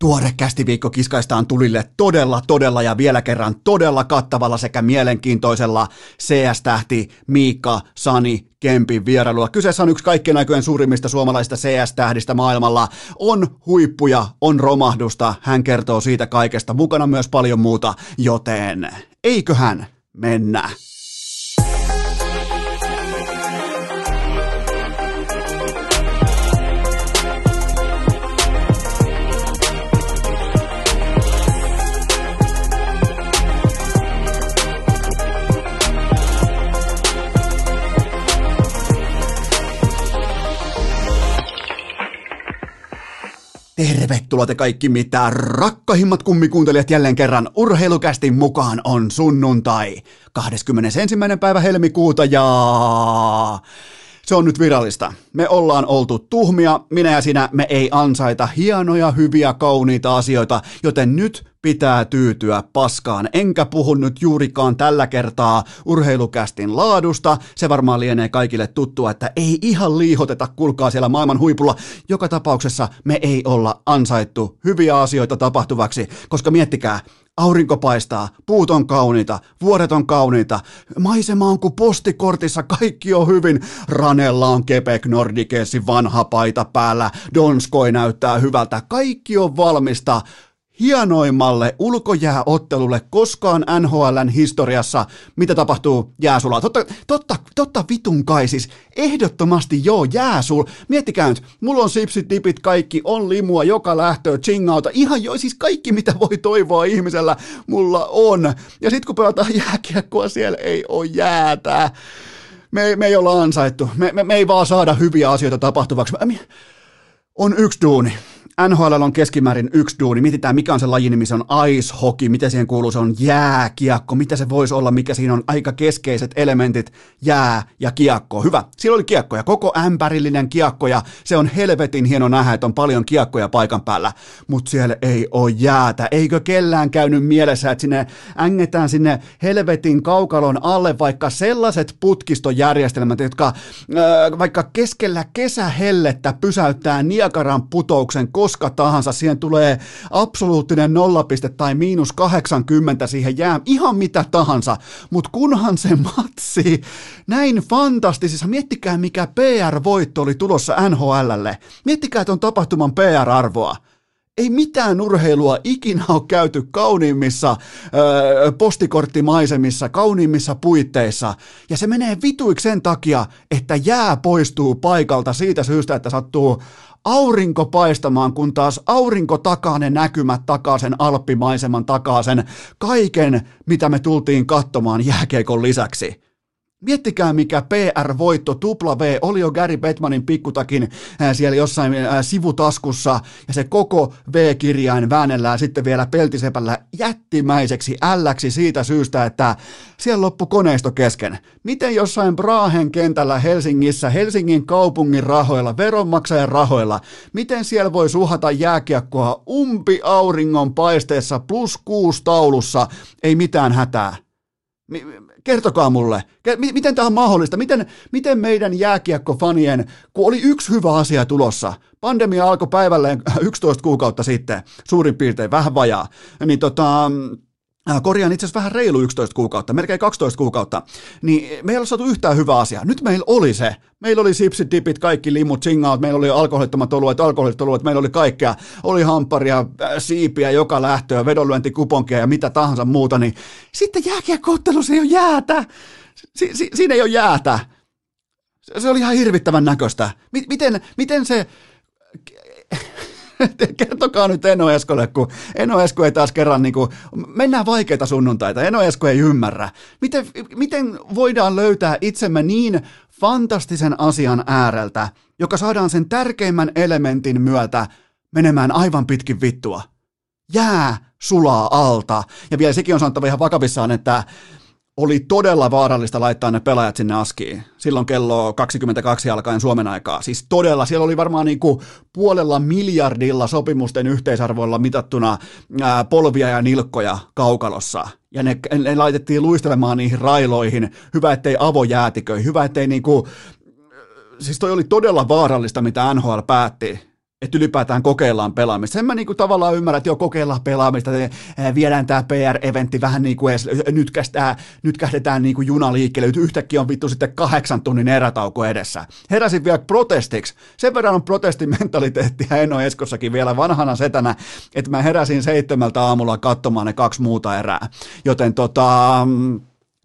Tuore kästiviikko kiskaistaan tulille todella, todella ja vielä kerran todella kattavalla sekä mielenkiintoisella CS-tähti Miikka Sani Kempin vierailua. Kyseessä on yksi kaikkien aikojen suurimmista suomalaisista CS-tähdistä maailmalla. On huippuja, on romahdusta, hän kertoo siitä kaikesta, mukana myös paljon muuta, joten eiköhän mennä. Tervetuloa te kaikki mitä rakkahimmat kummikuuntelijat jälleen kerran urheilukästin mukaan on sunnuntai 21. päivä helmikuuta ja se on nyt virallista. Me ollaan oltu tuhmia, minä ja sinä, me ei ansaita hienoja, hyviä, kauniita asioita, joten nyt pitää tyytyä paskaan. Enkä puhu nyt juurikaan tällä kertaa urheilukästin laadusta. Se varmaan lienee kaikille tuttua, että ei ihan liihoteta kulkaa siellä maailman huipulla. Joka tapauksessa me ei olla ansaittu hyviä asioita tapahtuvaksi, koska miettikää, Aurinko paistaa, puut on kauniita, vuoret on kauniita, maisema on kuin postikortissa, kaikki on hyvin. Ranella on Kepek Nordikesin vanha paita päällä, Donskoi näyttää hyvältä, kaikki on valmista hienoimmalle ulkojääottelulle koskaan NHLn historiassa, mitä tapahtuu jääsulla. Totta, totta, totta vitun kai siis, ehdottomasti joo, jääsul. Miettikää nyt, mulla on sipsit, dipit, kaikki, on limua, joka lähtöä, chingauta, ihan joo, siis kaikki mitä voi toivoa ihmisellä, mulla on. Ja sitten kun pelataan jääkiekkoa, siellä ei ole jäätä. Me, me ei olla ansaittu, me, me, me ei vaan saada hyviä asioita tapahtuvaksi. On yksi duuni, NHL on keskimäärin yksi duuni. Mietitään, mikä on se lajin nimi, se on ice hockey, mitä siihen kuuluu, se on jääkiekko, mitä se voisi olla, mikä siinä on? Aika keskeiset elementit, jää ja kiekko. Hyvä, siellä oli kiekkoja, koko ämpärillinen kiekko ja se on helvetin hieno nähdä, että on paljon kiekkoja paikan päällä, mutta siellä ei ole jäätä. Eikö kellään käynyt mielessä, että sinne ängetään sinne helvetin kaukalon alle vaikka sellaiset putkistojärjestelmät, jotka äh, vaikka keskellä kesähellettä pysäyttää Niakaran putouksen koska tahansa, siihen tulee absoluuttinen nollapiste tai miinus 80 siihen jää, ihan mitä tahansa, mutta kunhan se matsi näin fantastisissa, miettikää mikä PR-voitto oli tulossa NHLlle, miettikää tuon tapahtuman PR-arvoa, ei mitään urheilua ikinä ole käyty kauniimmissa öö, postikorttimaisemissa, kauniimmissa puitteissa. Ja se menee vituiksi sen takia, että jää poistuu paikalta siitä syystä, että sattuu aurinko paistamaan, kun taas aurinko takaa ne näkymät, takaa sen alppimaiseman, takaa sen kaiken, mitä me tultiin katsomaan jääkeikon lisäksi. Miettikää mikä PR-voitto, tupla V, oli jo Gary Bettmanin pikkutakin ää, siellä jossain ää, sivutaskussa, ja se koko V-kirjain väännellään sitten vielä peltisepällä jättimäiseksi älläksi siitä syystä, että siellä loppu koneisto kesken. Miten jossain Brahen kentällä Helsingissä, Helsingin kaupungin rahoilla, veronmaksajan rahoilla, miten siellä voi suhata jääkiekkoa umpi auringon paisteessa plus kuusi taulussa, ei mitään hätää. Kertokaa mulle, miten tämä on mahdollista? Miten, miten meidän jääkiekkofanien, kun oli yksi hyvä asia tulossa, pandemia alkoi päivälleen 11 kuukautta sitten, suurin piirtein, vähän vajaa, niin tota, Äh, korjaan itse asiassa vähän reilu 11 kuukautta, melkein 12 kuukautta, niin me ei ole saatu yhtään hyvää asiaa. Nyt meillä oli se. Meillä oli sipsit, dipit, kaikki limut, singaut, meillä oli alkoholittomat oluet, alkoholittomat oluet, meillä oli kaikkea. Oli hamparia, äh, siipiä, joka lähtöä, vedonlyöntikuponkia ja mitä tahansa muuta, niin sitten jääkiekkoottelussa ei ole jäätä. Si- si- siinä ei ole jäätä. Se oli ihan hirvittävän näköistä. Miten, miten se kertokaa nyt Eno Eskolle, kun Eno Esko ei taas kerran, niin kuin, mennään vaikeita sunnuntaita, Eno Esko ei ymmärrä. Miten, miten voidaan löytää itsemme niin fantastisen asian ääreltä, joka saadaan sen tärkeimmän elementin myötä menemään aivan pitkin vittua? Jää sulaa alta. Ja vielä sekin on sanottava ihan vakavissaan, että oli todella vaarallista laittaa ne pelaajat sinne askiin. Silloin kello 22 alkaen Suomen aikaa. Siis todella, siellä oli varmaan niin kuin puolella miljardilla sopimusten yhteisarvoilla mitattuna ää, polvia ja nilkkoja kaukalossa. Ja ne, ne laitettiin luistelemaan niihin railoihin. Hyvä, ettei avojäätiköi. Hyvä, ettei niin kuin, siis toi oli todella vaarallista, mitä NHL päätti että ylipäätään kokeillaan pelaamista. Sen mä niinku tavallaan ymmärrän, että jo kokeillaan pelaamista, viedään tämä PR-eventti vähän niin kuin edes, nyt, kästää, nyt kähdetään niinku juna liikkeelle, yhtäkkiä on vittu sitten kahdeksan tunnin erätauko edessä. Heräsin vielä protestiksi. Sen verran on protestimentaliteettia Eno Eskossakin vielä vanhana setänä, että mä heräsin seitsemältä aamulla katsomaan ne kaksi muuta erää. Joten tota,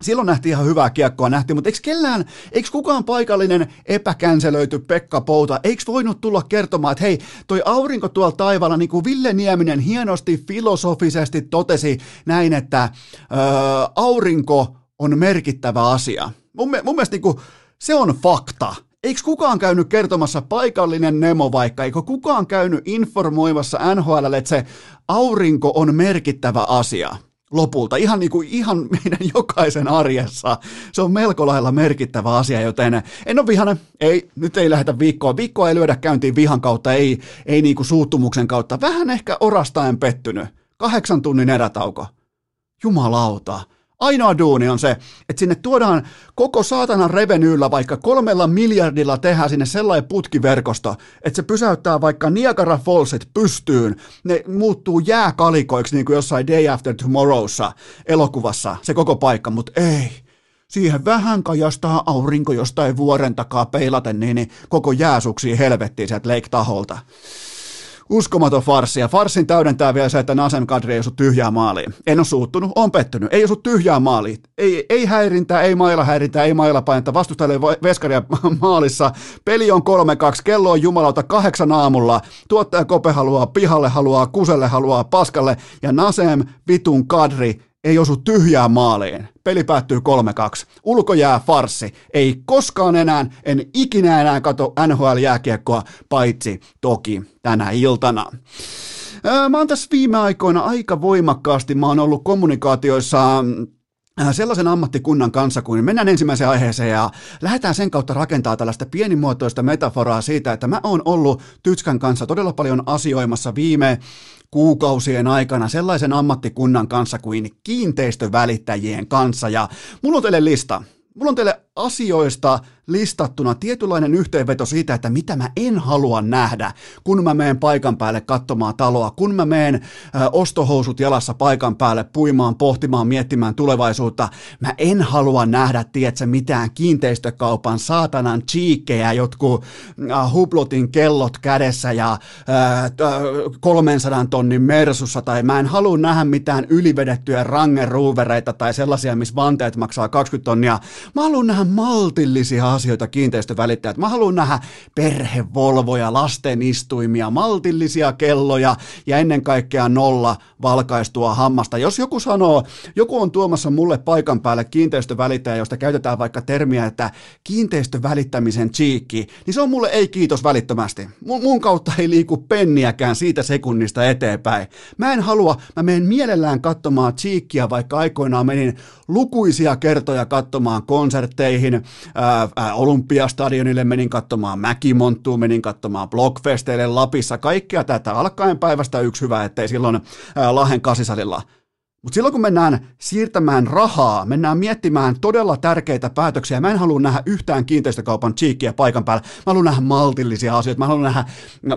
Silloin nähtiin ihan hyvää kiekkoa nähtiin, mutta eikö kellään, eikö kukaan paikallinen epäkänselöity Pekka Pouta, eikö voinut tulla kertomaan, että hei, toi aurinko tuolla taivaalla, niin kuin Ville Nieminen hienosti filosofisesti totesi näin, että ö, aurinko on merkittävä asia. Mun, mun mielestä niin kuin, se on fakta. Eikö kukaan käynyt kertomassa paikallinen Nemo vaikka, eikö kukaan käynyt informoimassa NHL, että se aurinko on merkittävä asia? Lopulta, ihan, niin kuin, ihan meidän jokaisen arjessa. Se on melko lailla merkittävä asia, joten en ole vihane, ei, nyt ei lähdetä viikkoa. Viikkoa ei lyödä käyntiin vihan kautta, ei, ei niin kuin suuttumuksen kautta. Vähän ehkä orastaen pettynyt. Kahdeksan tunnin erätauko. Jumalauta. Ainoa duuni on se, että sinne tuodaan koko saatanan revenyyllä vaikka kolmella miljardilla tehdään sinne sellainen putkiverkosto, että se pysäyttää vaikka Niagara Fallsit pystyyn. Ne muuttuu jääkalikoiksi niin kuin jossain Day After Tomorrowssa elokuvassa, se koko paikka, mutta ei. Siihen vähän kajastaa aurinko jostain vuoren takaa peilaten, niin, niin koko jää helvettiin sieltä Lake Taholta. Uskomaton farssi. Ja farssin täydentää vielä se, että Nasem Kadri ei osu tyhjää maaliin. En ole suuttunut, on pettynyt. Ei osu tyhjää maaliin. Ei, ei häirintää, ei maila häirintää, ei maila painetta. Vastustajalle veskaria maalissa. Peli on 3-2, kello on jumalauta kahdeksan aamulla. Tuottaja Kope haluaa pihalle, haluaa kuselle, haluaa paskalle. Ja Nasem vitun Kadri ei osu tyhjään maaliin. Peli päättyy 3-2. Ulkojää farsi. Ei koskaan enää, en ikinä enää kato NHL-jääkiekkoa, paitsi toki tänä iltana. Mä oon tässä viime aikoina aika voimakkaasti, mä oon ollut kommunikaatioissa sellaisen ammattikunnan kanssa, kuin mennään ensimmäiseen aiheeseen ja lähdetään sen kautta rakentaa tällaista pienimuotoista metaforaa siitä, että mä oon ollut Tytskän kanssa todella paljon asioimassa viime kuukausien aikana sellaisen ammattikunnan kanssa kuin kiinteistövälittäjien kanssa. Ja mulla on teille lista. Mulla on teille asioista listattuna tietynlainen yhteenveto siitä, että mitä mä en halua nähdä, kun mä menen paikan päälle katsomaan taloa, kun mä menen ö, ostohousut jalassa paikan päälle puimaan, pohtimaan, miettimään tulevaisuutta. Mä en halua nähdä, tiedätkö, mitään kiinteistökaupan saatanan chiikkejä, jotkut äh, hublotin kellot kädessä ja äh, 300 tonnin mersussa, tai mä en halua nähdä mitään ylivedettyjä rangeruuvereita tai sellaisia, missä vanteet maksaa 20 tonnia. Mä haluan nähdä maltillisia asioita kiinteistövälittäjät. Mä haluan nähdä perhevolvoja, lastenistuimia, maltillisia kelloja ja ennen kaikkea nolla valkaistua hammasta. Jos joku sanoo, joku on tuomassa mulle paikan päälle kiinteistövälittäjä, josta käytetään vaikka termiä, että kiinteistövälittämisen chiikki, niin se on mulle ei kiitos välittömästi. Mun, kautta ei liiku penniäkään siitä sekunnista eteenpäin. Mä en halua, mä menen mielellään katsomaan chiikkiä, vaikka aikoinaan menin lukuisia kertoja katsomaan konsertteihin, ää, Olympiastadionille menin katsomaan Mäkimonttuun, menin katsomaan Blockfesteille Lapissa, kaikkea tätä alkaen päivästä yksi hyvä, ettei silloin ää, Lahen kasisalilla. Mutta silloin kun mennään siirtämään rahaa, mennään miettimään todella tärkeitä päätöksiä, mä en halua nähdä yhtään kiinteistökaupan chiikkiä paikan päällä. Mä haluan nähdä maltillisia asioita, mä haluan nähdä,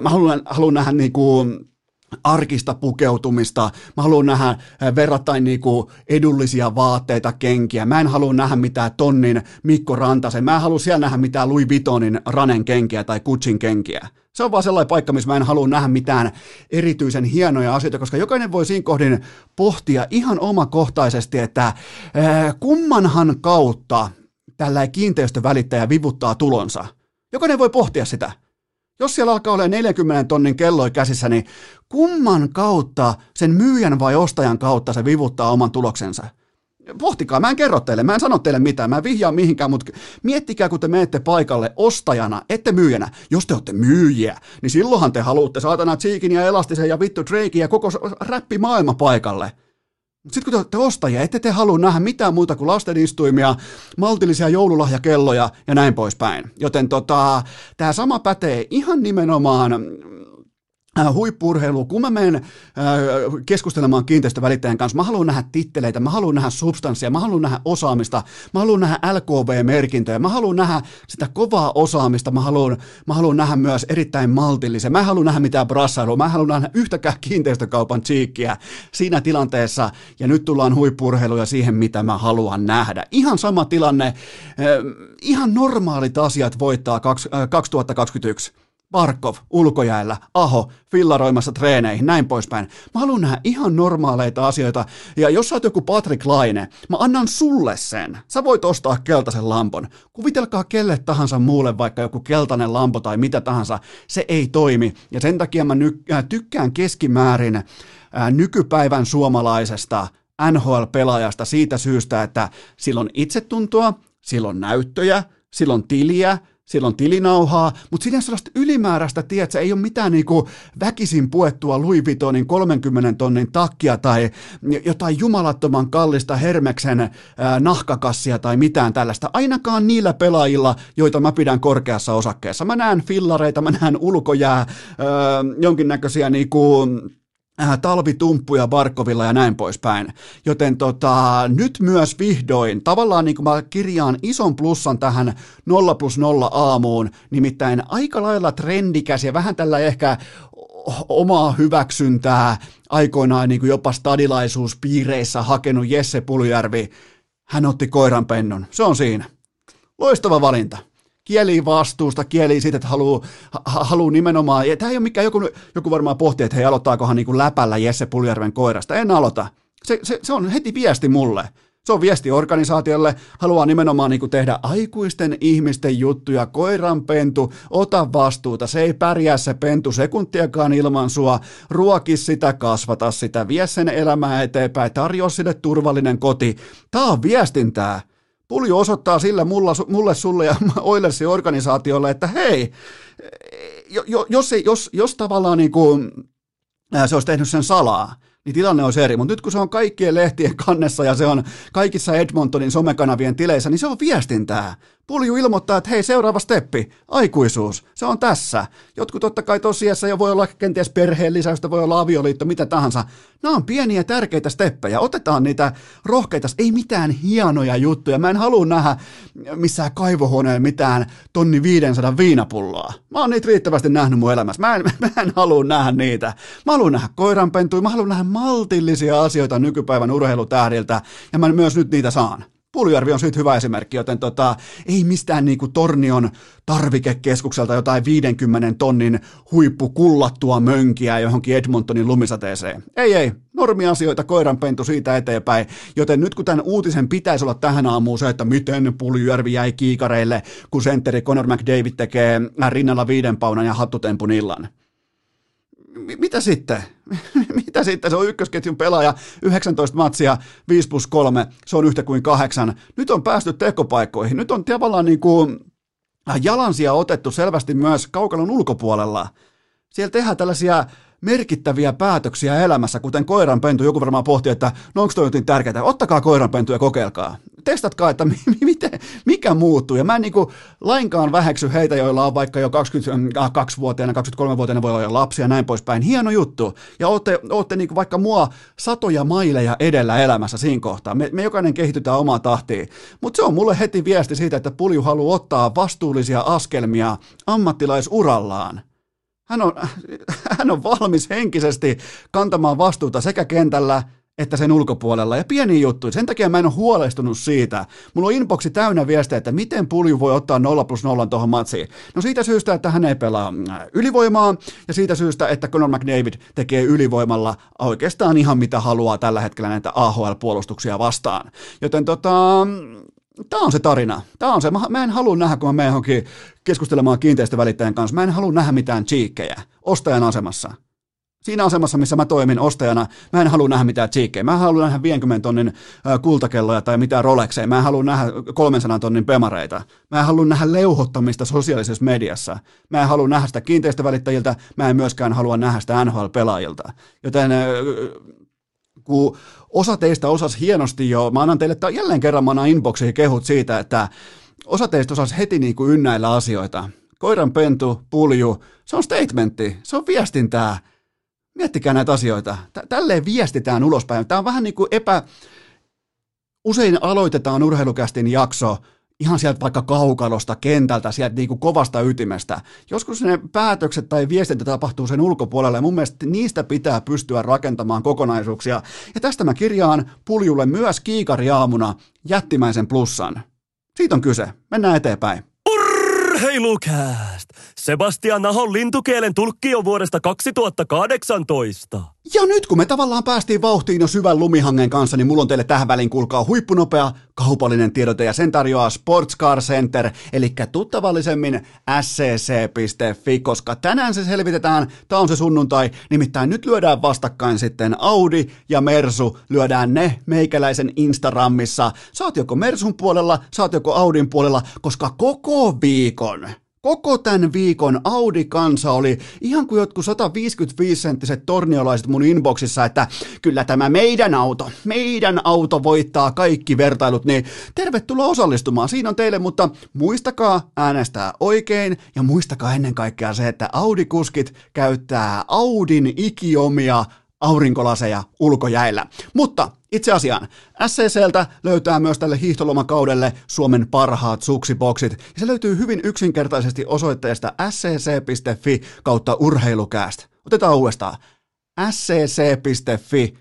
mä haluan, haluan nähdä niinku, arkista pukeutumista, mä haluan nähdä eh, verrattain niinku edullisia vaatteita, kenkiä, mä en halua nähdä mitään tonnin Mikko Rantasen, mä en halua siellä nähdä mitään Louis Vuittonin Ranen kenkiä tai Kutsin kenkiä. Se on vaan sellainen paikka, missä mä en halua nähdä mitään erityisen hienoja asioita, koska jokainen voi siinä kohdin pohtia ihan omakohtaisesti, että äh, kummanhan kautta tällä kiinteistövälittäjä vivuttaa tulonsa. Jokainen voi pohtia sitä. Jos siellä alkaa olla 40 tonnin kelloi käsissä, niin kumman kautta, sen myyjän vai ostajan kautta se vivuttaa oman tuloksensa? Pohtikaa, mä en kerro teille, mä en sano teille mitään, mä en vihjaa mihinkään, mutta miettikää, kun te menette paikalle ostajana, ette myyjänä. Jos te olette myyjiä, niin silloinhan te haluatte saatana Cheekin ja Elastisen ja vittu Drakein ja koko räppi maailma paikalle. Sitten kun te olette ostajia, ette te halua nähdä mitään muuta kuin lastenistuimia, maltillisia joululahjakelloja ja näin poispäin. Joten tota, tämä sama pätee ihan nimenomaan huippurheilu, kun mä menen äh, keskustelemaan kiinteistövälittäjän kanssa, mä haluan nähdä titteleitä, mä haluan nähdä substanssia, mä haluan nähdä osaamista, mä haluan nähdä LKV-merkintöjä, mä haluan nähdä sitä kovaa osaamista, mä haluan, mä haluan nähdä myös erittäin maltillisen, mä haluan nähdä mitään brassailua, mä haluan nähdä yhtäkään kiinteistökaupan chiikkiä siinä tilanteessa, ja nyt tullaan huippurheiluja siihen, mitä mä haluan nähdä. Ihan sama tilanne, äh, ihan normaalit asiat voittaa 2021 Barkov ulkojäällä, Aho fillaroimassa treeneihin, näin poispäin. Mä haluan nähdä ihan normaaleita asioita, ja jos sä oot joku Patrick Laine, mä annan sulle sen. Sä voit ostaa keltaisen lampon. Kuvitelkaa kelle tahansa muulle vaikka joku keltainen lampo tai mitä tahansa, se ei toimi. Ja sen takia mä ny- äh, tykkään keskimäärin äh, nykypäivän suomalaisesta NHL-pelaajasta siitä syystä, että silloin itsetuntoa, silloin näyttöjä, silloin tiliä, silloin tilinauhaa, mutta siinä sellaista ylimääräistä, tiedätkö, ei ole mitään niinku väkisin puettua Louis Vuittonin 30 tonnin takkia tai jotain jumalattoman kallista Hermeksen nahkakassia tai mitään tällaista. Ainakaan niillä pelaajilla, joita mä pidän korkeassa osakkeessa. Mä näen fillareita, mä näen ulkojää, äh, jonkinnäköisiä niinku talvitumppuja Barkovilla ja näin poispäin. Joten tota, nyt myös vihdoin, tavallaan niin kuin mä kirjaan ison plussan tähän 0 plus 0 aamuun, nimittäin aika lailla trendikäs ja vähän tällä ehkä omaa hyväksyntää aikoinaan niin kuin jopa stadilaisuuspiireissä hakenut Jesse Puljärvi, hän otti koiranpennun. Se on siinä. Loistava valinta kieli vastuusta, kieli siitä, että haluaa, haluu nimenomaan, ja tämä ei ole mikään, joku, joku varmaan pohtii, että hei, aloittaakohan niin kuin läpällä Jesse Puljärven koirasta. En aloita. Se, se, se on heti viesti mulle. Se on viesti organisaatiolle, haluaa nimenomaan niin tehdä aikuisten ihmisten juttuja, koiranpentu, ota vastuuta, se ei pärjää se pentu sekuntiakaan ilman sua, ruoki sitä, kasvata sitä, vie sen elämää eteenpäin, tarjoa sille turvallinen koti. Tämä on viestintää. Pulju osoittaa sillä mulla, mulle, sulle ja Oilersin organisaatiolle, että hei, jo, jos, jos, jos tavallaan niin kuin, se olisi tehnyt sen salaa, niin tilanne olisi eri. Mutta nyt kun se on kaikkien lehtien kannessa ja se on kaikissa Edmontonin somekanavien tileissä, niin se on viestintää. Pulju ilmoittaa, että hei, seuraava steppi, aikuisuus, se on tässä. Jotkut totta kai tosiassa jo voi olla kenties perheen lisäystä, voi olla avioliitto, mitä tahansa. Nämä on pieniä tärkeitä steppejä, otetaan niitä rohkeita, ei mitään hienoja juttuja. Mä en halua nähdä missään kaivohuoneen mitään tonni 500 viinapulloa. Mä oon niitä riittävästi nähnyt mun elämässä. Mä en, mä en halua nähdä niitä. Mä haluan nähdä koiranpentuja, mä haluan nähdä maltillisia asioita nykypäivän urheilutähdiltä, ja mä myös nyt niitä saan. Puljärvi on siitä hyvä esimerkki, joten tota, ei mistään niinku Tornion tarvikekeskukselta jotain 50 tonnin huippukullattua mönkiä johonkin Edmontonin lumisateeseen. Ei, ei, normiasioita, koiranpentu siitä eteenpäin, joten nyt kun tämän uutisen pitäisi olla tähän aamuun se, että miten Puljärvi jäi kiikareille, kun sentteri Conor McDavid tekee rinnalla viiden paunan ja hattutempun illan mitä sitten? mitä sitten? Se on ykkösketjun pelaaja, 19 matsia, 5 plus 3, se on yhtä kuin kahdeksan. Nyt on päästy tekopaikkoihin. Nyt on tavallaan niin kuin jalansia otettu selvästi myös kaukalon ulkopuolella. Siellä tehdään tällaisia merkittäviä päätöksiä elämässä, kuten koiranpentu. Joku varmaan pohtii, että no onko toi jotain tärkeää. Ottakaa koiranpentu ja kokeilkaa. Testatkaa, että miten, mikä muuttuu. Ja mä en niin kuin lainkaan väheksy heitä, joilla on vaikka jo 22-vuotiaana, 23-vuotiaana voi olla lapsia ja näin poispäin. Hieno juttu. Ja ootte, ootte niin kuin vaikka mua satoja maileja edellä elämässä siinä kohtaa. Me, me jokainen kehitytään omaa tahtiin. Mutta se on mulle heti viesti siitä, että Pulju haluaa ottaa vastuullisia askelmia ammattilaisurallaan. Hän on, hän on valmis henkisesti kantamaan vastuuta sekä kentällä että sen ulkopuolella. Ja pieni juttu. Sen takia mä en ole huolestunut siitä. Mulla on inboxi täynnä viestejä, että miten Pulju voi ottaa 0 plus 0 tuohon matsiin. No siitä syystä, että hän ei pelaa äh, ylivoimaa, ja siitä syystä, että Conor McDavid tekee ylivoimalla oikeastaan ihan mitä haluaa tällä hetkellä näitä AHL-puolustuksia vastaan. Joten tota, Tämä on se tarina. Tämä on se. Mä, mä en halua nähdä, kun mä menen johonkin keskustelemaan kiinteistövälittäjän kanssa. Mä en halua nähdä mitään chiikkejä ostajan asemassa. Siinä asemassa, missä mä toimin ostajana, mä en halua nähdä mitään chiikkejä. Mä en halua nähdä 50 tonnin kultakelloja tai mitään Rolexeja. Mä en halua nähdä 300 tonnin pemareita. Mä en halua nähdä leuhottamista sosiaalisessa mediassa. Mä en halua nähdä sitä kiinteistövälittäjiltä. Mä en myöskään halua nähdä sitä NHL-pelaajilta. Joten kun osa teistä osasi hienosti jo, mä annan teille jälleen kerran, mä annan inboxiin kehut siitä, että osa teistä osasi heti niin kuin ynnäillä asioita. koiran pentu, pulju, se on statementti, se on viestintää. Miettikää näitä asioita. Tälleen viestitään ulospäin. Tämä on vähän niin kuin epä... Usein aloitetaan urheilukästin jakso ihan sieltä vaikka kaukalosta, kentältä, sieltä niin kuin kovasta ytimestä. Joskus ne päätökset tai viestintä tapahtuu sen ulkopuolelle, ja mun mielestä niistä pitää pystyä rakentamaan kokonaisuuksia. Ja tästä mä kirjaan puljulle myös kiikariaamuna jättimäisen plussan. Siitä on kyse. Mennään eteenpäin. Urheilukääst! Sebastian Nahon lintukielen tulkki on vuodesta 2018. Ja nyt kun me tavallaan päästiin vauhtiin jo syvän lumihangen kanssa, niin mulla on teille tähän väliin kuulkaa huippunopea kaupallinen tiedote ja sen tarjoaa Sports Car Center, eli tuttavallisemmin scc.fi, koska tänään se selvitetään, tää on se sunnuntai, nimittäin nyt lyödään vastakkain sitten Audi ja Mersu, lyödään ne meikäläisen Instagramissa. Saat joko Mersun puolella, saat joko Audin puolella, koska koko viikon Koko tämän viikon Audi-kansa oli ihan kuin jotkut 155-senttiset torniolaiset mun inboxissa, että kyllä tämä meidän auto, meidän auto voittaa kaikki vertailut, niin tervetuloa osallistumaan. Siinä on teille, mutta muistakaa äänestää oikein ja muistakaa ennen kaikkea se, että Audi-kuskit käyttää Audin ikiomia aurinkolaseja ulkojäillä. Mutta itse asiaan, SCCltä löytää myös tälle hiihtolomakaudelle Suomen parhaat suksiboksit, ja se löytyy hyvin yksinkertaisesti osoitteesta scc.fi kautta urheilukääst. Otetaan uudestaan. scc.fi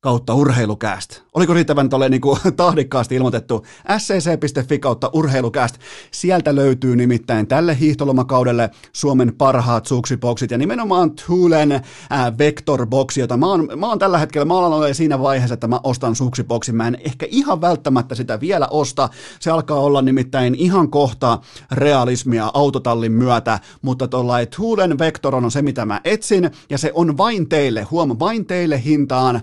kautta urheilukääst. Oliko riittävän tolle niin kuin tahdikkaasti ilmoitettu scc.fi kautta urheilukääst. Sieltä löytyy nimittäin tälle hiihtolomakaudelle Suomen parhaat suksiboksit ja nimenomaan Thulen äh, Vector-boksi, jota mä oon, mä oon tällä hetkellä, mä olen siinä vaiheessa, että mä ostan suksiboksin. Mä en ehkä ihan välttämättä sitä vielä osta. Se alkaa olla nimittäin ihan kohta realismia autotallin myötä, mutta tuolla Thulen Vector on se, mitä mä etsin ja se on vain teille, huom, vain teille hintaan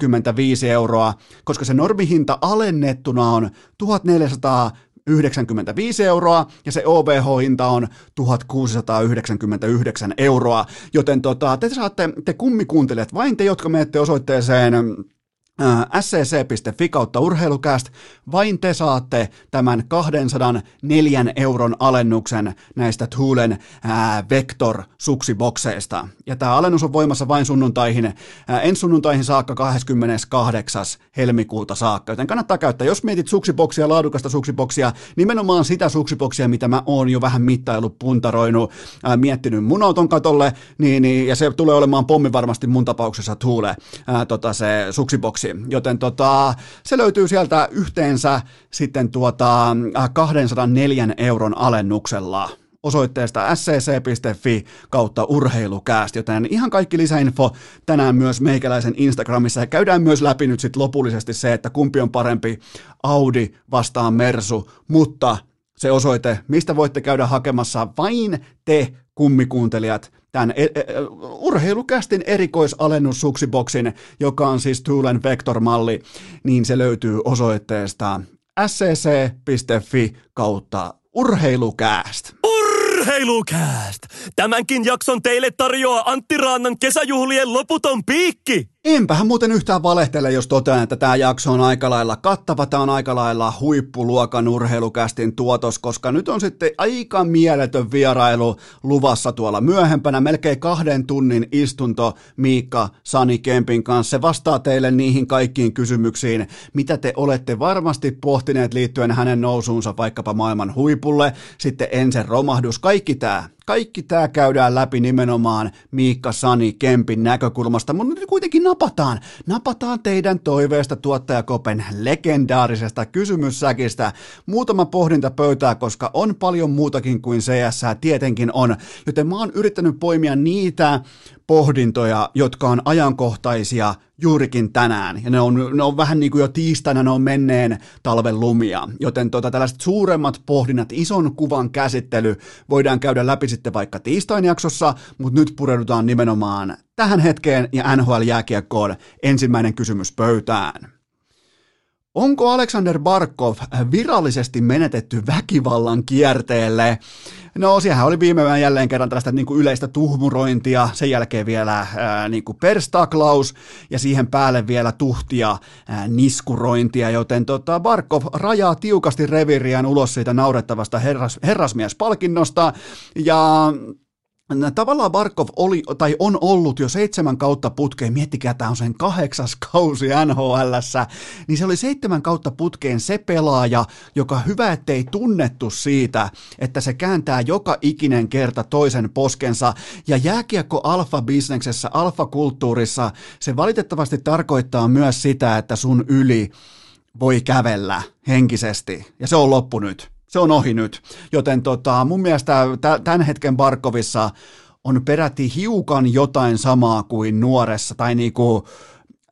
1445 euroa, koska se normihinta alennettuna on 1495 euroa ja se OVH-hinta on 1699 euroa, joten tota, te saatte, te kummikuuntelijat, vain te, jotka menette osoitteeseen scc.fi kautta urheilukääst, vain te saatte tämän 204 euron alennuksen näistä Thulen Vector-suksibokseista. Ja tämä alennus on voimassa vain sunnuntaihin, ää, ensi sunnuntaihin saakka 28. helmikuuta saakka. Joten kannattaa käyttää, jos mietit suksiboksia, laadukasta suksiboksia, nimenomaan sitä suksiboksia, mitä mä oon jo vähän mittailu, puntaroinut, ää, miettinyt mun auton katolle, niin, niin, ja se tulee olemaan pommi varmasti mun tapauksessa Thule, ää, tota se suksiboksi joten tota, se löytyy sieltä yhteensä sitten tuota 204 euron alennuksella. Osoitteesta scc.fi kautta urheilukääst, joten ihan kaikki lisäinfo tänään myös meikäläisen Instagramissa. Ja käydään myös läpi nyt sitten lopullisesti se, että kumpi on parempi Audi vastaan Mersu, mutta se osoite, mistä voitte käydä hakemassa vain te kummikuuntelijat tämän e- e- urheilukästin erikoisalennus suksiboksin, joka on siis Tuulen Vector-malli, niin se löytyy osoitteesta scc.fi kautta urheilukääst. Urheilukääst! Tämänkin jakson teille tarjoaa Antti Raannan kesäjuhlien loputon piikki! Enpähän muuten yhtään valehtele, jos totean, että tämä jakso on aika lailla kattava, tämä on aika lailla huippuluokan urheilukästin tuotos, koska nyt on sitten aika mieletön vierailu luvassa tuolla myöhempänä, melkein kahden tunnin istunto Miikka Sani Kempin kanssa. Se vastaa teille niihin kaikkiin kysymyksiin, mitä te olette varmasti pohtineet liittyen hänen nousuunsa vaikkapa maailman huipulle, sitten ensin romahdus, kaikki tämä, kaikki tämä käydään läpi nimenomaan Miikka Sani Kempin näkökulmasta, mutta nyt kuitenkin napataan, napataan teidän toiveesta tuottajakopen legendaarisesta kysymyssäkistä. Muutama pohdinta pöytää, koska on paljon muutakin kuin CS, tietenkin on, joten mä oon yrittänyt poimia niitä pohdintoja, jotka on ajankohtaisia juurikin tänään. Ja ne on, ne on vähän niin kuin jo tiistaina, ne on menneen talven lumia. Joten tota, tällaiset suuremmat pohdinnat, ison kuvan käsittely voidaan käydä läpi sitten vaikka tiistain jaksossa, mutta nyt pureudutaan nimenomaan tähän hetkeen ja NHL-jääkiekkoon ensimmäinen kysymys pöytään. Onko Alexander Barkov virallisesti menetetty väkivallan kierteelle? No siehän oli viime yön jälleen kerran tällaista niin kuin yleistä tuhmurointia, sen jälkeen vielä ää, niin kuin perstaklaus ja siihen päälle vielä tuhtia ää, niskurointia, joten tota, Barkov rajaa tiukasti reviriään ulos siitä naurettavasta herras, herrasmiespalkinnosta. Ja Tavallaan Barkov oli tai on ollut jo seitsemän kautta putkeen, miettikää, tämä on sen kahdeksas kausi nhl niin se oli seitsemän kautta putkeen se pelaaja, joka hyvä ettei tunnettu siitä, että se kääntää joka ikinen kerta toisen poskensa, ja jääkiekko alfa-bisneksessä, alfa-kulttuurissa, se valitettavasti tarkoittaa myös sitä, että sun yli voi kävellä henkisesti, ja se on loppu nyt se on ohi nyt. Joten tota, mun mielestä tämän hetken Barkovissa on peräti hiukan jotain samaa kuin nuoressa tai niinku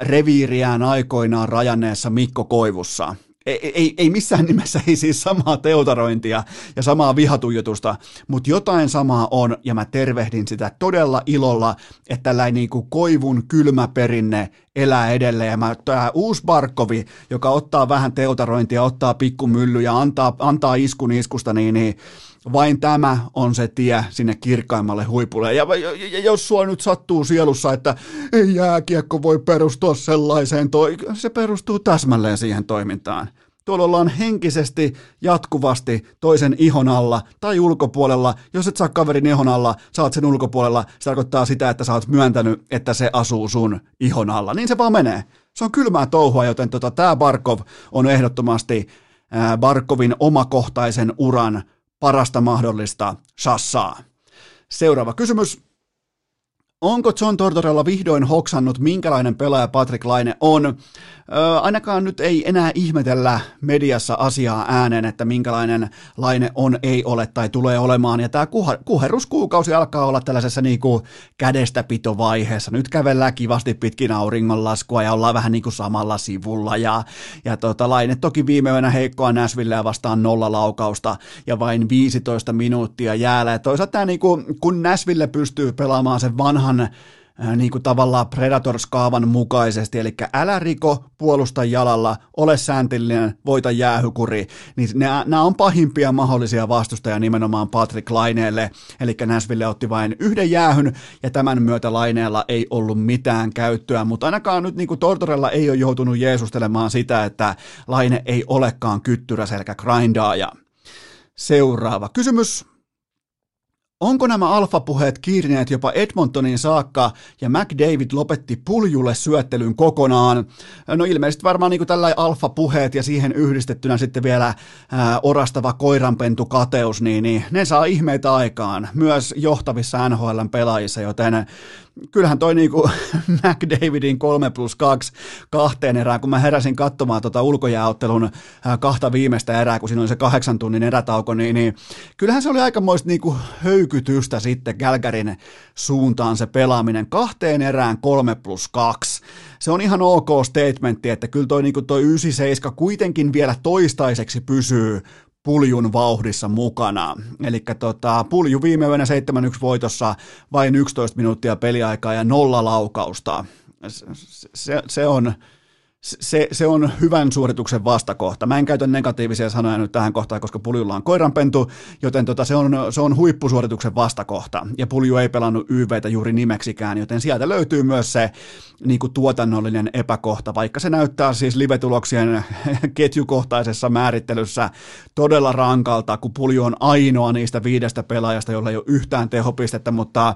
reviiriään aikoinaan rajanneessa Mikko Koivussa ei, ei, ei missään nimessä ei siis samaa teutarointia ja samaa vihatuijotusta, mutta jotain samaa on, ja mä tervehdin sitä todella ilolla, että tällainen niin kuin koivun kylmä perinne elää edelleen, ja mä, tämä uusi Barkovi, joka ottaa vähän teutarointia, ottaa pikkumyllyjä, antaa, antaa iskun iskusta, niin, niin vain tämä on se tie sinne kirkkaimmalle huipulle. Ja, ja, jos sua nyt sattuu sielussa, että ei jääkiekko voi perustua sellaiseen, toi, se perustuu täsmälleen siihen toimintaan. Tuolla ollaan henkisesti jatkuvasti toisen ihon alla tai ulkopuolella. Jos et saa kaverin ihon alla, saat sen ulkopuolella. Se tarkoittaa sitä, että sä oot myöntänyt, että se asuu sun ihon alla. Niin se vaan menee. Se on kylmää touhua, joten tota, tämä Barkov on ehdottomasti ää, Barkovin omakohtaisen uran parasta mahdollista shassaa. Seuraava kysymys. Onko John Tortorella vihdoin hoksannut, minkälainen pelaaja Patrick Laine on? Ö, ainakaan nyt ei enää ihmetellä mediassa asiaa ääneen, että minkälainen laine on, ei ole tai tulee olemaan. Ja tämä kuheruskuukausi alkaa olla tällaisessa niinku kädestäpitovaiheessa. Nyt kävellään kivasti pitkin auringonlaskua ja ollaan vähän niinku samalla sivulla. Ja, ja tota, laine toki viime yönä heikkoa Näsvilleä vastaan nolla laukausta ja vain 15 minuuttia jäällä. Ja toisaalta tämä niinku, kun Näsville pystyy pelaamaan sen vanhan Äh, niin kuin tavallaan Predators-kaavan mukaisesti, eli älä riko, puolusta jalalla, ole sääntillinen, voita jäähykuri, niin nämä on pahimpia mahdollisia vastustajia nimenomaan Patrick Laineelle, eli Nashville otti vain yhden jäähyn, ja tämän myötä Laineella ei ollut mitään käyttöä, mutta ainakaan nyt niin kuin Tortorella ei ole joutunut jeesustelemaan sitä, että Laine ei olekaan kyttyrä selkä grindaaja. Seuraava kysymys. Onko nämä alfapuheet kiirineet jopa Edmontonin saakka ja McDavid lopetti puljulle syöttelyn kokonaan? No ilmeisesti varmaan niin tällä alfapuheet ja siihen yhdistettynä sitten vielä ää, orastava koiranpentu kateus, niin, niin ne saa ihmeitä aikaan myös johtavissa NHLn pelaajissa, joten kyllähän toi niinku McDavidin 3 plus 2 kahteen erään, kun mä heräsin katsomaan tota ulkojääottelun äh, kahta viimeistä erää, kun siinä oli se kahdeksan tunnin erätauko, niin, niin kyllähän se oli aikamoista niinku höykytystä sitten Gälkärin suuntaan se pelaaminen kahteen erään 3 plus 2. Se on ihan ok statementti, että kyllä toi, niinku toi 97 kuitenkin vielä toistaiseksi pysyy puljun vauhdissa mukana. Eli tota, pulju viime yönä 7-1 voitossa vain 11 minuuttia peliaikaa ja nolla laukausta. Se, se on se, se on hyvän suorituksen vastakohta. Mä en käytä negatiivisia sanoja nyt tähän kohtaan, koska Puljulla on koiranpentu, joten tota, se, on, se on huippusuorituksen vastakohta. Ja Pulju ei pelannut YVtä juuri nimeksikään, joten sieltä löytyy myös se niin kuin tuotannollinen epäkohta, vaikka se näyttää siis live-tuloksien ketjukohtaisessa määrittelyssä todella rankalta, kun Pulju on ainoa niistä viidestä pelaajasta, jolla ei ole yhtään tehopistettä, mutta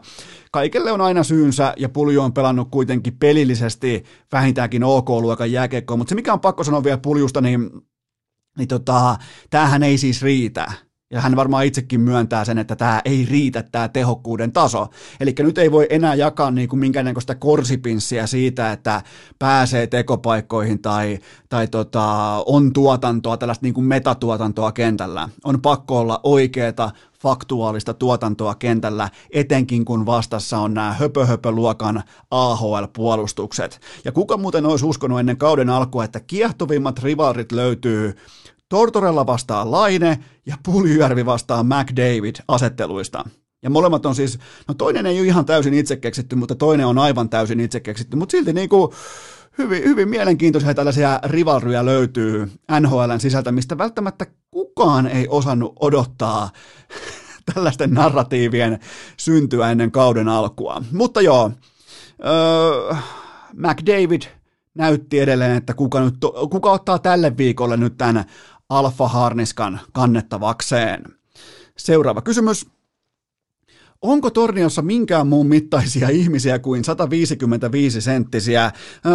kaikelle on aina syynsä, ja Pulju on pelannut kuitenkin pelillisesti vähintäänkin OK-luokan jääkiekkoa, mutta se mikä on pakko sanoa vielä Puljusta, niin, niin tota, tämähän ei siis riitä. Ja hän varmaan itsekin myöntää sen, että tämä ei riitä tämä tehokkuuden taso. Eli nyt ei voi enää jakaa niin kuin minkäännäköistä korsipinssiä siitä, että pääsee tekopaikkoihin tai, tai tota, on tuotantoa, tällaista niin kuin metatuotantoa kentällä. On pakko olla oikeeta, faktuaalista tuotantoa kentällä, etenkin kun vastassa on nämä höpö-höpö-luokan AHL-puolustukset. Ja kuka muuten olisi uskonut ennen kauden alkua, että kiehtovimmat rivarit löytyy Tortorella vastaa Laine ja Puljujärvi vastaa McDavid asetteluista. Ja molemmat on siis, no toinen ei ole ihan täysin itse keksitty, mutta toinen on aivan täysin itse keksitty, mutta silti niin kuin hyvin, hyvin mielenkiintoisia tällaisia rivalryjä löytyy NHLn sisältä, mistä välttämättä kukaan ei osannut odottaa tällaisten narratiivien syntyä ennen kauden alkua. Mutta joo, öö, McDavid näytti edelleen, että kuka, nyt, kuka ottaa tälle viikolle nyt tämän alfa-harniskan kannettavakseen. Seuraava kysymys. Onko Torniossa minkään muun mittaisia ihmisiä kuin 155 senttisiä?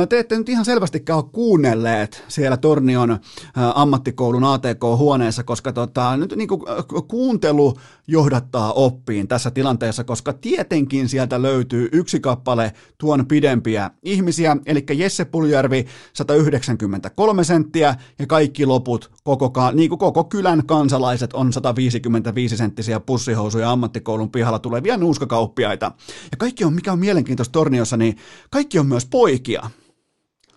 Te ette nyt ihan selvästikään ole kuunnelleet siellä Tornion ammattikoulun ATK-huoneessa, koska tota, nyt niin kuin kuuntelu johdattaa oppiin tässä tilanteessa, koska tietenkin sieltä löytyy yksi kappale tuon pidempiä ihmisiä, eli Jesse Puljärvi 193 senttiä ja kaikki loput, koko, niin kuin koko kylän kansalaiset on 155 senttisiä pussihousuja ammattikoulun pihalla tulevia nuuskakauppiaita. Ja kaikki on, mikä on mielenkiintoista Torniossa, niin kaikki on myös poikia.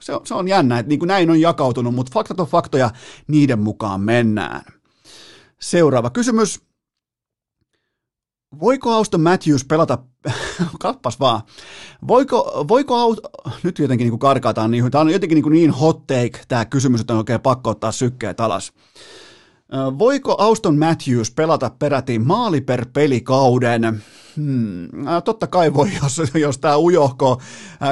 Se on, se on jännä, että niin kuin näin on jakautunut, mutta faktat on faktoja, niiden mukaan mennään. Seuraava kysymys. Voiko Auston Matthews pelata, kappas vaan, voiko, voiko Aust... nyt jotenkin niin kuin karkaataan, niin, tämä on jotenkin niin, kuin niin hot take tämä kysymys, että on oikein pakko ottaa sykkeet alas. Voiko Auston Matthews pelata peräti maali per pelikauden? Hmm. Totta kai voi, jos, jos tämä ujohko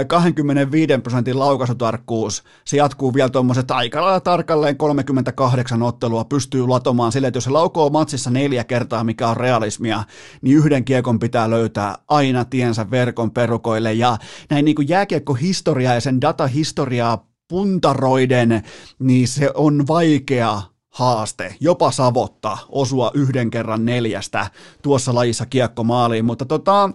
25 prosentin laukaisutarkkuus, se jatkuu vielä tuommoiset aika lailla tarkalleen 38 ottelua, pystyy latomaan sille, että jos se laukoo matsissa neljä kertaa, mikä on realismia, niin yhden kiekon pitää löytää aina tiensä verkon perukoille, ja näin niin kuin jääkiekkohistoriaa ja sen datahistoriaa puntaroiden, niin se on vaikea haaste, jopa savotta osua yhden kerran neljästä tuossa lajissa kiekkomaaliin, mutta tota,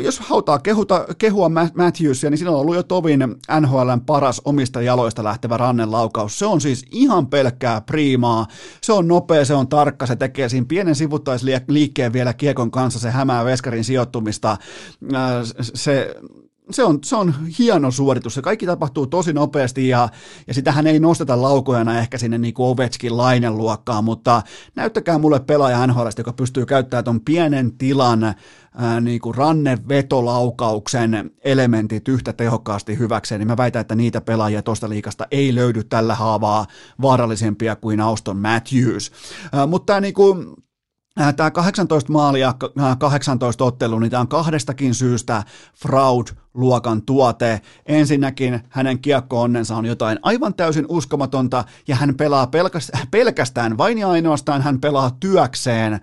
jos hautaa kehuta, kehua Matthewsia, niin siinä on ollut jo tovin NHLn paras omista jaloista lähtevä rannenlaukaus. Se on siis ihan pelkkää priimaa, se on nopea, se on tarkka, se tekee siinä pienen sivuttaisliikkeen vielä kiekon kanssa, se hämää veskarin sijoittumista, se se on, se on hieno suoritus. Se kaikki tapahtuu tosi nopeasti ja, ja sitähän ei nosteta laukojana ehkä sinne niin kuin Ovechkin lainen luokkaan, mutta näyttäkää mulle pelaaja NHL, joka pystyy käyttämään ton pienen tilan ää, niin kuin rannevetolaukauksen elementit yhtä tehokkaasti hyväkseen, niin mä väitän, että niitä pelaajia tuosta liikasta ei löydy tällä haavaa vaarallisempia kuin Auston Matthews. Ää, mutta tämä niin kuin, Tämä 18 maalia, 18 ottelu, niin tämä on kahdestakin syystä fraud-luokan tuote. Ensinnäkin hänen kiekko-onnensa on jotain aivan täysin uskomatonta, ja hän pelaa pelkästään, vain ja ainoastaan hän pelaa työkseen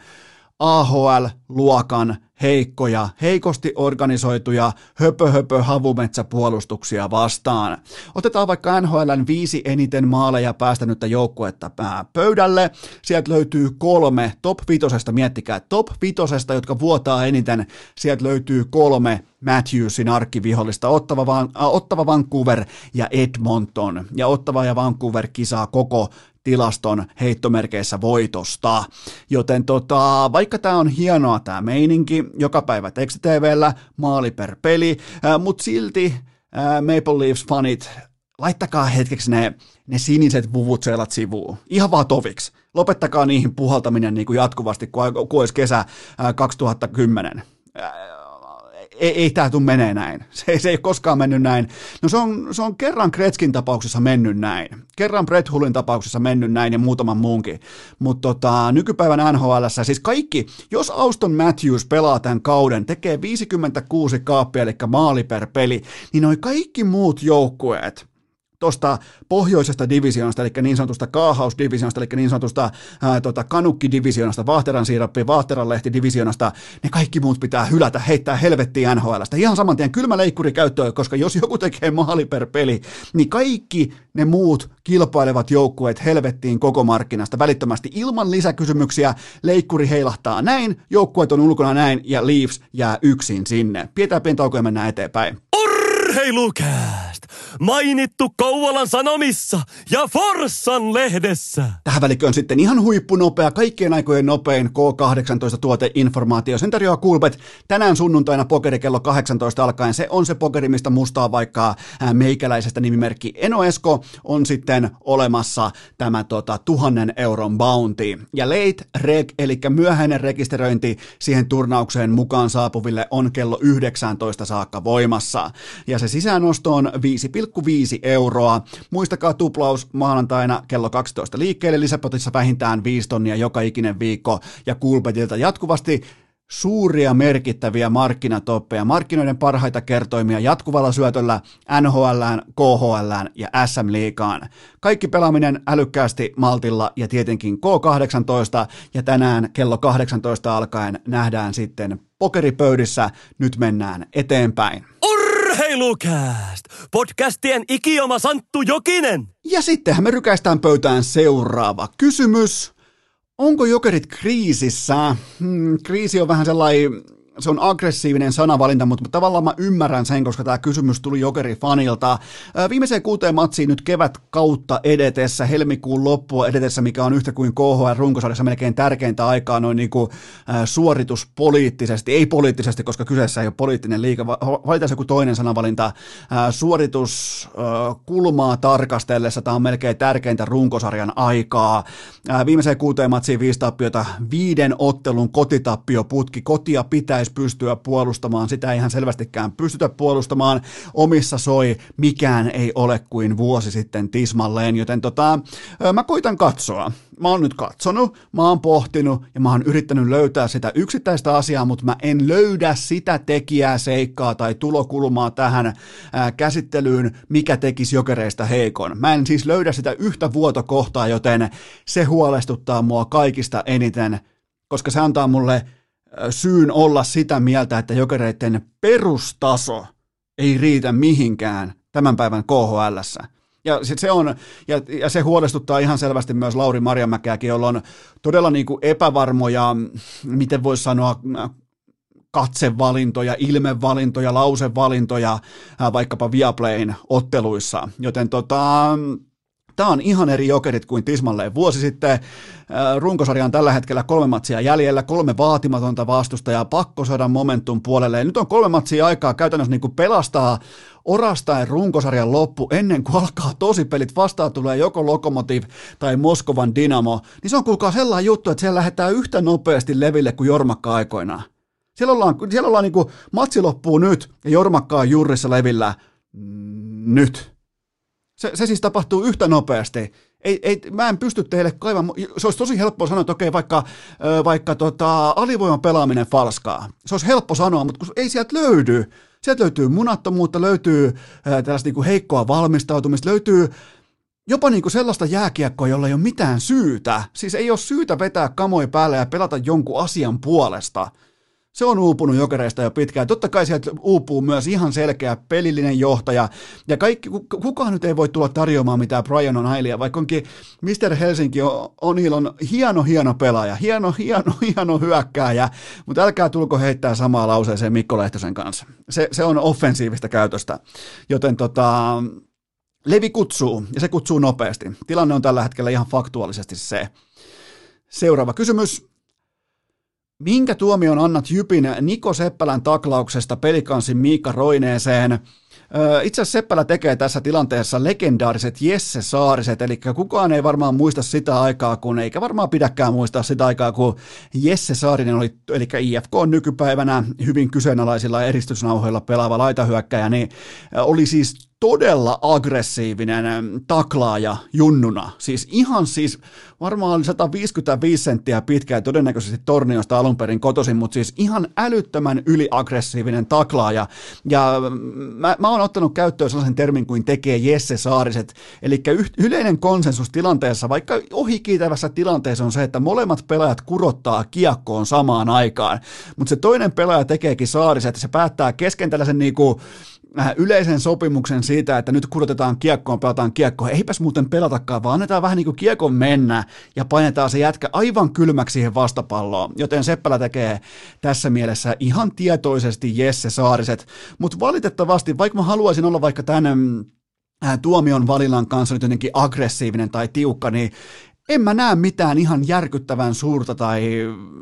AHL-luokan heikkoja, heikosti organisoituja höpö höpö havumetsäpuolustuksia vastaan. Otetaan vaikka NHLn viisi eniten maaleja päästänyttä joukkuetta pöydälle. Sieltä löytyy kolme top vitosesta, miettikää top vitosesta, jotka vuotaa eniten. Sieltä löytyy kolme Matthewsin arkkivihollista, Ottava, Van, äh, Ottava Vancouver ja Edmonton. Ja Ottava ja Vancouver kisaa koko tilaston heittomerkeissä voitosta. Joten tota, vaikka tämä on hienoa tämä meininki, joka päivä tekstitvllä, maali per peli, äh, mutta silti äh, Maple Leafs-fanit, laittakaa hetkeksi ne, ne siniset vuvutseelat sivuun. Ihan vaan toviksi. Lopettakaa niihin puhaltaminen niin kuin jatkuvasti, kun, kun olisi kesä äh, 2010 ei, ei tämä tule menee näin. Se, se ei koskaan mennyt näin. No se on, se on kerran Kretskin tapauksessa mennyt näin. Kerran Brett Hullin tapauksessa mennyt näin ja muutaman muunkin. Mutta tota, nykypäivän NHL, siis kaikki, jos Auston Matthews pelaa tämän kauden, tekee 56 kaappia, eli maali per peli, niin noi kaikki muut joukkueet, tuosta pohjoisesta divisioonasta, eli niin sanotusta kaahausdivisioonasta, eli niin sanotusta ää, tota, kanukkidivisioonasta, Vaahteran siirappi, Vaahteran lehti divisioonasta, ne kaikki muut pitää hylätä, heittää helvettiin NHLstä. Ihan saman tien kylmä leikkuri käyttöön, koska jos joku tekee maali per peli, niin kaikki ne muut kilpailevat joukkueet helvettiin koko markkinasta välittömästi ilman lisäkysymyksiä. Leikkuri heilahtaa näin, joukkueet on ulkona näin ja Leafs jää yksin sinne. Pidetään pieni tauko ja mennään eteenpäin. Urheilukääst! Mainittu Kouvolan Sanomissa ja Forssan lehdessä. Tähän välikköön sitten ihan huippunopea, kaikkien aikojen nopein K18-tuoteinformaatio. Sen tarjoaa Kulbet tänään sunnuntaina pokeri kello 18 alkaen. Se on se pokeri, mistä mustaa vaikka meikäläisestä nimimerkki Enoesko on sitten olemassa tämä tota, tuhannen euron bounty. Ja late reg, eli myöhäinen rekisteröinti siihen turnaukseen mukaan saapuville on kello 19 saakka voimassa. Ja se sisäänosto on euroa. Muistakaa tuplaus maanantaina kello 12 liikkeelle, lisäpotissa vähintään 5 tonnia joka ikinen viikko ja Coolbetilta jatkuvasti suuria merkittäviä markkinatoppeja, markkinoiden parhaita kertoimia jatkuvalla syötöllä NHL, KHL ja SM Liigaan. Kaikki pelaaminen älykkäästi maltilla ja tietenkin K18 ja tänään kello 18 alkaen nähdään sitten pokeripöydissä. Nyt mennään eteenpäin. Urheilukääst! Podcastien ikioma Santtu Jokinen! Ja sittenhän me rykäistään pöytään seuraava kysymys. Onko jokerit kriisissä? Hmm, kriisi on vähän sellainen se on aggressiivinen sanavalinta, mutta tavallaan mä ymmärrän sen, koska tämä kysymys tuli Jokeri-fanilta. Viimeiseen kuuteen matsiin nyt kevät kautta edetessä, helmikuun loppua edetessä, mikä on yhtä kuin KHL-runkosarjassa melkein tärkeintä aikaa noin niin kuin, suorituspoliittisesti, ei poliittisesti, koska kyseessä ei ole poliittinen liika, valitaan joku toinen sanavalinta, suorituskulmaa tarkastellessa, tämä on melkein tärkeintä runkosarjan aikaa. Viimeiseen kuuteen matsiin viisi tappiota, viiden ottelun kotitappioputki, kotia pitäisi pitäisi pystyä puolustamaan, sitä ei ihan selvästikään pystytä puolustamaan, omissa soi, mikään ei ole kuin vuosi sitten tismalleen, joten tota, mä koitan katsoa. Mä oon nyt katsonut, mä oon pohtinut ja mä oon yrittänyt löytää sitä yksittäistä asiaa, mutta mä en löydä sitä tekijää, seikkaa tai tulokulmaa tähän ää, käsittelyyn, mikä tekisi jokereista heikon. Mä en siis löydä sitä yhtä vuotokohtaa, joten se huolestuttaa mua kaikista eniten, koska se antaa mulle syyn olla sitä mieltä, että jokereiden perustaso ei riitä mihinkään tämän päivän KHL. Ja se, on, ja, ja se huolestuttaa ihan selvästi myös Lauri Marjamäkeäkin, jolla on todella niin kuin epävarmoja, miten voisi sanoa, katsevalintoja, ilmevalintoja, lausevalintoja vaikkapa Viaplayn otteluissa. Joten tota, Tämä on ihan eri jokerit kuin tismalleen vuosi sitten. Äh, runkosarja on tällä hetkellä kolme matsia jäljellä, kolme vaatimatonta vastustajaa, pakko saada momentum puolelle. Ja nyt on kolme matsia aikaa käytännössä niin kuin pelastaa orastaen runkosarjan loppu ennen kuin alkaa tosi pelit vastaan tulee joko Lokomotiv tai Moskovan Dynamo, niin se on kuulkaa sellainen juttu, että siellä lähdetään yhtä nopeasti leville kuin Jormakka aikoinaan. Siellä ollaan, siellä ollaan niin kuin, matsi loppuu nyt ja Jormakka on juurissa levillä nyt. Se, se siis tapahtuu yhtä nopeasti. Ei, ei, mä en pysty teille kaivamaan, se olisi tosi helppo sanoa, että okei, vaikka, vaikka tota, alivoiman pelaaminen falskaa. Se olisi helppo sanoa, mutta kun ei sieltä löydy. Sieltä löytyy munattomuutta, löytyy tällaista niin kuin heikkoa valmistautumista, löytyy jopa niin kuin sellaista jääkiekkoa, jolla ei ole mitään syytä. Siis ei ole syytä vetää kamoi päälle ja pelata jonkun asian puolesta – se on uupunut jokereista jo pitkään. Totta kai sieltä uupuu myös ihan selkeä pelillinen johtaja. Ja kaikki, kukaan nyt ei voi tulla tarjoamaan mitään Brian O'Neillia, vaikka onkin Mr. Helsinki O'Neill on hieno, hieno pelaaja, hieno, hieno, hieno hyökkääjä, mutta älkää tulko heittää samaa lauseeseen Mikko Lehtosen kanssa. Se, se on offensiivista käytöstä. Joten tota, Levi kutsuu, ja se kutsuu nopeasti. Tilanne on tällä hetkellä ihan faktuaalisesti se. Seuraava kysymys. Minkä tuomion annat Jypin Niko Seppälän taklauksesta pelikansin Miikka Roineeseen? Itse asiassa Seppälä tekee tässä tilanteessa legendaariset Jesse Saariset, eli kukaan ei varmaan muista sitä aikaa, kun eikä varmaan pidäkään muistaa sitä aikaa, kun Jesse Saarinen oli, eli IFK on nykypäivänä hyvin kyseenalaisilla eristysnauhoilla pelaava laitahyökkäjä, niin oli siis todella aggressiivinen taklaaja junnuna. Siis ihan siis varmaan 155 senttiä pitkä ja todennäköisesti Torniosta alun perin kotoisin, mutta siis ihan älyttömän yliaggressiivinen taklaaja. Ja mä, mä oon ottanut käyttöön sellaisen termin kuin tekee Jesse Saariset. Eli yleinen konsensus tilanteessa, vaikka ohikiitävässä tilanteessa on se, että molemmat pelaajat kurottaa kiekkoon samaan aikaan. Mutta se toinen pelaaja tekeekin Saariset, se päättää kesken tällaisen niinku yleisen sopimuksen siitä, että nyt kurotetaan kiekkoon, pelataan kiekkoon. Eipäs muuten pelatakaan, vaan annetaan vähän niin kuin kiekon mennä ja painetaan se jätkä aivan kylmäksi siihen vastapalloon. Joten Seppälä tekee tässä mielessä ihan tietoisesti Jesse Saariset. Mutta valitettavasti, vaikka mä haluaisin olla vaikka tämän äh, tuomion valinnan kanssa nyt jotenkin aggressiivinen tai tiukka, niin en mä näe mitään ihan järkyttävän suurta tai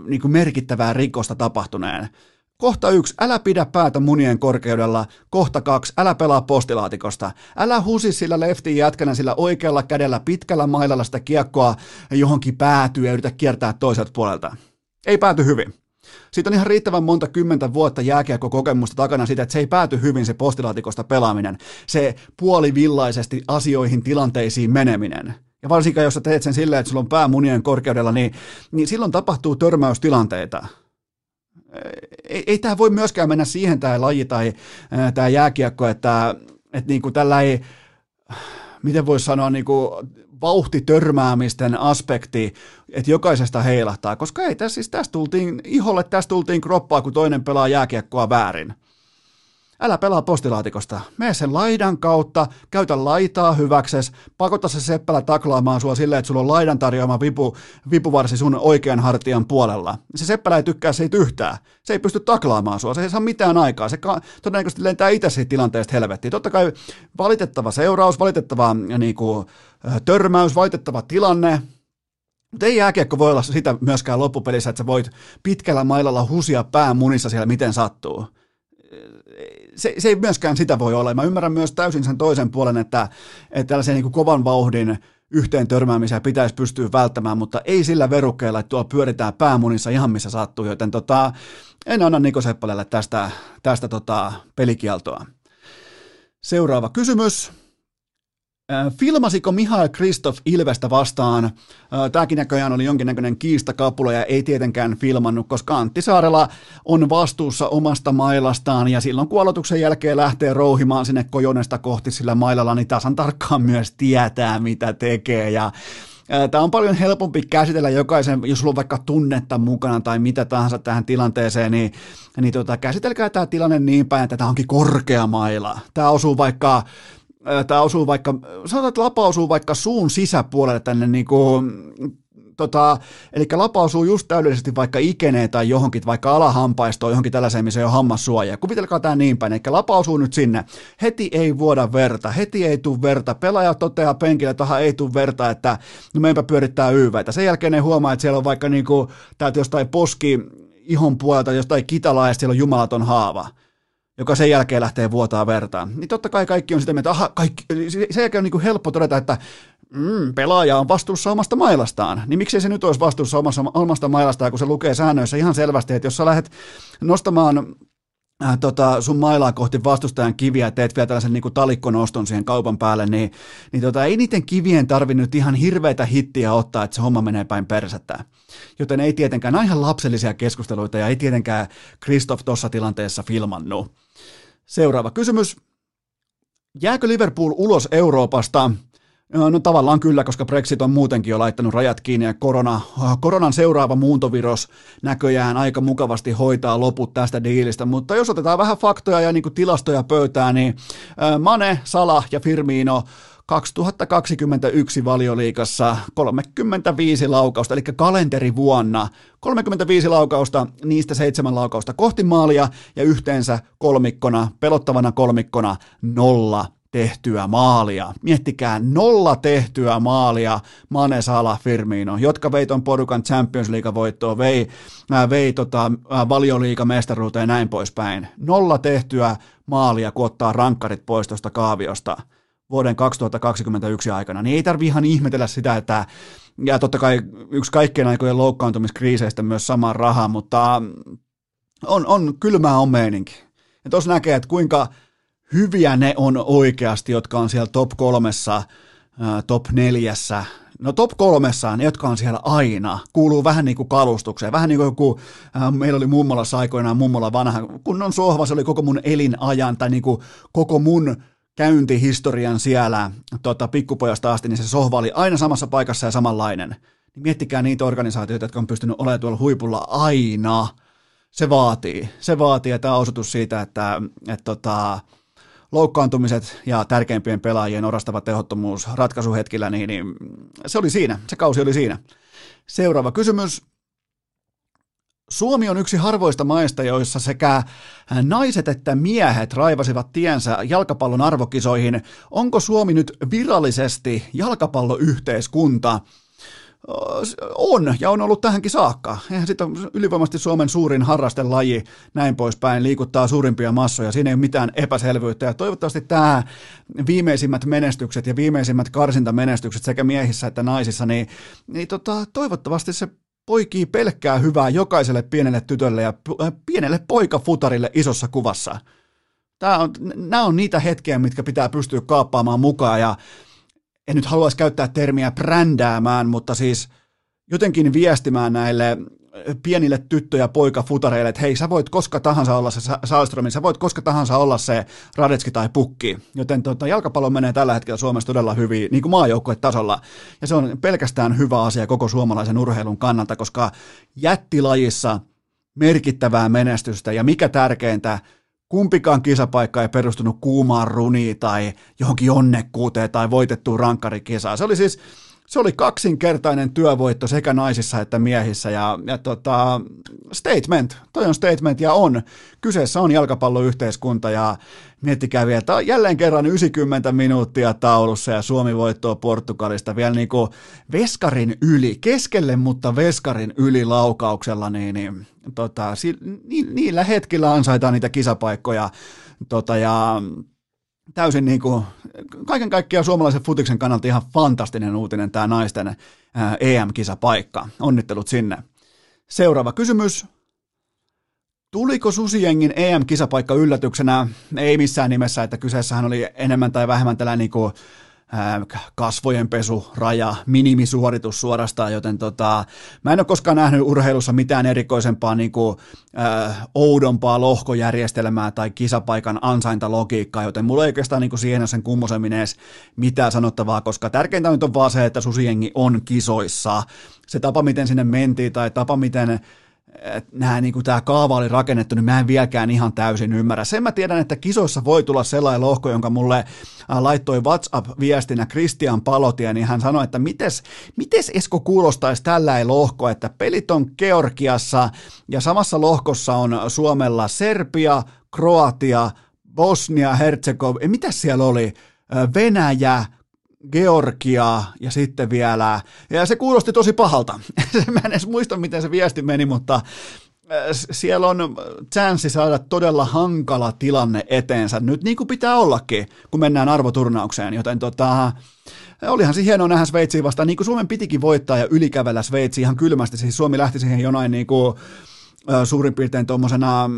niin kuin merkittävää rikosta tapahtuneen. Kohta yksi, älä pidä päätä munien korkeudella. Kohta kaksi, älä pelaa postilaatikosta. Älä husi sillä leftin jätkänä sillä oikealla kädellä pitkällä mailalla sitä kiekkoa johonkin päätyy ja yritä kiertää toiselta puolelta. Ei pääty hyvin. Siitä on ihan riittävän monta kymmentä vuotta jääkiekko-kokemusta takana sitä, että se ei pääty hyvin se postilaatikosta pelaaminen, se puolivillaisesti asioihin, tilanteisiin meneminen. Ja varsinkin jos sä teet sen silleen, että sulla on pää munien korkeudella, niin, niin silloin tapahtuu törmäystilanteita. Ei, ei tämä voi myöskään mennä siihen tämä laji tai tämä jääkiekko, että, että niin kuin tällä ei, miten voisi sanoa, niin kuin vauhtitörmäämisten aspekti, että jokaisesta heilahtaa, koska ei tässä siis tästä tultiin iholle, tästä tultiin kroppaa, kun toinen pelaa jääkiekkoa väärin. Älä pelaa postilaatikosta. Mene sen laidan kautta, käytä laitaa hyväkses, pakota se seppälä taklaamaan sua silleen, että sulla on laidan tarjoama vipu, vipuvarsi sun oikean hartian puolella. Se seppälä ei tykkää siitä yhtään. Se ei pysty taklaamaan sua, se ei saa mitään aikaa. Se ka- todennäköisesti lentää itse siitä tilanteesta helvettiin. Totta kai valitettava seuraus, valitettava niin kuin, törmäys, valitettava tilanne, mutta ei jääkiekko voi olla sitä myöskään loppupelissä, että sä voit pitkällä mailalla husia pää munissa siellä miten sattuu se, se ei myöskään sitä voi olla. Mä ymmärrän myös täysin sen toisen puolen, että, että tällaisen niin kovan vauhdin yhteen törmäämiseen pitäisi pystyä välttämään, mutta ei sillä verukkeella, että tuolla pyöritään päämunissa ihan missä sattuu, joten tota, en anna Niko Seppälelle tästä, tästä tota, pelikieltoa. Seuraava kysymys. Filmasiko Mihail Kristoff Ilvestä vastaan? Tämäkin näköjään oli jonkinnäköinen kiistakapula ja ei tietenkään filmannut, koska Antti Saarela on vastuussa omasta mailastaan ja silloin kun aloituksen jälkeen lähtee rouhimaan sinne kojonesta kohti sillä mailalla, niin tasan tarkkaan myös tietää, mitä tekee ja Tämä on paljon helpompi käsitellä jokaisen, jos sulla on vaikka tunnetta mukana tai mitä tahansa tähän tilanteeseen, niin, niin tota, käsitelkää tämä tilanne niin päin, että tämä onkin korkea maila. Tämä osuu vaikka tämä osuu vaikka, sanotaan, että lapa osuu vaikka suun sisäpuolelle tänne niin kuin, tota, eli lapa osuu just täydellisesti vaikka ikeneen tai johonkin, vaikka alahampaistoon, johonkin tällaiseen, missä ei ole hammassuoja. Kuvitelkaa tämä niin päin, eli lapa osuu nyt sinne. Heti ei vuoda verta, heti ei tule verta. Pelaaja toteaa penkille, että ei tule verta, että no meinpä pyörittää yyväitä. Sen jälkeen ne huomaa, että siellä on vaikka niinku, täältä jostain poski ihon puolelta, jostain kitalaista, siellä on jumalaton haava joka sen jälkeen lähtee vuotaa vertaan, niin totta kai kaikki on sitä mieltä, aha, kaikki, sen jälkeen on niin kuin helppo todeta, että mm, pelaaja on vastuussa omasta mailastaan. Niin miksei se nyt olisi vastuussa omasta, omasta mailastaan, kun se lukee säännöissä ihan selvästi, että jos sä lähdet nostamaan äh, tota, sun mailaa kohti vastustajan kiviä ja teet vielä tällaisen niin talikkonoston siihen kaupan päälle, niin, niin tota, ei niiden kivien tarvinnut ihan hirveitä hittiä ottaa, että se homma menee päin persettä. Joten ei tietenkään, nämä ihan lapsellisia keskusteluita ja ei tietenkään Kristoff tuossa tilanteessa filmannut. Seuraava kysymys. Jääkö Liverpool ulos Euroopasta? No tavallaan kyllä, koska Brexit on muutenkin jo laittanut rajat kiinni ja korona, koronan seuraava muuntovirus näköjään aika mukavasti hoitaa loput tästä diilistä, mutta jos otetaan vähän faktoja ja niin tilastoja pöytään, niin Mane, Sala ja Firmino 2021 valioliikassa 35 laukausta, eli kalenterivuonna 35 laukausta, niistä seitsemän laukausta kohti maalia ja yhteensä kolmikkona, pelottavana kolmikkona nolla tehtyä maalia. Miettikää, nolla tehtyä maalia Mane Sala Firmino, jotka vei ton porukan Champions League-voittoa, vei, äh, vei tota, äh, valioliigamestaruuteen ja näin poispäin. Nolla tehtyä maalia, kun ottaa rankkarit pois tuosta kaaviosta vuoden 2021 aikana, niin ei tarvi ihan ihmetellä sitä, että ja totta kai yksi kaikkien aikojen loukkaantumiskriiseistä myös sama raha, mutta on, on kylmää on meininki. Ja tuossa näkee, että kuinka hyviä ne on oikeasti, jotka on siellä top kolmessa, top neljässä, No top kolmessa, ne jotka on siellä aina, kuuluu vähän niin kuin kalustukseen. Vähän niin kuin joku, äh, meillä oli mummolassa aikoinaan mummola vanha, kunnon sohva, se oli koko mun elinajan, tai niin kuin koko mun käyntihistorian siellä tota, pikkupojasta asti, niin se sohva oli aina samassa paikassa ja samanlainen. Niin miettikää niitä organisaatioita, jotka on pystynyt olemaan tuolla huipulla aina. Se vaatii. Se vaatii, ja tämä osoitus siitä, että et, tota, loukkaantumiset ja tärkeimpien pelaajien orastava tehottomuus ratkaisuhetkillä, niin, niin se oli siinä. Se kausi oli siinä. Seuraava kysymys. Suomi on yksi harvoista maista, joissa sekä naiset että miehet raivasivat tiensä jalkapallon arvokisoihin. Onko Suomi nyt virallisesti jalkapalloyhteiskunta? On, ja on ollut tähänkin saakka. Eihän sitten ylivoimasti Suomen suurin harrastelaji, näin poispäin, liikuttaa suurimpia massoja. Siinä ei ole mitään epäselvyyttä. Ja toivottavasti tämä viimeisimmät menestykset ja viimeisimmät karsintamenestykset sekä miehissä että naisissa, niin, niin tota, toivottavasti se poikii pelkkää hyvää jokaiselle pienelle tytölle ja äh, pienelle poikafutarille isossa kuvassa. Tää on, nämä on niitä hetkiä, mitkä pitää pystyä kaappaamaan mukaan ja en nyt haluaisi käyttää termiä brändäämään, mutta siis jotenkin viestimään näille pienille tyttö- ja poikafutareille, että hei, sä voit koska tahansa olla se Salströmin, sä voit koska tahansa olla se Radetski tai Pukki. Joten tota, jalkapallo menee tällä hetkellä Suomessa todella hyvin, niin kuin tasolla. Ja se on pelkästään hyvä asia koko suomalaisen urheilun kannalta, koska jättilajissa merkittävää menestystä ja mikä tärkeintä, kumpikaan kisapaikka ei perustunut kuumaan runiin tai johonkin onnekkuuteen tai voitettuun rankkarikisaan. Se oli siis se oli kaksinkertainen työvoitto sekä naisissa että miehissä ja, ja tota, statement, toi on statement ja on. Kyseessä on jalkapalloyhteiskunta ja miettikää vielä, että jälleen kerran 90 minuuttia taulussa ja Suomi voittoo Portugalista vielä niin kuin veskarin yli, keskelle mutta veskarin yli laukauksella, niin, niin tota, si, ni, niillä hetkillä ansaitaan niitä kisapaikkoja tota, ja täysin niin kuin, kaiken kaikkiaan suomalaisen futiksen kannalta ihan fantastinen uutinen tämä naisten EM-kisapaikka. Onnittelut sinne. Seuraava kysymys. Tuliko Susiengin EM-kisapaikka yllätyksenä? Ei missään nimessä, että kyseessähän oli enemmän tai vähemmän tällainen niin kuin kasvojen pesu, raja, minimisuoritus suorastaan, joten tota, mä en ole koskaan nähnyt urheilussa mitään erikoisempaa niin kuin, äh, oudompaa lohkojärjestelmää tai kisapaikan ansaintalogiikkaa, joten mulla ei oikeastaan niin kuin siihen sen kummosemmin edes mitään sanottavaa, koska tärkeintä nyt on vaan se, että Susiengi on kisoissa. Se tapa, miten sinne mentiin tai tapa, miten nämä, niin kuin tämä kaava oli rakennettu, niin mä en vieläkään ihan täysin ymmärrä. Sen mä tiedän, että kisoissa voi tulla sellainen lohko, jonka mulle äh, laittoi WhatsApp-viestinä Christian Palotia, niin hän sanoi, että mites, mites Esko kuulostaisi tällainen lohko, että pelit on Georgiassa ja samassa lohkossa on Suomella Serbia, Kroatia, Bosnia, Herzegovina, mitä siellä oli? Äh, Venäjä, Georgia ja sitten vielä, ja se kuulosti tosi pahalta. Mä en edes muista, miten se viesti meni, mutta äh, siellä on chanssi saada todella hankala tilanne eteensä, nyt niin kuin pitää ollakin, kun mennään arvoturnaukseen, joten tota, olihan se hienoa nähdä Sveitsiä vastaan, niin kuin Suomen pitikin voittaa ja ylikävellä Sveitsi ihan kylmästi, siis Suomi lähti siihen jonain niin kuin, äh, suurin piirtein tuommoisena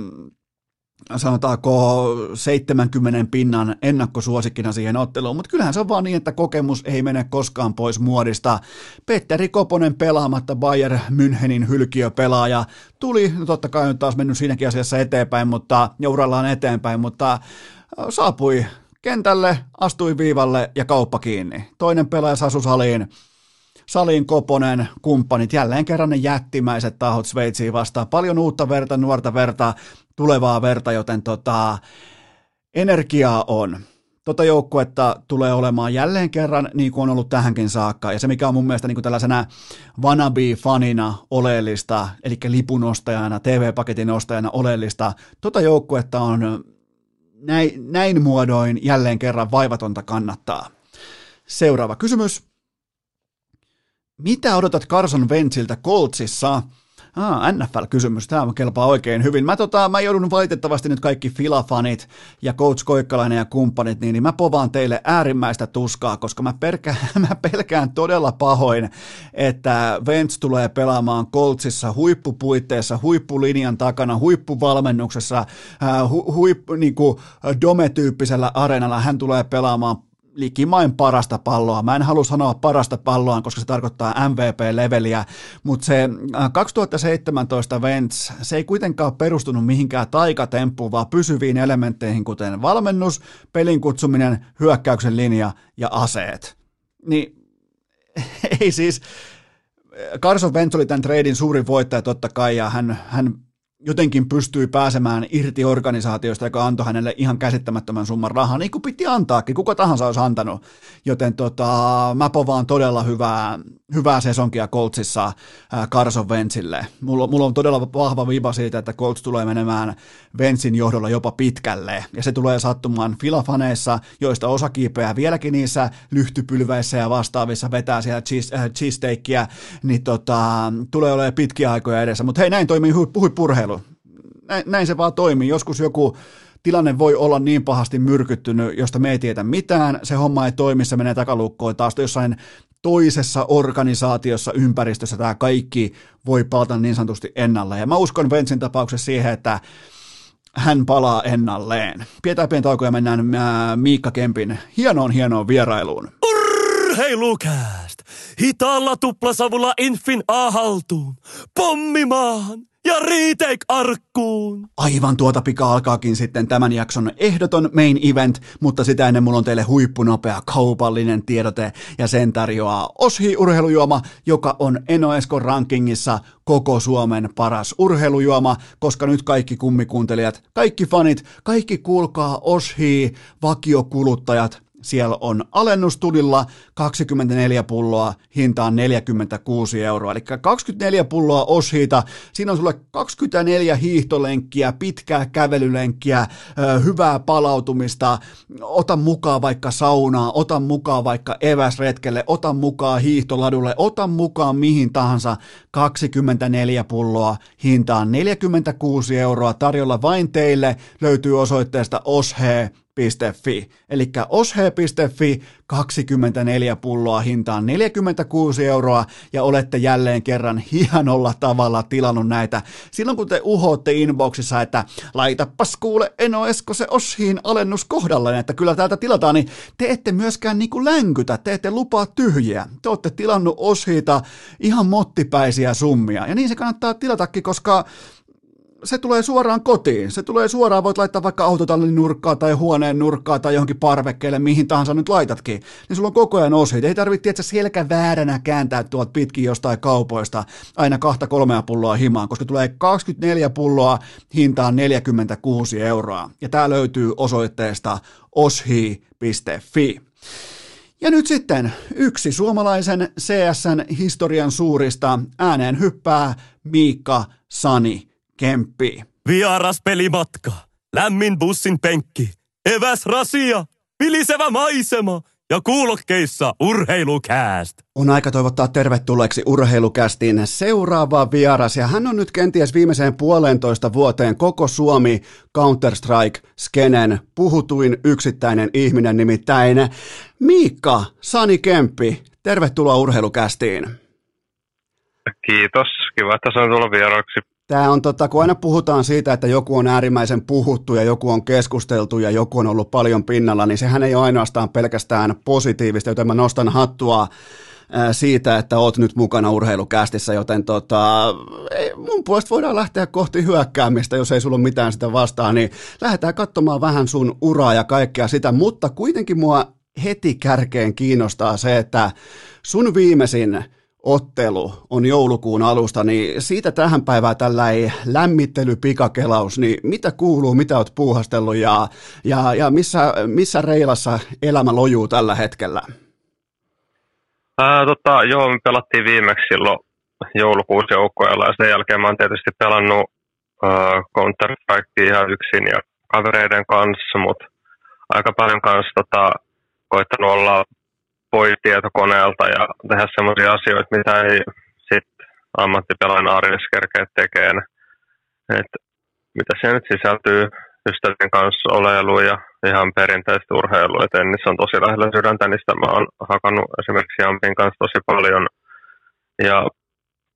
sanotaanko 70 pinnan ennakkosuosikkina siihen otteluun, mutta kyllähän se on vaan niin, että kokemus ei mene koskaan pois muodista. Petteri Koponen pelaamatta Bayer Münchenin hylkiöpelaaja tuli, no totta kai on taas mennyt siinäkin asiassa eteenpäin, mutta, ja urallaan eteenpäin, mutta saapui kentälle, astui viivalle ja kauppa kiinni. Toinen pelaaja Sasu Saliin, Salin Koponen, kumppanit, jälleen kerran ne jättimäiset tahot Sveitsiin vastaan. Paljon uutta verta, nuorta verta, tulevaa verta, joten tota, energiaa on. Tota joukkuetta tulee olemaan jälleen kerran niin kuin on ollut tähänkin saakka. Ja se, mikä on mun mielestä niin kuin tällaisena wannabe-fanina oleellista, eli lipunostajana, TV-paketin ostajana oleellista, tota joukkuetta on näin, näin muodoin jälleen kerran vaivatonta kannattaa. Seuraava kysymys. Mitä odotat Carson Wentziltä Coltsissa? Ah, NFL-kysymys, tämä kelpaa oikein hyvin. Mä, tota, mä joudun valitettavasti nyt kaikki filafanit ja Coach Koikkalainen ja kumppanit, niin, niin mä povaan teille äärimmäistä tuskaa, koska mä, perkä, mä pelkään todella pahoin, että Vents tulee pelaamaan Coltsissa huippupuitteissa, huippulinjan takana, huippuvalmennuksessa, äh, hu, huippu, niin kuin, dome-tyyppisellä areenalla. Hän tulee pelaamaan likimain parasta palloa. Mä en halua sanoa parasta palloa, koska se tarkoittaa MVP-leveliä, mutta se 2017 äh, Vents, se ei kuitenkaan perustunut mihinkään taikatemppuun, vaan pysyviin elementteihin, kuten valmennus, pelin kutsuminen, hyökkäyksen linja ja aseet. Niin ei siis, Carson Wentz oli tämän treidin suurin voittaja totta kai, ja hän, hän jotenkin pystyi pääsemään irti organisaatiosta, joka antoi hänelle ihan käsittämättömän summan rahaa, niin kuin piti antaakin, kuka tahansa olisi antanut. Joten tota, mä povaan todella hyvää, hyvää sesonkia Coltsissa Carson Wentzille. Mulla, mulla on todella vahva viba siitä, että Colts tulee menemään Wentzin johdolla jopa pitkälle, ja se tulee sattumaan filafaneissa, joista osa kiipeää vieläkin niissä lyhtypylveissä ja vastaavissa vetää siellä cheese, äh, cheesesteikkiä, niin tota, tulee olemaan pitkiä aikoja edessä. Mutta hei, näin toimii huippurheilu. Näin, näin se vaan toimii. Joskus joku tilanne voi olla niin pahasti myrkyttynyt, josta me ei tiedä mitään, se homma ei toimi, se menee takalukkoon taas jossain toisessa organisaatiossa, ympäristössä tämä kaikki voi palata niin sanotusti ennalleen. Ja mä uskon Ventsin tapauksessa siihen, että hän palaa ennalleen. Pidetään pieni tauko mennään äh, Miikka Kempin hienoon hienoon vierailuun. Urheilukääst! Hitaalla tuplasavulla Infin A haltuun. Pommimaan! Ja retake arkkuun. Aivan tuota pika alkaakin sitten tämän jakson ehdoton main event, mutta sitä ennen mulla on teille huippunopea kaupallinen tiedote ja sen tarjoaa Oshi urheilujuoma, joka on Enoeskon rankingissa koko Suomen paras urheilujuoma, koska nyt kaikki kummikuuntelijat, kaikki fanit, kaikki kuulkaa Oshi vakiokuluttajat siellä on alennustulilla 24 pulloa, hintaan 46 euroa. Eli 24 pulloa oshiita, siinä on sulle 24 hiihtolenkkiä, pitkää kävelylenkkiä, hyvää palautumista, ota mukaan vaikka saunaa, ota mukaan vaikka eväsretkelle, ota mukaan hiihtoladulle, ota mukaan mihin tahansa. 24 pulloa, hintaan 46 euroa, tarjolla vain teille, löytyy osoitteesta oshe oshe.fi. Eli oshe.fi 24 pulloa hintaan 46 euroa ja olette jälleen kerran hienolla tavalla tilannut näitä. Silloin kun te uhoatte inboxissa, että laitapas kuule Eno Esko se Oshiin alennus kohdalle, että kyllä täältä tilataan, niin te ette myöskään niinku länkytä, te ette lupaa tyhjiä. Te olette tilannut Oshiita ihan mottipäisiä summia ja niin se kannattaa tilatakin, koska se tulee suoraan kotiin. Se tulee suoraan, voit laittaa vaikka autotallin nurkkaa tai huoneen nurkkaa tai johonkin parvekkeelle, mihin tahansa nyt laitatkin. Niin sulla on koko ajan osit. Ei tarvitse, että selkä vääränä kääntää tuolta pitkin jostain kaupoista aina kahta kolmea pulloa himaan, koska tulee 24 pulloa hintaan 46 euroa. Ja tämä löytyy osoitteesta oshi.fi. Ja nyt sitten yksi suomalaisen CSN historian suurista ääneen hyppää Miikka Sani Kemppi. Vieras pelimatka, lämmin bussin penkki, eväs rasia, vilisevä maisema ja kuulokkeissa urheilukääst. On aika toivottaa tervetulleeksi urheilukästiin seuraava vieras ja hän on nyt kenties viimeiseen puolentoista vuoteen koko Suomi Counter-Strike-skenen puhutuin yksittäinen ihminen nimittäin Miikka Sani Kemppi. Tervetuloa urheilukästiin. Kiitos, kiva, että sain tulla vieraaksi. Tämä on totta, kun aina puhutaan siitä, että joku on äärimmäisen puhuttu ja joku on keskusteltu ja joku on ollut paljon pinnalla, niin sehän ei ole ainoastaan pelkästään positiivista, joten mä nostan hattua siitä, että oot nyt mukana urheilukästissä, joten tota, ei, mun puolesta voidaan lähteä kohti hyökkäämistä, jos ei sulla ole mitään sitä vastaan, niin lähdetään katsomaan vähän sun uraa ja kaikkea sitä, mutta kuitenkin mua heti kärkeen kiinnostaa se, että sun viimeisin ottelu on joulukuun alusta, niin siitä tähän päivään tällä ei lämmittely, pikakelaus, niin mitä kuuluu, mitä oot puuhastellut ja, ja, ja missä, missä reilassa elämä lojuu tällä hetkellä? Ää, tota, joo, me pelattiin viimeksi silloin joulukuussa joukkoilla ja sen jälkeen mä oon tietysti pelannut counter ihan yksin ja kavereiden kanssa, mutta aika paljon kanssa tota, koittanut olla pois tietokoneelta ja tehdä sellaisia asioita, mitä ei sitten ammattipelaajan arjessa kerkeä tekemään. Et mitä se nyt sisältyy ystävien kanssa oleiluun ja ihan perinteistä urheilua. Et tennis on tosi lähellä sydäntä, niin sitä mä oon hakannut esimerkiksi Jampin kanssa tosi paljon. Ja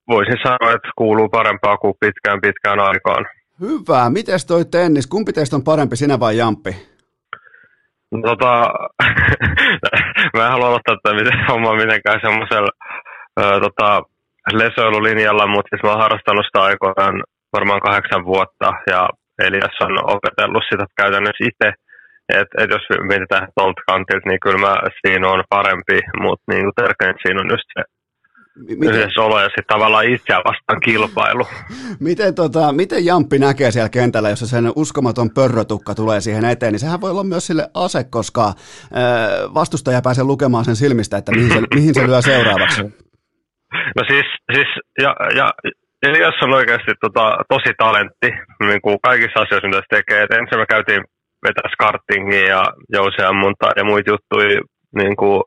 voisin sanoa, että kuuluu parempaa kuin pitkään pitkään aikaan. Hyvä. Miten toi tennis? Kumpi teistä on parempi, sinä vai Jampi? Tota, mä en halua aloittaa tätä miten, hommaa mitenkään semmoisella tota, lesoilulinjalla, mutta siis mä oon harrastanut sitä aikoinaan varmaan kahdeksan vuotta ja Elias on opetellut sitä käytännössä itse. Et, et jos mietitään tuolta kantilta, niin kyllä mä siinä on parempi, mutta niin tärkein siinä on just se miten, yhdessä olo ja sitten tavallaan itseä vastaan kilpailu. miten, tota, miten Jamppi näkee siellä kentällä, jos sen uskomaton pörrötukka tulee siihen eteen, niin sehän voi olla myös sille ase, koska äh, vastustaja pääsee lukemaan sen silmistä, että mihin se, mihin se lyö seuraavaksi. No siis, siis ja, ja Elias on oikeasti tota, tosi talentti niin kuin kaikissa asioissa, mitä se tekee. Et ensin me käytiin vetää skartingia ja jouseammunta ja muita juttuja niin kuin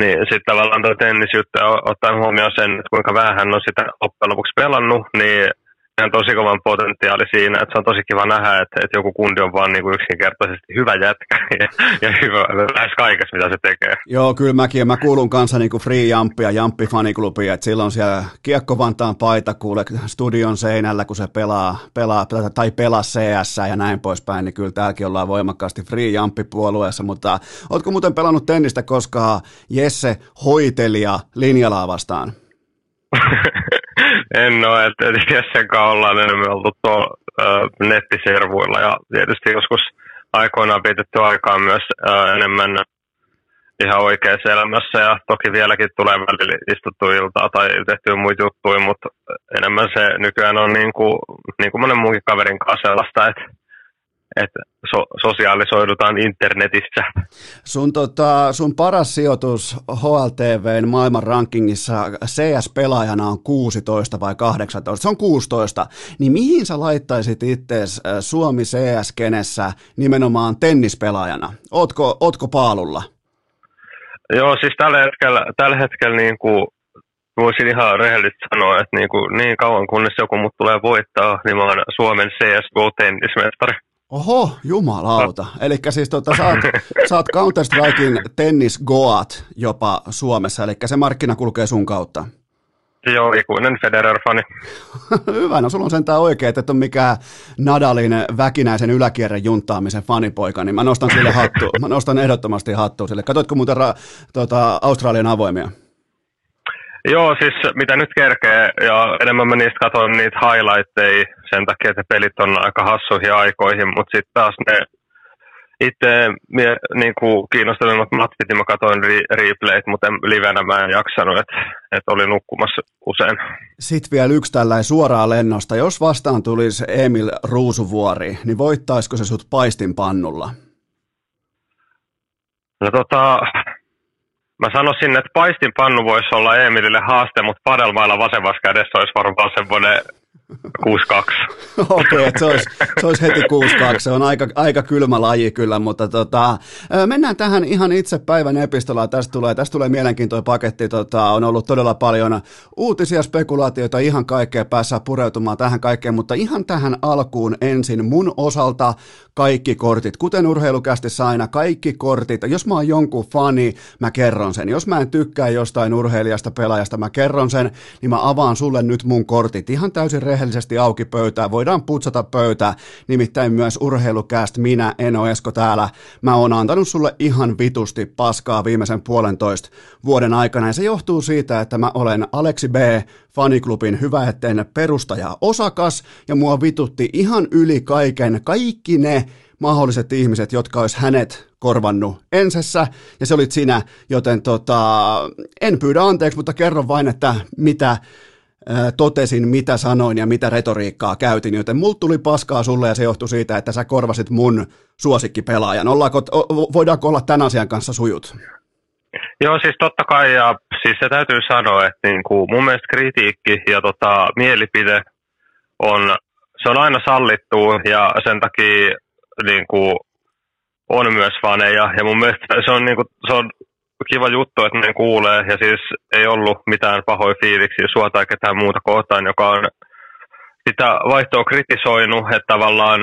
niin sitten tavallaan tuo tennisjuttu, ottaen huomioon sen, että kuinka vähän hän on sitä loppujen lopuksi pelannut, niin ihan tosi kovan potentiaali siinä, että se on tosi kiva nähdä, että, että joku kundi on vaan niin kuin yksinkertaisesti hyvä jätkä ja, ja hyvä lähes kaikessa, mitä se tekee. Joo, kyllä mäkin, mä kuulun kanssa niin kuin Free Jampi ja Jampi faniklubiin, että silloin siellä Kiekko Vantaan paita kuule studion seinällä, kun se pelaa, pelaa tai pelaa CS ja näin poispäin, niin kyllä täälläkin ollaan voimakkaasti Free Jampi-puolueessa, mutta ootko muuten pelannut tennistä koskaan Jesse Hoitelija linjalaa vastaan? en ole, että Jessen kanssa ollaan enemmän oltu tuolla nettiservuilla ja tietysti joskus aikoinaan pidetty aikaa myös ää, enemmän ihan oikeassa elämässä. Ja toki vieläkin tulee välillä istuttu iltaa tai tehty muita juttuja, mutta enemmän se nykyään on niin kuin, niin kuin monen muunkin kaverin kanssa sellaista, että että so, sosiaalisoidutaan internetissä. Sun, tota, sun paras sijoitus HLTVn maailman rankingissa CS-pelaajana on 16 vai 18, se on 16, niin mihin sä laittaisit itse Suomi CS-kenessä nimenomaan tennispelaajana? Ootko, ootko paalulla? Joo, siis tällä hetkellä, tällä hetkellä niin kuin voisin ihan rehellisesti sanoa, että niin, kuin, niin kauan kunnes joku mut tulee voittaa, niin mä oon Suomen CSGO-tennismestari. Oho, jumalauta. Eli siis tota, sä oot, sä oot Counter-Strikein tennis Goat jopa Suomessa, eli se markkina kulkee sun kautta. Joo, ikuinen Federer-fani. Hyvä, no sulla on sentään oikein, että et on mikään Nadalin väkinäisen yläkierren juntaamisen fanipoika, niin mä nostan sille hattu. Mä nostan ehdottomasti hattua sille. Katoitko muuten ra, tota, Australian avoimia? Joo, siis mitä nyt kerkee, ja enemmän mä niistä katson niitä highlightteja sen takia, että pelit on aika hassuihin aikoihin, mutta sitten taas ne itse niin kuin kiinnostavimmat matsit, niin mä katsoin re- replayt, mutta livenä mä en jaksanut, että, että oli nukkumassa usein. Sitten vielä yksi tällainen suoraa lennosta. Jos vastaan tulisi Emil Ruusuvuori, niin voittaisiko se sut paistin pannulla? No tota, Mä sanoisin, että paistinpannu voisi olla Emilille haaste, mutta padelmailla vasemmassa kädessä olisi varmaan semmoinen 6-2. Okei, okay, se, olisi, se olisi heti 6-2. Se on aika, aika kylmä laji kyllä, mutta tota, mennään tähän ihan itse päivän epistolaan. Tästä tulee, tästä tulee mielenkiintoinen paketti. Tota, on ollut todella paljon uutisia, spekulaatioita, ihan kaikkea päässä pureutumaan tähän kaikkeen, mutta ihan tähän alkuun ensin mun osalta kaikki kortit, kuten urheilukästissä aina, kaikki kortit. Jos mä oon jonkun fani, mä kerron sen. Jos mä en tykkää jostain urheilijasta, pelaajasta, mä kerron sen, niin mä avaan sulle nyt mun kortit ihan täysin rehellisesti auki pöytää. Voidaan putsata pöytää, nimittäin myös urheilukäst, minä, Eno Esko täällä. Mä oon antanut sulle ihan vitusti paskaa viimeisen puolentoista vuoden aikana, ja se johtuu siitä, että mä olen Aleksi B, faniklubin hyvä etten perustaja osakas, ja mua vitutti ihan yli kaiken, kaikki ne mahdolliset ihmiset, jotka olisi hänet korvannut ensessä, ja se olit sinä, joten tota, en pyydä anteeksi, mutta kerron vain, että mitä totesin, mitä sanoin ja mitä retoriikkaa käytin, joten multa tuli paskaa sulle ja se johtui siitä, että sä korvasit mun suosikkipelaajan. Ollaanko, voidaanko olla tämän asian kanssa sujut? Joo, siis totta kai, ja siis se täytyy sanoa, että niin kuin mun mielestä kritiikki ja tota, mielipide on, se on aina sallittu ja sen takia niin kuin, on myös faneja. Ja mun mielestä se on, niin kuin, se on kiva juttu, että ne kuulee. Ja siis ei ollut mitään pahoja fiiliksiä sua tai ketään muuta kohtaan, joka on sitä vaihtoa kritisoinut. Että tavallaan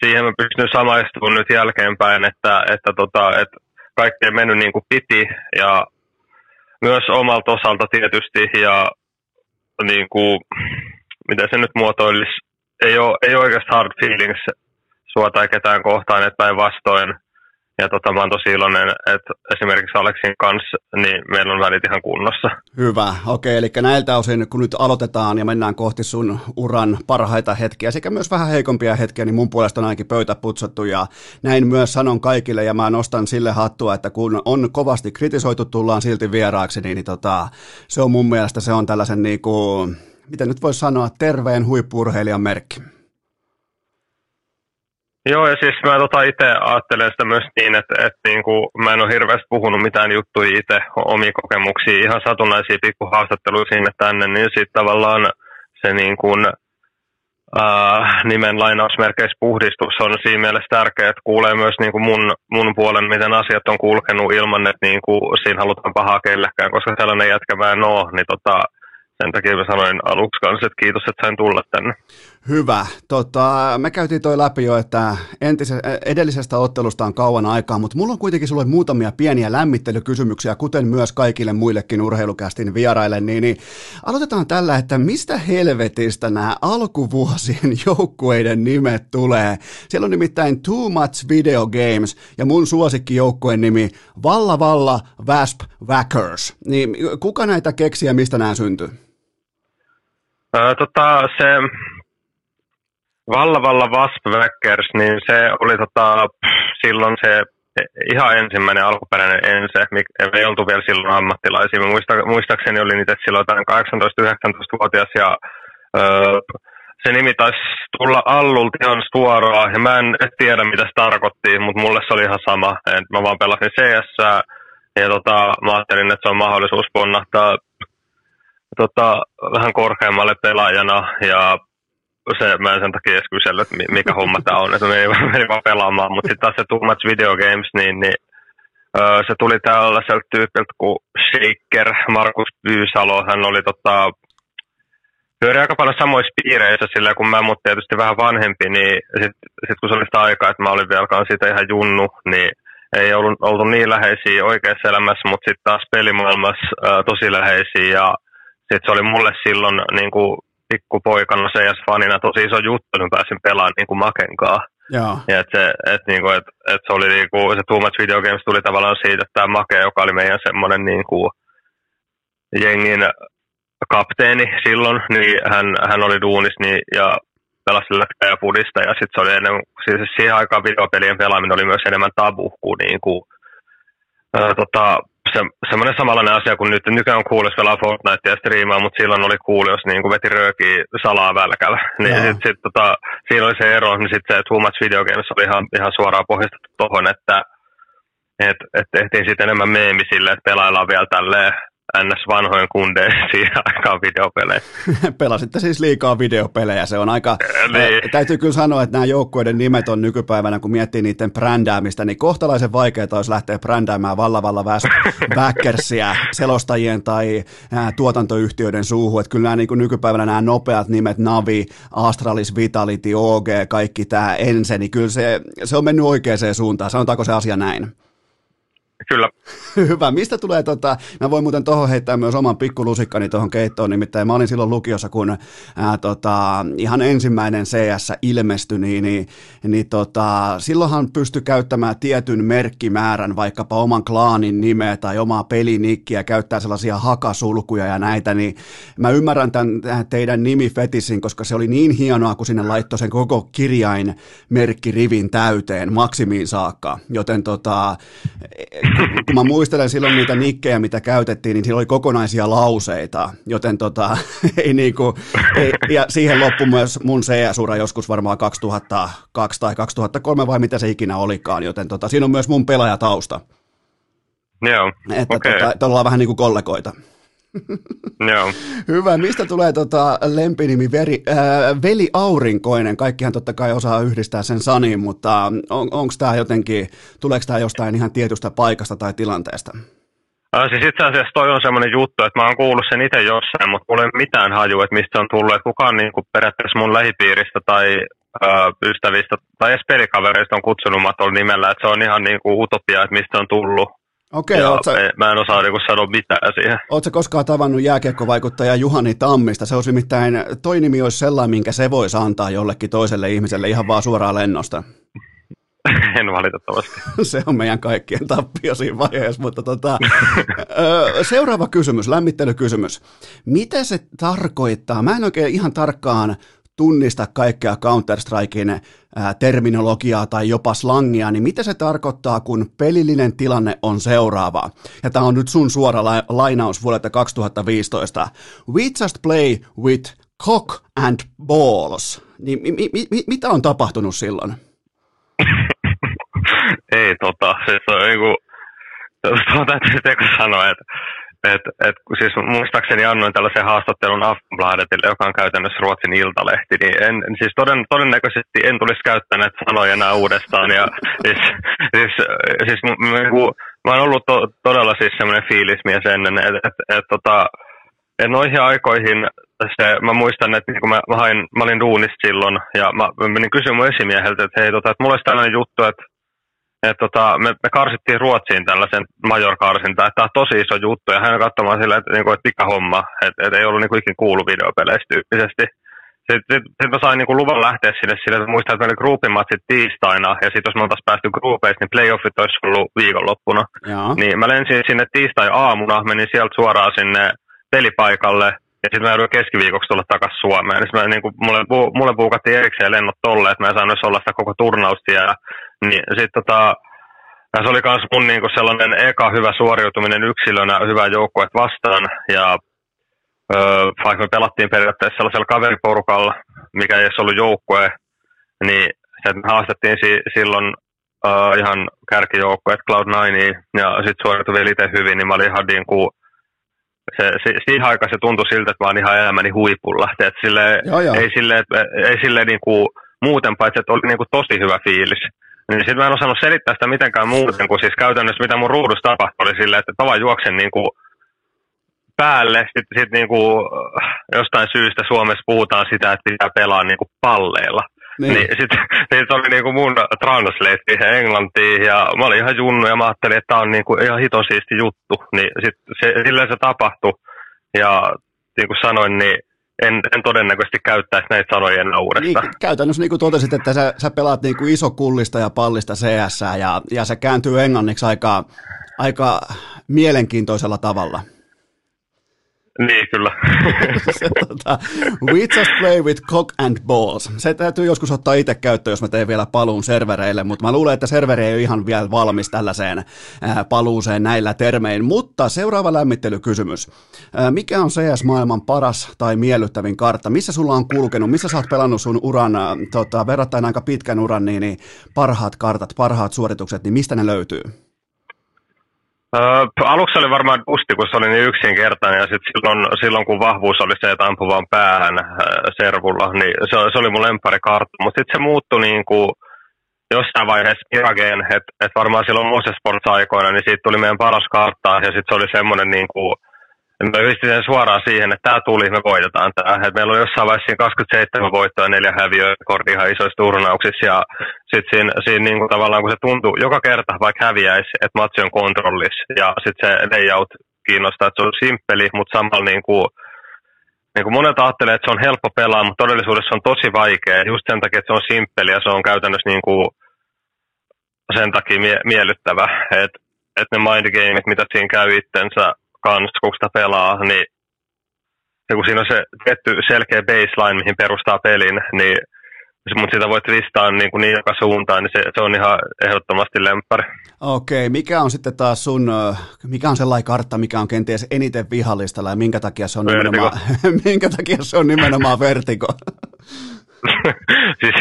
siihen mä pystyn samaistumaan nyt jälkeenpäin, että, että, tota, että kaikki ei mennyt niin kuin piti. Ja myös omalta osalta tietysti. Ja niin kuin, miten se nyt muotoilisi, ei ole, ei ole oikeastaan hard feelings sua tai ketään kohtaan, että päinvastoin. Ja tota, mä oon tosi iloinen, että esimerkiksi Aleksin kanssa niin meillä on välit ihan kunnossa. Hyvä, okei, eli näiltä osin kun nyt aloitetaan ja mennään kohti sun uran parhaita hetkiä sekä myös vähän heikompia hetkiä, niin mun puolesta on ainakin pöytä putsattu ja näin myös sanon kaikille ja mä nostan sille hattua, että kun on kovasti kritisoitu, tullaan silti vieraaksi, niin, niin tota, se on mun mielestä se on tällaisen niin kuin, miten nyt voisi sanoa, terveen huippurheilijan merkki. Joo, ja siis mä tota itse ajattelen sitä myös niin, että, että niin kuin, mä en ole hirveästi puhunut mitään juttuja itse, omia kokemuksia, ihan satunnaisia pikkuhaastatteluja sinne tänne, niin sitten tavallaan se niin kuin, ää, nimen lainausmerkeissä puhdistus on siinä mielessä tärkeää, että kuulee myös niin kuin mun, mun puolen, miten asiat on kulkenut ilman, että niin kuin, siinä halutaan pahaa kellekään, koska sellainen jätkä mä en ole, niin tota, sen takia mä sanoin aluksi kanssa, että kiitos, että sain tulla tänne. Hyvä. Tota, me käytiin toi läpi jo, että entise, edellisestä ottelusta on kauan aikaa, mutta mulla on kuitenkin sulle muutamia pieniä lämmittelykysymyksiä, kuten myös kaikille muillekin urheilukästin vieraille, niin, niin aloitetaan tällä, että mistä helvetistä nämä alkuvuosien joukkueiden nimet tulee? Siellä on nimittäin Too Much Video Games ja mun suosikki joukkueen nimi Valla Valla Wasp Wackers. Niin kuka näitä keksiä, mistä nämä syntyy? Tota, se Valla Valla Waspväkkers, niin se oli tota, silloin se ihan ensimmäinen alkuperäinen ense. Me ei oltu vielä silloin ammattilaisia. Muista, muistaakseni oli niitä silloin 18-19-vuotias ja öö, se nimi taisi tulla Allulta ihan suoraan ja mä en tiedä mitä se tarkoitti, mutta mulle se oli ihan sama. Mä vaan pelasin CS ja tota, mä ajattelin, että se on mahdollisuus ponnahtaa tota, vähän korkeammalle pelaajana ja se, mä en sen takia edes kysellyt, että mikä homma tämä on, että me ei meni vaan pelaamaan, mutta sitten taas se Too Much Video Games, niin, niin öö, se tuli tällaiselta tyypiltä kuin Shaker, Markus Pyysalo, hän oli tota, pyöri aika paljon samoissa piireissä sillä kun mä, mutta tietysti vähän vanhempi, niin sitten sit kun se oli sitä aikaa, että mä olin vielä siitä ihan junnu, niin ei ollut, oltu niin läheisiä oikeassa elämässä, mutta sitten taas pelimaailmassa ää, tosi läheisiä. Ja sitten se oli mulle silloin niin kuin pikkupoikana CS-fanina tosi iso juttu, että pääsin pelaamaan niin kuin Makenkaa. Joo. Ja et se, et niinku, et, et se oli niinku, se Too Much Video Games tuli tavallaan siitä, että tämä Make, joka oli meidän semmoinen niinku, jengin kapteeni silloin, niin hän, hän oli duunis niin, ja pelasi lätkää ja pudista ja sitten se oli ennen, siis siihen aikaan videopelien pelaaminen oli myös enemmän tabu kuin, niin kuin ää, tota, se, semmoinen samanlainen asia kuin nyt. Nykyään on kuulus pelaa Fortnitea ja striimaa, mutta silloin oli kuulu, jos niin kuin veti röökiä salaa välkällä. Niin sit, sit, tota, siinä oli se ero, niin sitten se Too Much Video Games oli ihan, ihan suoraan pohjastettu tuohon, että et, et tehtiin sitten enemmän meemi sille, että pelaillaan vielä tälleen ns. vanhojen kundeen siihen aikaan videopelejä. Pelasitte siis liikaa videopelejä, se on aika, niin. täytyy kyllä sanoa, että nämä joukkueiden nimet on nykypäivänä, kun miettii niiden brändäämistä, niin kohtalaisen vaikeaa olisi lähteä brändäämään Valla Valla Backersia selostajien tai tuotantoyhtiöiden suuhun, että kyllä nämä niin kuin nykypäivänä nämä nopeat nimet, Navi, Astralis, Vitality, OG, kaikki tämä Ense, niin kyllä se, se on mennyt oikeaan suuntaan, sanotaanko se asia näin? Kyllä. Hyvä. Mistä tulee, tota, mä voin muuten tuohon heittää myös oman pikkulusikkani tuohon keittoon, nimittäin mä olin silloin lukiossa, kun ää, tota, ihan ensimmäinen CS ilmestyi, niin, niin, niin tota, silloinhan pystyi käyttämään tietyn merkkimäärän, vaikkapa oman klaanin nimeä tai omaa pelinikkiä, käyttää sellaisia hakasulkuja ja näitä, niin mä ymmärrän tämän teidän nimifetisin, koska se oli niin hienoa, kun sinne laittoi sen koko kirjain merkkirivin täyteen maksimiin saakka, joten tota, kun mä muistelen silloin niitä nikkejä, mitä käytettiin, niin siellä oli kokonaisia lauseita, joten tota, ei niinku, ei, ja siihen loppui myös mun CS-ura joskus varmaan 2002 tai 2003 vai mitä se ikinä olikaan, joten tota, siinä on myös mun pelaajatausta. Joo, Että okay. tota, ollaan vähän niin kuin kollegoita. Joo. Hyvä. Mistä tulee tota lempinimi veri, äh, Veli Aurinkoinen? Kaikkihan totta kai osaa yhdistää sen saniin, mutta on, onko tämä jotenkin, tuleeko tämä jostain ihan tietystä paikasta tai tilanteesta? Äh, siis itse asiassa toi on semmoinen juttu, että mä oon kuullut sen itse jossain, mutta mulla ei ole mitään hajua, että mistä on tullut. Että kukaan niin kuin periaatteessa mun lähipiiristä tai äh, ystävistä tai edes pelikavereista on kutsunut Matolla nimellä, että se on ihan niin kuin utopia, että mistä on tullut. Okei, okay, sä, mä en osaa niinku sanoa mitään siihen. Oletko koskaan tavannut jääkiekkovaikuttaja Juhani Tammista? Se olisi nimittäin, toi nimi olisi sellainen, minkä se voisi antaa jollekin toiselle ihmiselle ihan vaan suoraan lennosta. En valitettavasti. Se on meidän kaikkien tappio siinä vaiheessa, mutta tota, seuraava kysymys, lämmittelykysymys. Mitä se tarkoittaa? Mä en oikein ihan tarkkaan tunnista kaikkea Counter-Strikein terminologiaa tai jopa slangia, niin mitä se tarkoittaa, kun pelillinen tilanne on seuraava? Ja tämä on nyt sun suora la- lainaus vuodelta 2015. We just play with cock and balls. Niin mi- mi- mi- mitä on tapahtunut silloin? Ei tota, siis on niinku, tuota täytyy sanoa, että et, et, siis muistaakseni annoin tällaisen haastattelun Aftonbladetille, joka on käytännössä Ruotsin iltalehti, niin en, siis toden, todennäköisesti en tulisi käyttäneet sanoja enää uudestaan. Ja siis, siis, siis mä, mä oon ollut to, todella siis semmoinen fiilismies ennen, että et, et, tota, et noihin aikoihin se, mä muistan, että niin kun mä, mä, hain, mä olin duunissa silloin ja mä, mä menin kysymään mun esimieheltä, että hei, tota, että mulla olisi tällainen juttu, että et tota, me, me karsittiin Ruotsiin tällaisen major-karsinta, että tämä on tosi iso juttu, ja hän katsomaan silleen, että, niinku, että mikä homma, että, että ei ollut niinku ikin kuulu videopeleistä tyyppisesti. Sitten sit, sit mä sain niinku luvan lähteä sinne sille, että muistan, että meillä oli gruppimatsit tiistaina, ja sitten jos me oltaisiin päästy gruupeista, niin playoffit olisi ollut viikonloppuna. Joo. Niin mä lensin sinne tiistai-aamuna, menin sieltä suoraan sinne pelipaikalle, ja sitten mä joudun keskiviikoksi tulla takaisin Suomeen. Niin mä, niin kuin, mulle, mulle puukattiin erikseen lennot tolle, että mä en saanut olla sitä koko turnausta. Ja, niin sit, tota, se oli myös mun niin kuin sellainen eka hyvä suoriutuminen yksilönä hyvä joukkue vastaan. Ja öö, vaikka me pelattiin periaatteessa sellaisella kaveriporukalla, mikä ei edes ollut joukkue, niin se, me haastettiin si- silloin uh, ihan kärkijoukkueet Cloud9 ja sitten suoriutui vielä itse hyvin, niin mä olin ihan niin kuin se, se, siihen aikaan se tuntui siltä, että mä oon ihan elämäni huipulla. Et sille, joo, joo. Ei sille, ei sille niinku, muuten, paitsi että oli niinku tosi hyvä fiilis. Niin sitten mä en osannut selittää sitä mitenkään muuten, kuin siis käytännössä mitä mun ruudussa tapahtui, oli silleen, että mä vaan juoksen niinku päälle, sitten sit niinku, jostain syystä Suomessa puhutaan sitä, että pitää pelaa niinku palleilla. Niin. niin sitten sit oli niinku mun translate englantiin ja mä olin ihan junnu ja mä ajattelin, että tää on niinku ihan hitosiisti juttu. Niin sit se, silleen se tapahtui ja niin kuin sanoin, niin en, en todennäköisesti käyttäisi näitä sanoja enää uudestaan. Niin, käytännössä niin kuin totesit, että sä, sä pelaat niin kuin iso kullista ja pallista CS ja, ja se kääntyy englanniksi aika, aika mielenkiintoisella tavalla. Niin, kyllä. se, tota, we just play with cock and balls. Se täytyy joskus ottaa itse käyttöön, jos mä teen vielä paluun servereille, mutta mä luulen, että serveri ei ole ihan vielä valmis tällaiseen ää, paluuseen näillä termein. Mutta seuraava lämmittelykysymys. Ää, mikä on CS-maailman paras tai miellyttävin kartta? Missä sulla on kulkenut? Missä sä oot pelannut sun uran, ää, tota, verrattain aika pitkän uran, niin, niin parhaat kartat, parhaat suoritukset, niin mistä ne löytyy? Öö, aluksi oli varmaan Dusti, kun se oli niin yksinkertainen ja sit silloin, silloin kun vahvuus oli se, että ampui vaan päähän äh, servulla, niin se, se oli mun lempari kartta. Mutta sitten se muuttui niin kuin jossain vaiheessa Irageen, että et varmaan silloin Moses Sports aikoina, niin siitä tuli meidän paras kartta ja sitten se oli semmoinen niin kuin, Mä yhdistin sen suoraan siihen, että tämä tuli, me voitetaan tämä. Et meillä oli jossain vaiheessa 27 voittoa ja neljä häviöä kortti ihan isoissa turnauksissa. Ja sitten siinä, siinä niin kuin tavallaan, kun se tuntuu joka kerta, vaikka häviäisi, että matsi on kontrollissa. Ja sitten se layout kiinnostaa, että se on simppeli, mutta samalla niin kuin, niin kuin monet ajattelee, että se on helppo pelaa, mutta todellisuudessa on tosi vaikea. Just sen takia, että se on simppeli ja se on käytännössä niin kuin sen takia mie- miellyttävä. Että et ne mindgameit, mitä siinä käy itsensä kanssa, kun sitä pelaa, niin ja kun siinä on se tietty selkeä baseline, mihin perustaa pelin, niin mutta sitä voit listaa niin, kuin niin joka suuntaan, niin se, se on ihan ehdottomasti lemppari. Okei, mikä on sitten taas sun, mikä on sellainen kartta, mikä on kenties eniten vihallistalla ja minkä takia se on vertigo. nimenomaan, minkä takia se on nimenomaan vertigo? siis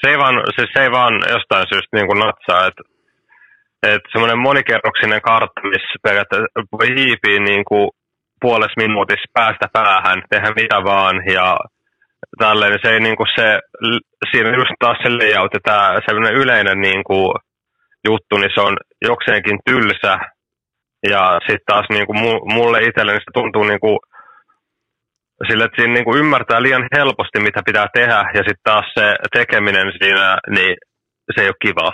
se ei, vaan, siis se ei vaan jostain syystä niin kuin natsaa, että että semmoinen monikerroksinen kartta, missä periaatteessa voi hiipiä niin kuin puolessa minuutissa päästä päähän, tehdä mitä vaan ja tälleen, niin se ei niin kuin se, siinä just taas se layout ja tämä semmoinen yleinen niin kuin juttu, niin se on jokseenkin tylsä ja sitten taas niin kuin mulle itselleni se tuntuu niin kuin sille, että siinä niin kuin ymmärtää liian helposti, mitä pitää tehdä, ja sitten taas se tekeminen siinä, niin se ei ole kivaa.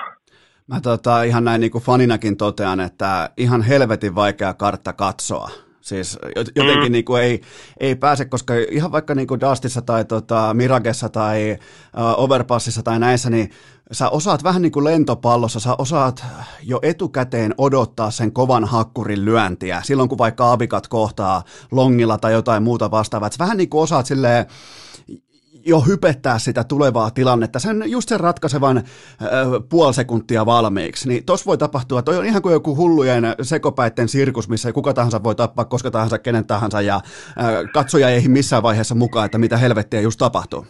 Mä tota, ihan näin niin kuin faninakin totean, että ihan helvetin vaikea kartta katsoa. Siis jotenkin mm. niin kuin ei, ei pääse, koska ihan vaikka niin kuin Dustissa tai tota Miragessa tai uh, Overpassissa tai näissä, niin sä osaat vähän niin kuin lentopallossa, sä osaat jo etukäteen odottaa sen kovan hakkurin lyöntiä, silloin kun vaikka avikat kohtaa longilla tai jotain muuta vastaavaa. Sä vähän niin kuin osaat silleen, jo hypettää sitä tulevaa tilannetta, sen, just sen ratkaisevan äh, puoli sekuntia valmiiksi, niin tos voi tapahtua, toi on ihan kuin joku hullujen sekopäitten sirkus, missä kuka tahansa voi tappaa koska tahansa, kenen tahansa, ja äh, katsoja ei missään vaiheessa mukaan, että mitä helvettiä just tapahtuu.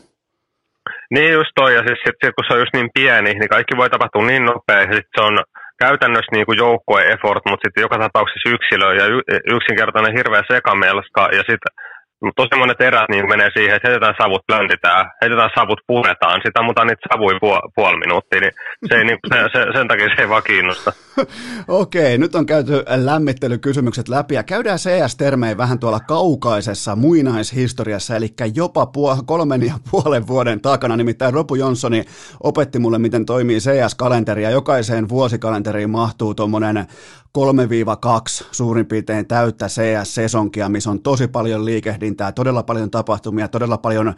Niin just toi, ja siis sit, kun se on just niin pieni, niin kaikki voi tapahtua niin nopeasti, sit se on käytännössä niin kuin joukkue effort, mutta sitten joka tapauksessa yksilö ja y- yksinkertainen hirveä sekamelska, ja sitten mutta tosi monet erät niin menee siihen, että heitetään savut, blenditään, heitetään savut, puretaan, sitä mutta niitä savuja puol- puoli minuuttia, niin, se ei, niin se, se, sen takia se ei vaan kiinnosta. Okei, nyt on käyty lämmittelykysymykset läpi ja käydään CS-termejä vähän tuolla kaukaisessa muinaishistoriassa, eli jopa puol- kolmen ja puolen vuoden takana, nimittäin Ropu Jonssoni opetti mulle, miten toimii CS-kalenteri ja jokaiseen vuosikalenteriin mahtuu tuommoinen 3-2 suurin piirtein täyttä CS-sesonkia, missä on tosi paljon liikehdintää, todella paljon tapahtumia, todella paljon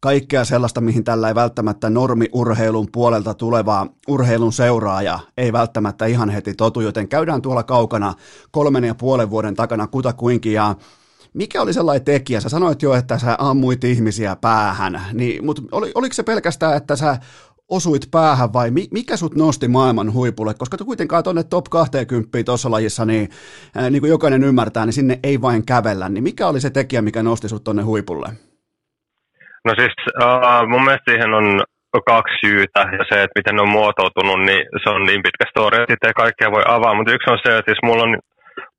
kaikkea sellaista, mihin tällä ei välttämättä normiurheilun puolelta tuleva urheilun seuraaja ei välttämättä ihan heti totu, joten käydään tuolla kaukana kolmen ja puolen vuoden takana kutakuinkin ja mikä oli sellainen tekijä? Sä sanoit jo, että sä ammuit ihmisiä päähän, niin, mutta oli, oliko se pelkästään, että sä osuit päähän vai mikä sut nosti maailman huipulle? Koska te kuitenkaan tuonne top 20 tuossa lajissa, niin, ää, niin kuin jokainen ymmärtää, niin sinne ei vain kävellä. Niin mikä oli se tekijä, mikä nosti sut tuonne huipulle? No siis uh, mun mielestä siihen on kaksi syytä ja se, että miten ne on muotoutunut, niin se on niin pitkä story, että sitten ei kaikkea voi avaa, mutta yksi on se, että siis mulla on,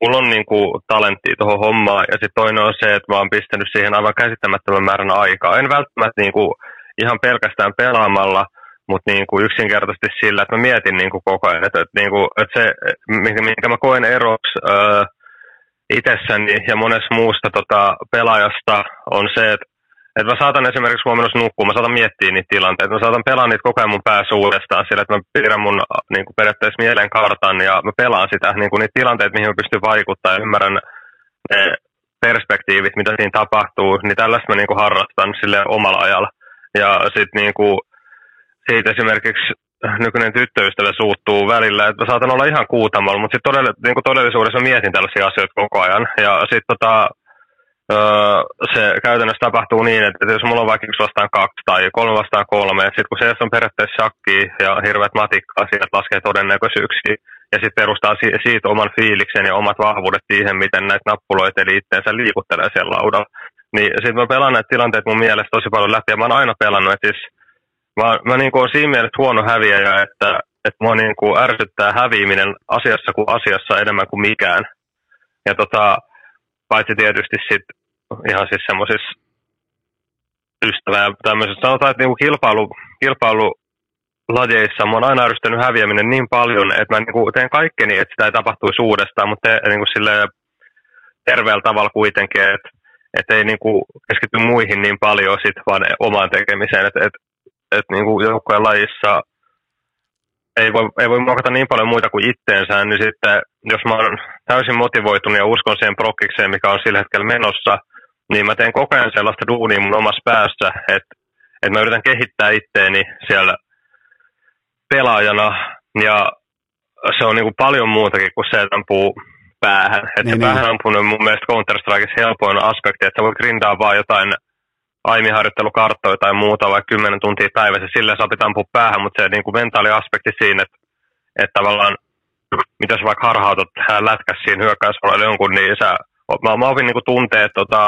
mulla on niin kuin talenttia tuohon hommaan ja sitten toinen on se, että mä oon pistänyt siihen aivan käsittämättömän määrän aikaa. En välttämättä niin kuin ihan pelkästään pelaamalla, mutta niin kuin yksinkertaisesti sillä, että mä mietin niin kuin koko ajan, että, että, niin kuin, että se, minkä mä koen eroksi öö, itsessäni ja monessa muusta tota, pelaajasta on se, että et mä saatan esimerkiksi, menossa nukkuun, mä saatan miettiä niitä tilanteita. Mä saatan pelaa niitä koko ajan mun päässä uudestaan sillä, että mä piirrän mun niin kuin periaatteessa mielen kartan ja mä pelaan sitä, niin kuin niitä tilanteita, mihin mä pystyn vaikuttamaan ja ymmärrän ne perspektiivit, mitä siinä tapahtuu, niin tällaista mä niin kuin harrastan sille omalla ajalla. Ja sitten niin kuin, siitä esimerkiksi nykyinen tyttöystävä suuttuu välillä, että saatan olla ihan kuutamalla, mutta sitten todell, niin todellisuudessa mietin tällaisia asioita koko ajan. Ja sitten tota, se käytännössä tapahtuu niin, että jos mulla on vaikka yksi vastaan kaksi tai kolme vastaan kolme, että sitten kun se on periaatteessa shakki ja hirveät matikkaa, sieltä laskee todennäköisyyksiä ja sitten perustaa siitä oman fiiliksen ja omat vahvuudet siihen, miten näitä nappuloita eli itteensä liikuttelee siellä laudalla. Niin sitten mä pelaan näitä tilanteita mun mielestä tosi paljon läpi ja mä oon aina pelannut, että siis mä, mä niin kuin olen siinä mielessä huono häviäjä, että, että mua niin kuin ärsyttää häviäminen asiassa kuin asiassa enemmän kuin mikään. Ja tota, paitsi tietysti sit ihan siis semmoisissa ystävää tämmöisessä, sanotaan, että niinku kilpailu, kilpailulajeissa mä oon aina ärsyttänyt häviäminen niin paljon, että mä niinku teen kaikkeni, että sitä ei tapahtuisi uudestaan, mutta te, niinku sille terveellä tavalla kuitenkin, että et ei niinku keskity muihin niin paljon sit vaan omaan tekemiseen, että et, et niinku joukkojen lajissa ei voi, ei voi muokata niin paljon muita kuin itteensä, niin sitten jos mä oon täysin motivoitunut ja uskon siihen prokkikseen, mikä on sillä hetkellä menossa, niin mä teen koko ajan sellaista duunia mun omassa päässä, että, että mä yritän kehittää itteeni siellä pelaajana ja se on niin kuin paljon muutakin kuin se, että ampuu päähän. Että niin, päähän niin. ampuminen on mun mielestä Counter-Strikeissa helpoin aspekti, että sä voit grindaa vaan jotain aimiharjoittelukarttoja tai muuta vaikka 10 tuntia päivässä, sillä saa pitää ampua päähän, mutta se niin kuin mentaaliaspekti siinä, että, että tavallaan mitä sä vaikka harhautat lätkäs siinä hyökkäyspuolella jonkun, niin sä, mä, mä opin niin kuin tunteet tota,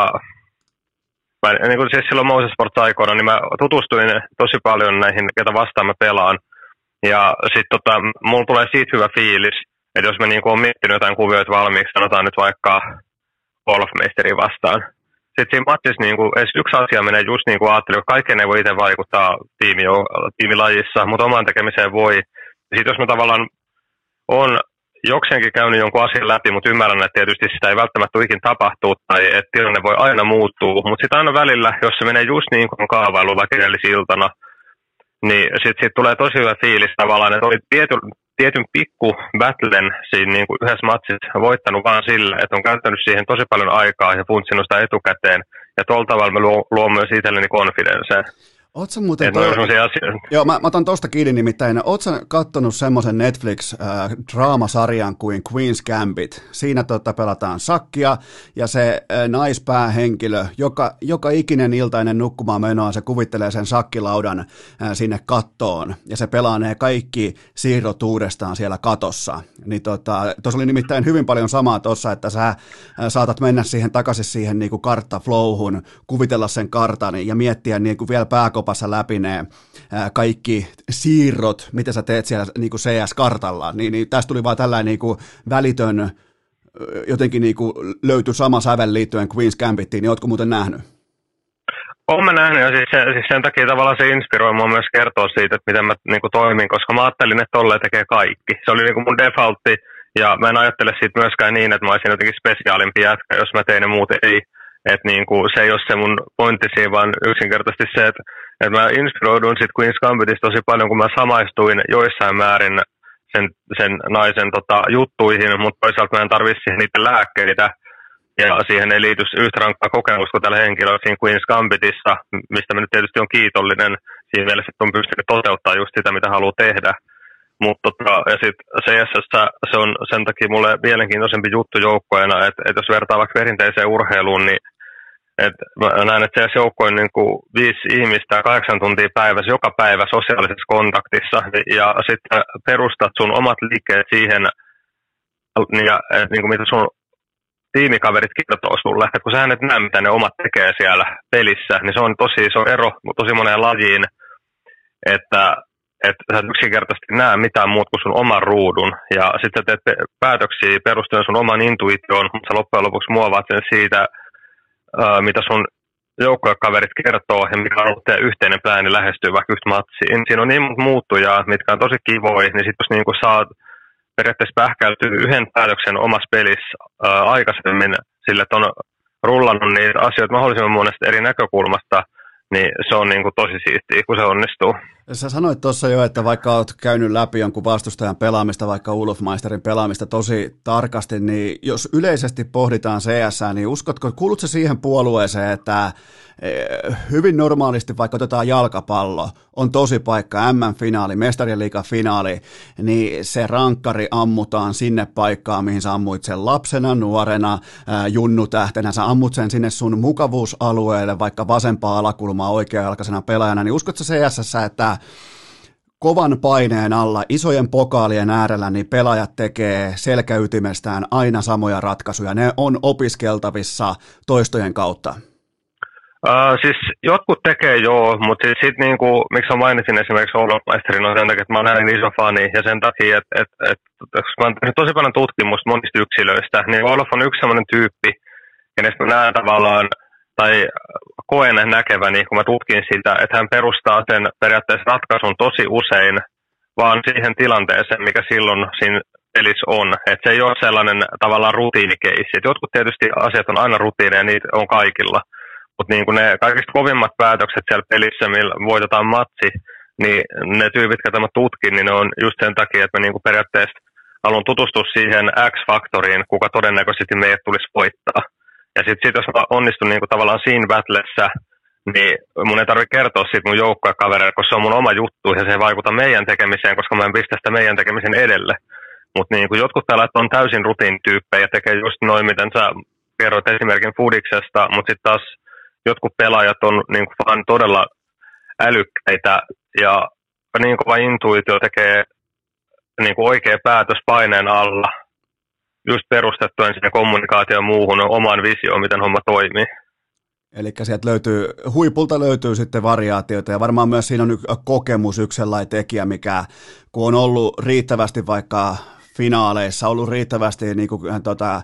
mä, niin kuin siis silloin Moses Sports aikoina, niin mä tutustuin tosi paljon näihin, ketä vastaan mä pelaan. Ja sitten tota, mulla tulee siitä hyvä fiilis, että jos mä niin kuin miettinyt jotain kuvioita valmiiksi, sanotaan nyt vaikka golfmeisteri vastaan. Sitten siinä matsissa niin kuin, edes yksi asia menee just niin kuin ajattelin, että kaikkeen ei voi itse vaikuttaa tiimi, tiimilajissa, mutta omaan tekemiseen voi. Sitten jos mä tavallaan on jokseenkin käynyt jonkun asian läpi, mutta ymmärrän, että tietysti sitä ei välttämättä ikin tapahtuu tai että tilanne voi aina muuttua. Mutta sitten aina välillä, jos se menee just niin kuin kaavailu vaikka edellisiltana, niin sitten sit tulee tosi hyvä fiilis tavallaan, että oli tiety, tietyn pikku battlen siinä niin kuin yhdessä matsissa voittanut vaan sillä, että on käyttänyt siihen tosi paljon aikaa ja funtsinut sitä etukäteen. Ja tuolla tavalla mä luon, luon myös itselleni konfidensseja. Oletko muuten... Toi... Joo, mä, mä otan tosta kiinni nimittäin. Oletko kattonut semmoisen Netflix-draamasarjan kuin Queen's Gambit? Siinä tota, pelataan sakkia ja se äh, naispäähenkilö, joka, joka ikinen iltainen nukkumaan menoa, se kuvittelee sen sakkilaudan äh, sinne kattoon ja se pelaa ne kaikki siirrot uudestaan siellä katossa. Niin tota, tuossa oli nimittäin hyvin paljon samaa tuossa, että sä äh, saatat mennä siihen takaisin siihen niin kuin karttaflowhun, kuvitella sen kartan ja miettiä niin kuin vielä pääkopassa kopassa läpi ne kaikki siirrot, mitä sä teet siellä niin kuin CS-kartalla, niin, niin tästä tuli vaan tällainen niin kuin välitön jotenkin niin kuin löytyi sama sävel liittyen Queen's Gambittiin, niin ootko muuten nähnyt? Olen mä nähnyt ja siis, se, siis sen takia tavallaan se inspiroi mua myös kertoa siitä, että miten mä niin kuin toimin, koska mä ajattelin, että tolleen tekee kaikki. Se oli niin kuin mun defaultti ja mä en ajattele siitä myöskään niin, että mä olisin jotenkin spesiaalimpi jätkä, jos mä tein ne muut ei. Että niin kuin, se ei ole se mun pointti siinä, vaan yksinkertaisesti se, että, että mä inspiroidun sitten Queen's Gambitista tosi paljon, kun mä samaistuin joissain määrin sen, sen naisen tota, juttuihin, mutta toisaalta mä en tarvitse siihen niitä lääkkeitä, ja siihen ei liity yhtä rankkaa kokemusta kuin tällä henkilöllä siinä Queen's Gambitissa, mistä mä nyt tietysti on kiitollinen siinä mielessä, että on pystynyt toteuttaa just sitä, mitä haluaa tehdä. Mutta tota, ja sitten CSS se on sen takia mulle mielenkiintoisempi juttu joukkoina, että, että jos vertaa vaikka perinteiseen urheiluun, niin et mä näen, että CS joukko on niin kuin viisi ihmistä kahdeksan tuntia päivässä joka päivä sosiaalisessa kontaktissa. Ja sitten perustat sun omat liikkeet siihen, ja, niin kuin mitä sun tiimikaverit kertoo sulle, että kun sä et näe, mitä ne omat tekee siellä pelissä, niin se on tosi iso ero tosi moneen lajiin, että, että sä et yksinkertaisesti näe mitään muuta kuin sun oman ruudun, ja sitten teet päätöksiä perustuen sun oman intuitioon, mutta sä loppujen lopuksi muovaat sen siitä, mitä sun joukkuekaverit kertoo ja mikä on ollut teidän yhteinen plääni lähestyä vaikka yhtä matsiin. Siinä on niin muuttujaa, mitkä on tosi kivoja, niin sitten jos niin kuin saat periaatteessa pähkäytyy yhden päätöksen omassa pelissä ää, aikaisemmin sille, että on rullannut niitä asioita mahdollisimman monesta eri näkökulmasta, niin se on niin kuin tosi siistiä, kun se onnistuu. Sä sanoit tuossa jo, että vaikka olet käynyt läpi jonkun vastustajan pelaamista, vaikka Ulfmeisterin pelaamista tosi tarkasti, niin jos yleisesti pohditaan CS, niin uskotko, kuulutko siihen puolueeseen, että Eh, hyvin normaalisti, vaikka otetaan jalkapallo, on tosi paikka, M-finaali, mestarien finaali, niin se rankkari ammutaan sinne paikkaan, mihin sä ammuit sen lapsena, nuorena, junnutähtenä, sä ammut sen sinne sun mukavuusalueelle, vaikka vasempaa alakulmaa oikea-jalkaisena pelaajana, niin uskotko CSS, että kovan paineen alla, isojen pokaalien äärellä, niin pelaajat tekee selkäytimestään aina samoja ratkaisuja. Ne on opiskeltavissa toistojen kautta. Uh, siis jotkut tekee joo, mutta siis sit niinku, miksi mä mainitsin esimerkiksi Olofmeisterin on sen takia, että mä oon näin iso fani ja sen takia, että et, et, et, mä oon tehnyt tosi paljon tutkimusta monista yksilöistä, niin Olof on yksi sellainen tyyppi, kenestä mä näen tavallaan tai koen näkeväni, kun mä tutkin sitä, että hän perustaa sen periaatteessa ratkaisun tosi usein vaan siihen tilanteeseen, mikä silloin siinä pelissä on. Että se ei ole sellainen tavallaan rutiinikeissi. Et jotkut tietysti asiat on aina rutiineja ja niitä on kaikilla. Mutta niin ne kaikista kovimmat päätökset siellä pelissä, millä voitetaan matsi, niin ne tyypit, joita mä tutkin, niin ne on just sen takia, että mä niin periaatteessa haluan tutustua siihen X-faktoriin, kuka todennäköisesti meidät tulisi voittaa. Ja sitten sit jos mä onnistun niin tavallaan siinä battlessa, niin mun ei tarvitse kertoa siitä mun joukkuekavereille, koska se on mun oma juttu ja se ei vaikuta meidän tekemiseen, koska mä en pistä sitä meidän tekemisen edelle. Mutta niin jotkut pelaajat on täysin rutiinityyppejä ja tekee just noin, miten sä kerroit esimerkin Fudiksesta, mutta sitten taas jotkut pelaajat on niin kuin vaan todella älykkäitä ja niin kova intuitio tekee niin kuin oikea päätös paineen alla, just perustettuen sinne kommunikaation muuhun omaan visioon, miten homma toimii. Eli sieltä löytyy, huipulta löytyy sitten variaatioita ja varmaan myös siinä on kokemus yksi sellainen tekijä, mikä kun on ollut riittävästi vaikka finaaleissa ollut riittävästi niin kuin, tota,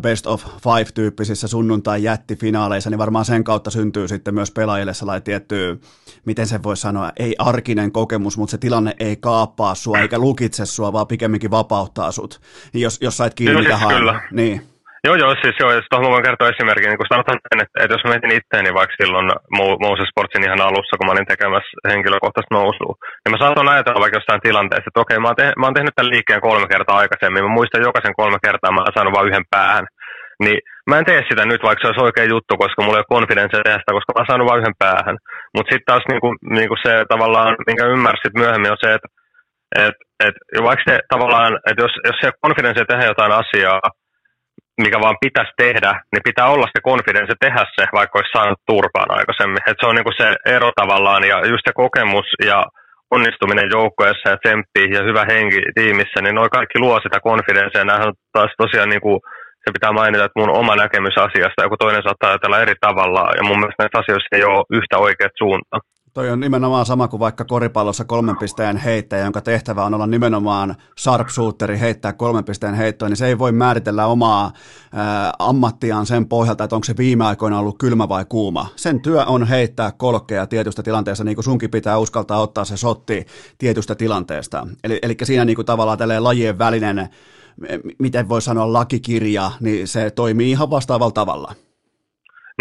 best of five-tyyppisissä sunnuntai-jättifinaaleissa, niin varmaan sen kautta syntyy sitten myös pelaajille sellainen tietty, miten se voi sanoa, ei arkinen kokemus, mutta se tilanne ei kaappaa sua eikä lukitse sua, vaan pikemminkin vapauttaa sut, jos, jos sait kiinni mitä Kyllä. Niin. Joo, joo, siis joo, jos voin kertoa esimerkin, niin kun sanotaan, että, että jos mietin itseäni vaikka silloin Moses Sportsin ihan alussa, kun mä olin tekemässä henkilökohtaista nousua, niin mä saatan ajatella vaikka jostain tilanteessa, että okei, mä oon, te- mä oon tehnyt tämän liikkeen kolme kertaa aikaisemmin, mä muistan jokaisen kolme kertaa, mä oon saanut vain yhden päähän. Niin mä en tee sitä nyt, vaikka se olisi oikea juttu, koska mulla ei ole konfidenssia tehdä sitä, koska mä oon saanut vain yhden päähän. Mutta sitten taas niinku, niinku se tavallaan, minkä ymmärsit myöhemmin, on se, että et, et, vaikka se tavallaan, että jos, jos se konfidenssia tehdä jotain asiaa, mikä vaan pitäisi tehdä, niin pitää olla se konfidenssi tehdä se, vaikka olisi saanut turpaan aikaisemmin. Et se on niinku se ero tavallaan ja just se kokemus ja onnistuminen joukkoessa ja tsemppi ja hyvä henki tiimissä, niin noin kaikki luo sitä konfidenssia. Nämähän on taas tosiaan niinku, se pitää mainita, että mun oma näkemys asiasta, joku toinen saattaa ajatella eri tavalla ja mun mielestä näissä asioissa ei ole yhtä oikeat suuntaa. Toi on nimenomaan sama kuin vaikka koripallossa kolmen pisteen heittäjä, jonka tehtävä on olla nimenomaan sharpshooteri, heittää kolmen pisteen heittoa, niin se ei voi määritellä omaa ää, ammattiaan sen pohjalta, että onko se viime aikoina ollut kylmä vai kuuma. Sen työ on heittää kolkkeja tietystä tilanteesta, niin kuin sunkin pitää uskaltaa ottaa se sotti tietystä tilanteesta. Eli, eli siinä niin kuin tavallaan tälleen lajien välinen, miten voi sanoa lakikirja, niin se toimii ihan vastaavalla tavalla.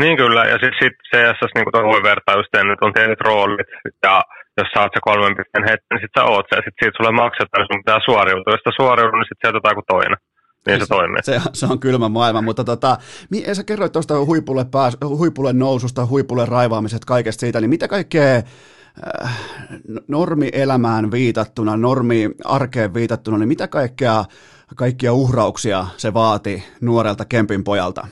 Niin kyllä, ja sitten sit CS, niin kuin tuo vertaus, nyt on tietyt roolit, ja jos saat se kolmen pisteen hetki, niin sitten sä oot se, ja sitten siitä sulle maksetaan, niin sun pitää suoriutua. Jos sitä suoriudu, niin sitten sieltä jotain kuin toinen. Niin se, se toimii. Se, se on kylmä maailma, mutta tota, sä kerroit tuosta huipulle, pääs, huipulle noususta, huipulle raivaamiset, kaikesta siitä, niin mitä kaikkea äh, normielämään viitattuna, normi-arkeen viitattuna, niin mitä kaikkea, kaikkia uhrauksia se vaati nuorelta Kempin pojalta?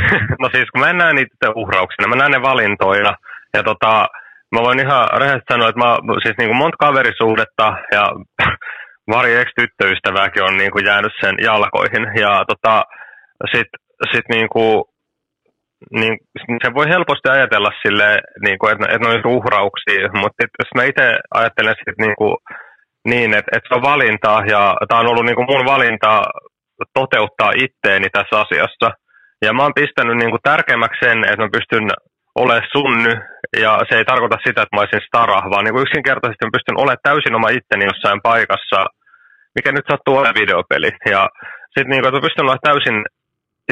no siis kun mä en näe niitä uhrauksina, mä näen ne valintoina. Ja tota, mä voin ihan rehellisesti sanoa, että mä siis niin kuin monta kaverisuhdetta ja pari ex-tyttöystävääkin on niin kuin jäänyt sen jalkoihin. Ja tota, sit, sit niin kuin, niin se voi helposti ajatella sille, niin kuin, että, että ne olisi uhrauksia, mutta jos mä itse ajattelen sit niin, kuin, niin että, että se on valinta ja tämä on ollut niin kuin mun valinta toteuttaa itteeni tässä asiassa, ja mä oon pistänyt niin kuin tärkeimmäksi sen, että mä pystyn olemaan sunny, ja se ei tarkoita sitä, että mä olisin stara, vaan niin kuin yksinkertaisesti mä pystyn olemaan täysin oma itteni jossain paikassa, mikä nyt sattuu olemaan videopeli. Ja sitten niin kuin, mä pystyn olemaan täysin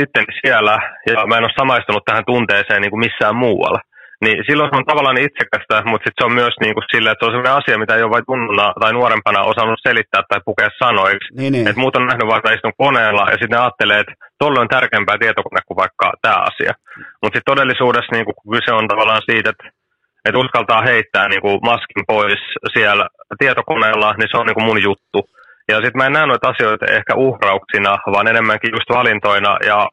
itteni siellä, ja mä en ole samaistunut tähän tunteeseen niin kuin missään muualla niin silloin se on tavallaan itsekästä, mutta sitten se on myös niin kuin sille, että se on sellainen asia, mitä ei ole vain tunnuna tai nuorempana osannut selittää tai pukea sanoiksi. Niin, niin. Että muut on nähnyt vaikka istun koneella ja sitten ne ajattelee, että tolle on tärkeämpää tietokone kuin vaikka tämä asia. Mutta sitten todellisuudessa niin kuin, kyse on tavallaan siitä, että että uskaltaa heittää niin kuin maskin pois siellä tietokoneella, niin se on niin kuin mun juttu. Ja sitten mä en näe noita asioita ehkä uhrauksina, vaan enemmänkin just valintoina ja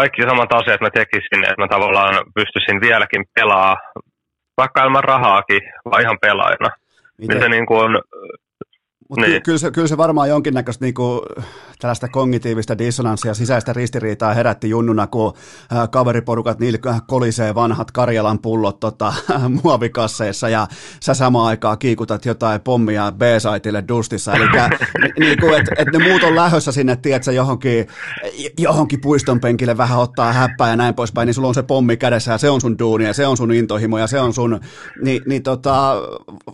kaikki samat asiat mä tekisin, että mä tavallaan pystyisin vieläkin pelaa, vaikka ilman rahaakin, vaan ihan pelaajana. Miten? Niin se niin kuin on mutta niin. kyllä, se, kyllä se varmaan jonkinnäköistä niinku, tällaista kognitiivista dissonanssia, sisäistä ristiriitaa herätti junnuna, kun äh, kaveriporukat niillä kolisee vanhat Karjalan pullot tota, muovikasseissa ja sä samaan aikaan kiikutat jotain pommia B-saitille dustissa. Eli niinku, että et ne muut on lähössä sinne, tiedätkö, johonkin, johonkin puiston penkille vähän ottaa häppää ja näin poispäin, niin sulla on se pommi kädessä ja se on sun duuni ja se on sun intohimo ja se on sun, niin, niin tota,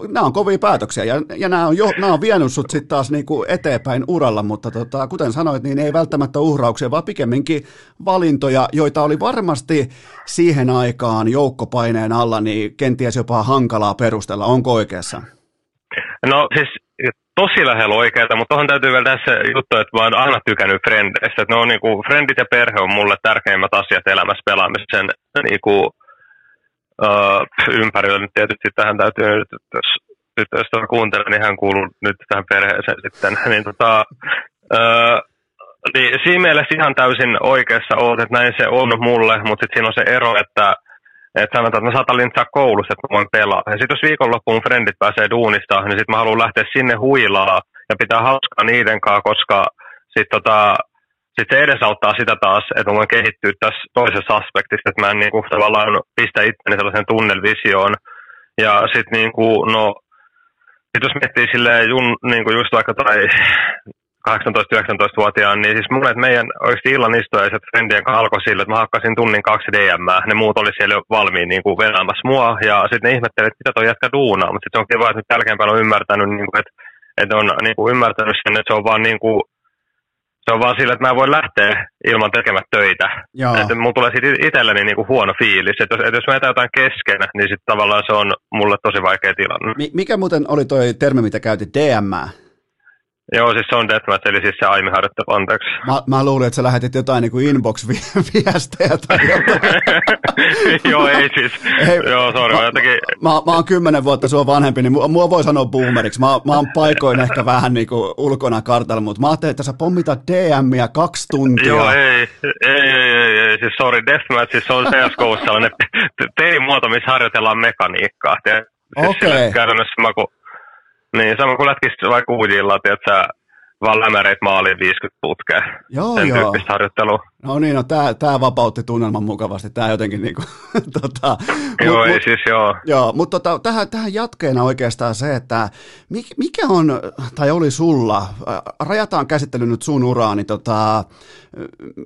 nämä on kovia päätöksiä ja, ja nämä on, jo, nämä on vienyt sut sitten taas niinku eteenpäin uralla, mutta tota, kuten sanoit, niin ei välttämättä uhrauksia, vaan pikemminkin valintoja, joita oli varmasti siihen aikaan joukkopaineen alla, niin kenties jopa hankalaa perustella. Onko oikeassa? No siis tosi lähellä oikeaa, mutta tuohon täytyy vielä tässä juttu, että mä oon aina tykännyt frendeistä. Että ne on niinku, frendit ja perhe on mulle tärkeimmät asiat elämässä pelaamisen niinku, uh, ympärillä. Nyt tietysti tähän täytyy nyt, jos tyttöistä kuuntelen, niin hän kuuluu nyt tähän perheeseen sitten. niin, tota, öö, niin siinä mielessä ihan täysin oikeassa oot, että näin se on mulle, mutta sitten siinä on se ero, että että sanotaan, että mä saatan lintsaa koulussa, että mä voin pelaa. Ja sitten jos viikonloppuun frendit pääsee duunista, niin sitten mä haluan lähteä sinne huilaa ja pitää hauskaa niiden kanssa, koska sitten tota, sit se edesauttaa sitä taas, että mä voin kehittyä tässä toisessa aspektissa, että mä en niinku tavallaan pistä itteni sellaisen tunnelvisioon. Ja sitten niinku, no, sitten jos miettii silleen jun, niin kuin just vaikka tai 18-19-vuotiaan, niin siis mulle, että meidän oikeasti illan istojaiset frendien kanssa alkoi sillä, että mä hakkasin tunnin kaksi DM, ne muut oli siellä jo valmiin niin kuin venaamassa mua, ja sitten ne ihmettelivät, että mitä toi jätkä duunaa, mutta sitten se on kiva, että nyt jälkeenpäin on ymmärtänyt, niin kuin, että, että on niin kuin ymmärtänyt sen, että se on vaan niin kuin se on vaan sillä, että mä voin lähteä ilman tekemät töitä. Että mulla tulee sitten itselleni niinku huono fiilis. Että jos, että jos mä etän jotain kesken, niin sitten tavallaan se on mulle tosi vaikea tilanne. Mikä muuten oli toi termi, mitä käytit, DM? Joo, siis se on deathmatch, eli siis se aimiharjoittelu, anteeksi. Mä, mä luulin, että sä lähetit jotain niin kuin inbox-viestejä tai jotain. Joo, ei siis. Ei, Joo, sorry, mä, jotenkin... Mä, mä, oon kymmenen vuotta sua vanhempi, niin mua, mua voi sanoa boomeriksi. Mä, mä oon paikoin ehkä vähän niin kuin ulkona kartalla, mutta mä ajattelin, että sä pommitat DMiä kaksi tuntia. Joo, ei, ei, ei, ei, ei. siis sorry, deathmatch, siis se on CSGO sellainen pelimuoto, missä harjoitellaan mekaniikkaa. Siis Okei. Okay. Käytännössä mä kun niin, sama kuin lätkistä vaikka uudilla, että sä vaan lämäreit maaliin 50 putkea. Joo, Sen joo. tyyppistä harjoittelua. No niin, no tämä, tämä vapautti tunnelman mukavasti, tämä jotenkin niin kuin, tota, Joo, mut, ei mut, siis joo. Joo, mutta tota, tähän, tähän jatkeena oikeastaan se, että mikä on, tai oli sulla, rajataan käsittely nyt sun uraa, niin tota,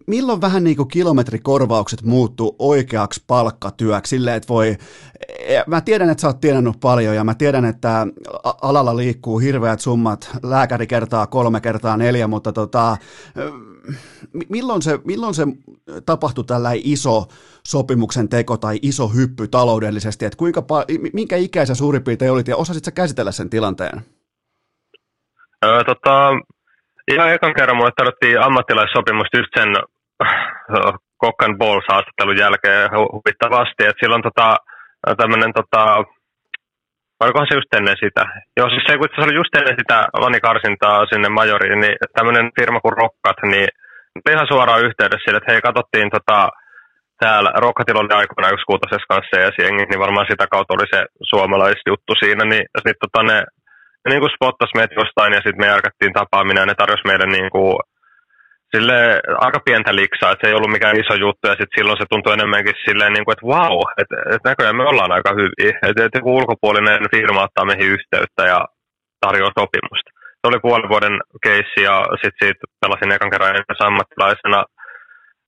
milloin vähän niin kuin kilometrikorvaukset muuttuu oikeaksi palkkatyöksi, silleen, että voi, e, mä tiedän, että sä oot tienannut paljon ja mä tiedän, että alalla liikkuu hirveät summat, lääkäri kertaa kolme kertaa neljä, mutta tota, milloin se, milloin se tapahtui tällä iso sopimuksen teko tai iso hyppy taloudellisesti, että kuinka, minkä ikäisä suurin piirtein olit ja osasit sä käsitellä sen tilanteen? Öö, tota, ihan ekan kerran mulle tarvittiin ammattilaissopimusta just sen Cock and Balls haastattelun jälkeen huvittavasti, että silloin tota, tämmöinen tota, olikohan se just ennen sitä? Joo, siis se, kun se oli just ennen sitä vanikarsintaa sinne majoriin, niin tämmöinen firma kuin Rokkat, niin ihan suoraan yhteydessä sille, että hei, katsottiin tota, täällä, Rokkatilla oli yksi kuutosessa kanssa ja jengi, niin varmaan sitä kautta oli se suomalaisjuttu siinä, niin sitten tota ne, ne niin kuin spottas meitä jostain ja sitten me järkättiin tapaaminen ja ne tarjosi meille niin kuin, sille aika pientä liksaa, että se ei ollut mikään iso juttu ja sitten silloin se tuntui enemmänkin silleen, niin kuin, että vau, wow, että, että näköjään me ollaan aika hyviä, että, että joku ulkopuolinen firma ottaa meihin yhteyttä ja tarjoaa sopimusta. Se oli puolen vuoden keissi ja sitten siitä pelasin ekan kerran enemmän ammattilaisena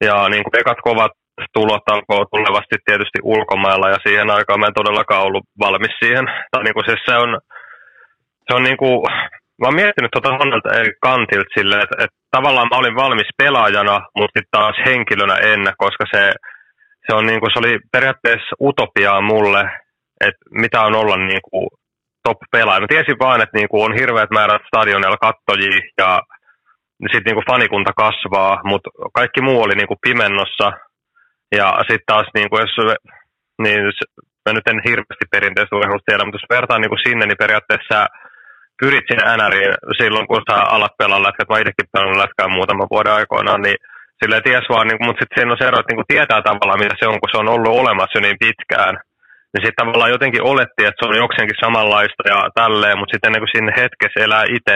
ja niin kuin ekat kovat tulot alkoi tulevasti tietysti ulkomailla ja siihen aikaan mä en todellakaan ollut valmis siihen. Tai niin kuin siis se on, se on niin kuin, mä oon miettinyt tuota monelta eri kantilta silleen, että, että tavallaan mä olin valmis pelaajana, mutta sitten taas henkilönä en, koska se, se, on niin kuin, se oli periaatteessa utopiaa mulle, että mitä on olla niin kuin top-pelaaja. Mä tiesin vaan, että niin kuin on hirveät määrät stadionilla kattojia ja sitten niin fanikunta kasvaa, mutta kaikki muu oli niin kuin pimennossa. Ja sitten taas, niin kuin jos, niin mä nyt en hirveästi perinteistä urheilusta tiedä, mutta jos vertaan niin kuin sinne, niin periaatteessa pyrit sinne NRiin silloin, kun sä alat pelaa lätkät, mä itsekin pelannut lätkää muutaman vuoden aikoinaan, niin sille ties vaan, niin, mutta sitten siinä on se ero, että niin tietää tavallaan, mitä se on, kun se on ollut olemassa jo niin pitkään. Niin sitten tavallaan jotenkin olettiin, että se on jokseenkin samanlaista ja tälleen, mutta sitten ennen kuin sinne hetkessä elää itse,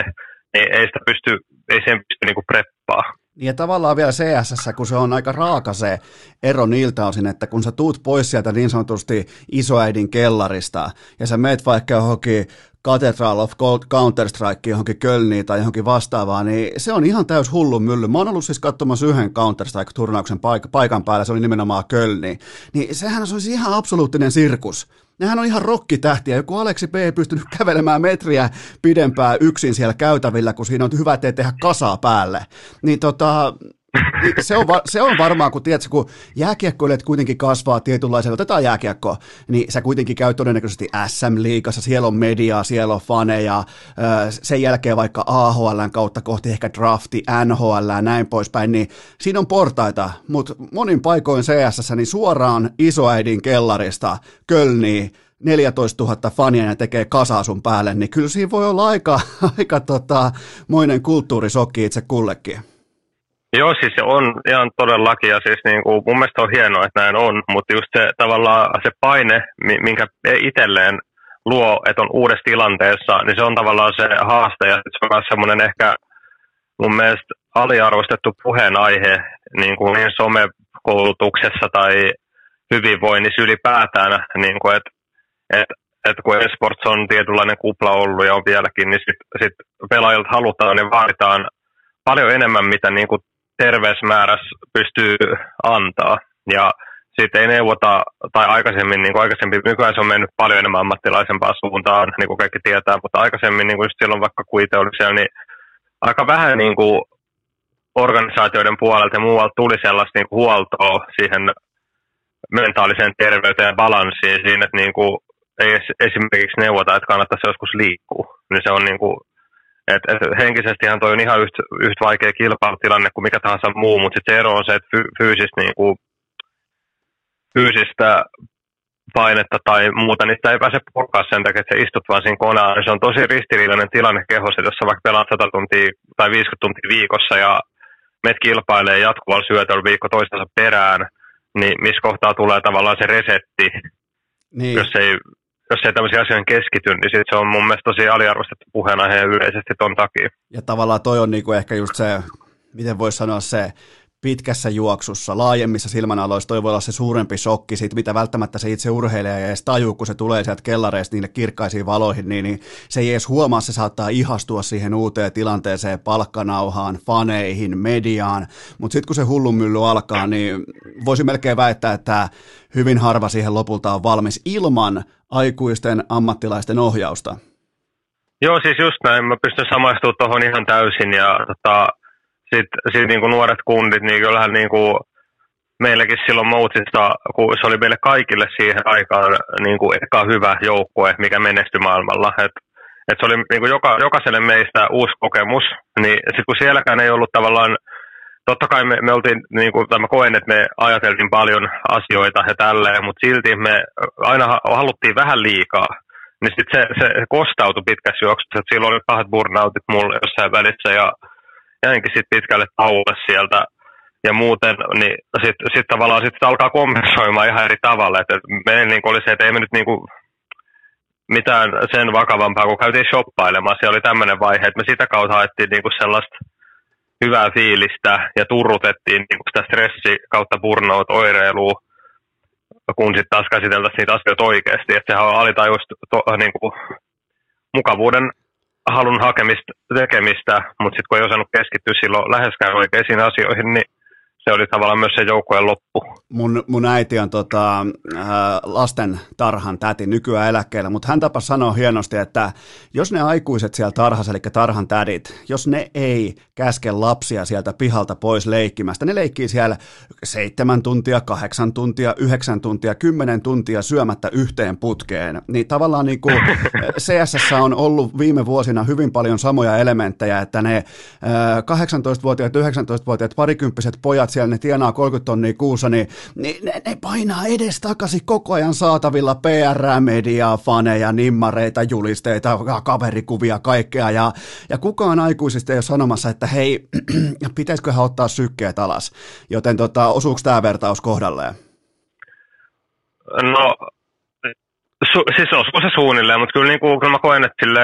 niin ei sitä pysty, ei sen pysty niin kuin preppaa. Niin ja tavallaan vielä CSS, kun se on aika raaka se ero niiltä osin, että kun sä tuut pois sieltä niin sanotusti isoäidin kellarista ja sä meet vaikka johonkin Cathedral of Counter-Strike johonkin Kölniin tai johonkin vastaavaan, niin se on ihan täys hullu mylly. Mä oon ollut siis katsomassa yhden Counter-Strike-turnauksen paik- paikan päällä, se oli nimenomaan Kölni. Niin sehän on siis ihan absoluuttinen sirkus. Nehän on ihan rokkitähtiä. Joku Aleksi B ei pystynyt kävelemään metriä pidempää yksin siellä käytävillä, kun siinä on hyvä tehdä kasaa päälle. Niin tota, se, on, se on varmaan, kun tiedätkö, kun jääkiekkoilijat kuitenkin kasvaa tietynlaisella, otetaan jääkiekko, niin sä kuitenkin käy todennäköisesti SM-liigassa, siellä on mediaa, siellä on faneja, sen jälkeen vaikka AHLn kautta kohti ehkä drafti, NHL ja näin poispäin, niin siinä on portaita, mutta monin paikoin CS, niin suoraan isoäidin kellarista Kölniin, 14 000 fania ja tekee kasaa sun päälle, niin kyllä siinä voi olla aika, aika tota, moinen kulttuurisokki itse kullekin. Joo, siis se on ihan todellakin ja siis niin kuin, mun mielestä on hienoa, että näin on, mutta just se tavallaan se paine, minkä itselleen luo, että on uudessa tilanteessa, niin se on tavallaan se haaste ja se on myös semmoinen ehkä mun mielestä aliarvostettu puheenaihe niin, kuin niin somekoulutuksessa tai hyvinvoinnissa ylipäätään, niin kuin, että et, et kun esports on tietynlainen kupla ollut ja on vieläkin, niin sitten sit pelaajilta halutaan ja vaaditaan paljon enemmän, mitä niin kuin terveysmäärässä pystyy antaa. Ja sitten ei neuvota, tai aikaisemmin, niin kuin aikaisemmin, nykyään se on mennyt paljon enemmän ammattilaisempaan suuntaan, niin kuin kaikki tietää, mutta aikaisemmin, niin kuin just silloin vaikka kuite oli siellä, niin aika vähän niin kuin organisaatioiden puolelta ja muualta tuli sellaista niin kuin huoltoa siihen mentaaliseen terveyteen ja balanssiin siinä, että niin kuin ei esimerkiksi neuvota, että kannattaisi joskus liikkua. Niin se on niin kuin et, et henkisestihan toi on ihan yhtä, yhtä vaikea kilpailutilanne kuin mikä tahansa muu, mutta se ero on se, että fy, fyysistä, niin kuin, fyysistä painetta tai muuta, niin sitä ei pääse purkaa sen takia, että sä istut vaan siinä konaan. Se on tosi ristiriidainen tilanne kehossa, jos sä vaikka pelaat 100 tuntia tai 50 tuntia viikossa ja met kilpailee jatkuvalla syötöllä viikko toistensa perään, niin missä kohtaa tulee tavallaan se resetti, niin. jos ei jos ei tämmöisiä asioihin keskity, niin sit se on mun mielestä tosi aliarvostettu puheenaihe yleisesti ton takia. Ja tavallaan toi on niinku ehkä just se, miten voisi sanoa se, pitkässä juoksussa, laajemmissa silmänaloissa toi voi olla se suurempi shokki siitä, mitä välttämättä se itse urheilija ei edes tajuu, kun se tulee sieltä kellareista niille kirkkaisiin valoihin, niin, niin se ei edes huomaa, se saattaa ihastua siihen uuteen tilanteeseen, palkkanauhaan, faneihin, mediaan, mutta sitten kun se hullunmylly alkaa, niin voisi melkein väittää, että hyvin harva siihen lopulta on valmis ilman aikuisten ammattilaisten ohjausta. Joo, siis just näin. Mä pystyn samaistumaan tuohon ihan täysin. Ja tota, sitten sit niinku nuoret kundit, niin kyllähän niinku meilläkin silloin Moutsista, kun se oli meille kaikille siihen aikaan niinku eka hyvä joukkue, mikä menestyi maailmalla. Et, et se oli niinku joka, jokaiselle meistä uusi kokemus. Niin sitten kun sielläkään ei ollut tavallaan totta kai me, me oltiin, niin kuin, tai mä koen, että me ajateltiin paljon asioita ja tälleen, mutta silti me aina haluttiin vähän liikaa. Niin sitten se, se, kostautui pitkässä juoksussa, että silloin oli pahat burnoutit mulle jossain välissä ja jäinkin sitten pitkälle tauolle sieltä. Ja muuten, niin sitten sit tavallaan sit alkaa kompensoimaan ihan eri tavalla. Että meillä niin oli se, että ei me nyt niin kuin mitään sen vakavampaa, kun käytiin shoppailemaan. Se oli tämmöinen vaihe, että me sitä kautta haettiin niin kuin sellaista hyvää fiilistä ja turrutettiin niin kuin sitä stressi kautta burnout-oireilua, kun sitten taas käsiteltäisiin niitä asioita oikeasti. Että sehän on alitajuista to, niin kuin, mukavuuden halun hakemista, tekemistä, mutta sitten kun ei osannut keskittyä silloin läheskään oikeisiin asioihin, niin se oli tavallaan myös se joukkueen loppu. Mun, mun äiti on tota, äh, lasten tarhan täti nykyään eläkkeellä, mutta hän tapasi sanoa hienosti, että jos ne aikuiset siellä tarhassa, eli tarhan tädit, jos ne ei käske lapsia sieltä pihalta pois leikkimästä, ne leikkii siellä seitsemän tuntia, kahdeksan tuntia, yhdeksän tuntia, kymmenen tuntia syömättä yhteen putkeen, niin tavallaan niin kuin CSS on ollut viime vuosina hyvin paljon samoja elementtejä, että ne äh, 18-vuotiaat, 19-vuotiaat, parikymppiset pojat siellä ne tienaa 30 tonnia kuussa, niin, niin ne, ne painaa edes takaisin koko ajan saatavilla PR-mediaa, faneja, nimmareita, julisteita, kaverikuvia, kaikkea. Ja, ja kukaan aikuisista ei ole sanomassa, että hei, pitäisiköhän ottaa sykkeet alas. Joten tota, osuuko tämä vertaus kohdalleen? No Su, siis olisiko se suunnilleen, mutta kyllä, niin kuin, kyllä mä koen, että, sille,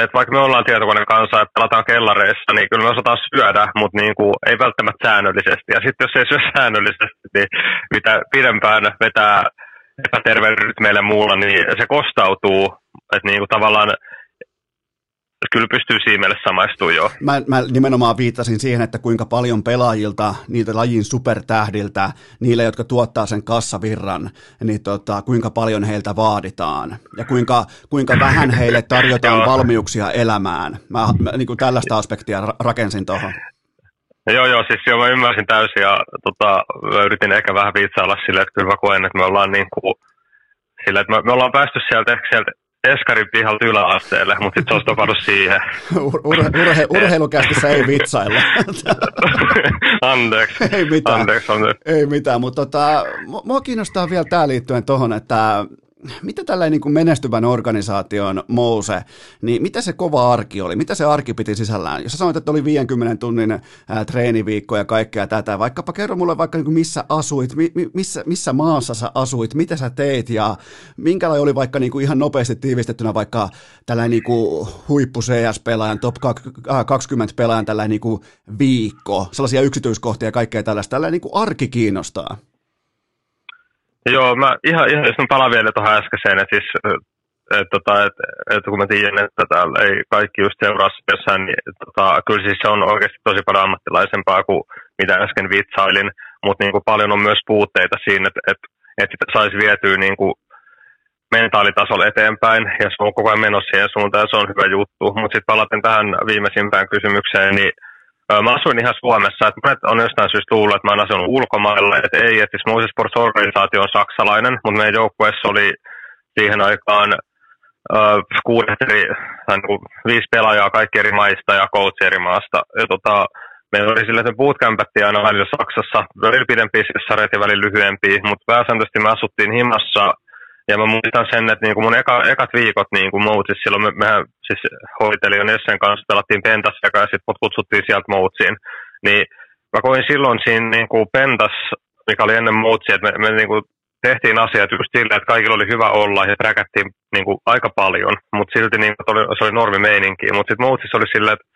että vaikka me ollaan tietokoneen kanssa, että pelataan kellareissa, niin kyllä me osataan syödä, mutta niin kuin, ei välttämättä säännöllisesti. Ja sitten jos ei syö säännöllisesti, niin mitä pidempään vetää epäterveellä rytmeillä muulla, niin se kostautuu. Että niin kuin, tavallaan kyllä pystyy siinä mielessä samaistumaan jo. Mä, mä nimenomaan viittasin siihen, että kuinka paljon pelaajilta, niiltä lajin supertähdiltä, niille, jotka tuottaa sen kassavirran, niin tota, kuinka paljon heiltä vaaditaan ja kuinka, kuinka vähän heille tarjotaan valmiuksia elämään. Mä, mä niin kuin tällaista aspektia rakensin tuohon. Joo, joo, siis joo, mä ymmärsin täysin ja tota, mä yritin ehkä vähän viitsailla silleen, että kyllä mä koen, että me ollaan niin kuin, sillä, että me, me ollaan päästy sieltä ehkä sieltä Eskarin pihalta yläasteelle, mutta sitten se olisi topannut siihen. Ur- urhe- urhe- urheilukästissä ei vitsailla. anteeksi. Ei mitään. Anteeksi, anteeksi. Ei mitään, mutta tota, mua kiinnostaa vielä tämä liittyen tuohon, että mitä tällainen niin kuin menestyvän organisaation Mouse, niin mitä se kova arki oli? Mitä se arki piti sisällään? Jos sä sanoit, että oli 50 tunnin ää, treeniviikko ja kaikkea tätä, vaikkapa kerro mulle vaikka niin kuin missä asuit, mi, missä, missä maassa sä asuit, mitä sä teit ja minkälainen oli vaikka niin kuin ihan nopeasti tiivistettynä vaikka tällainen niin kuin huippu CS-pelaajan, top 20 pelaajan tällainen niin kuin viikko, sellaisia yksityiskohtia ja kaikkea tällaista, tällainen niin kuin arki kiinnostaa. Joo, mä ihan, ihan jos mä palaan vielä tuohon äskeiseen, että siis et, tota, et, et, kun mä tiedän, että täällä ei kaikki just seuraa jossain, niin tota, kyllä siis se on oikeasti tosi paljon ammattilaisempaa kuin mitä äsken vitsailin, mutta niin kuin paljon on myös puutteita siinä, että et, et sitä saisi vietyä niin kuin mentaalitasolla eteenpäin, ja se on koko ajan menossa siihen suuntaan, ja se on hyvä juttu. Mutta sitten palaten tähän viimeisimpään kysymykseen, niin Mä asuin ihan Suomessa, että monet on jostain syystä luullut, että mä oon asunut ulkomailla, että ei, että siis organisaatio on saksalainen, mutta meidän joukkueessa oli siihen aikaan äh, eri, tai niin viisi pelaajaa kaikki eri maista ja coach eri maasta. Ja tota, meillä oli sillä, että me bootcampattiin aina välillä Saksassa, välillä pidempiä sessareita ja välillä lyhyempiä, mutta pääsääntöisesti me asuttiin himassa ja mä muistan sen, että niinku mun eka, ekat viikot niinku Moutsis, silloin me, mehän siis hoitelijan Essen kanssa pelattiin Pentas ja sitten mut kutsuttiin sieltä Moutsiin. Niin mä koin silloin siinä niinku Pentas, mikä oli ennen Moutsia, että me, me niinku tehtiin asiat just sillä, että kaikilla oli hyvä olla ja räkättiin niinku aika paljon, mutta silti niinku oli, se oli normi meininki. Mutta sitten Moutsissa oli sillä, että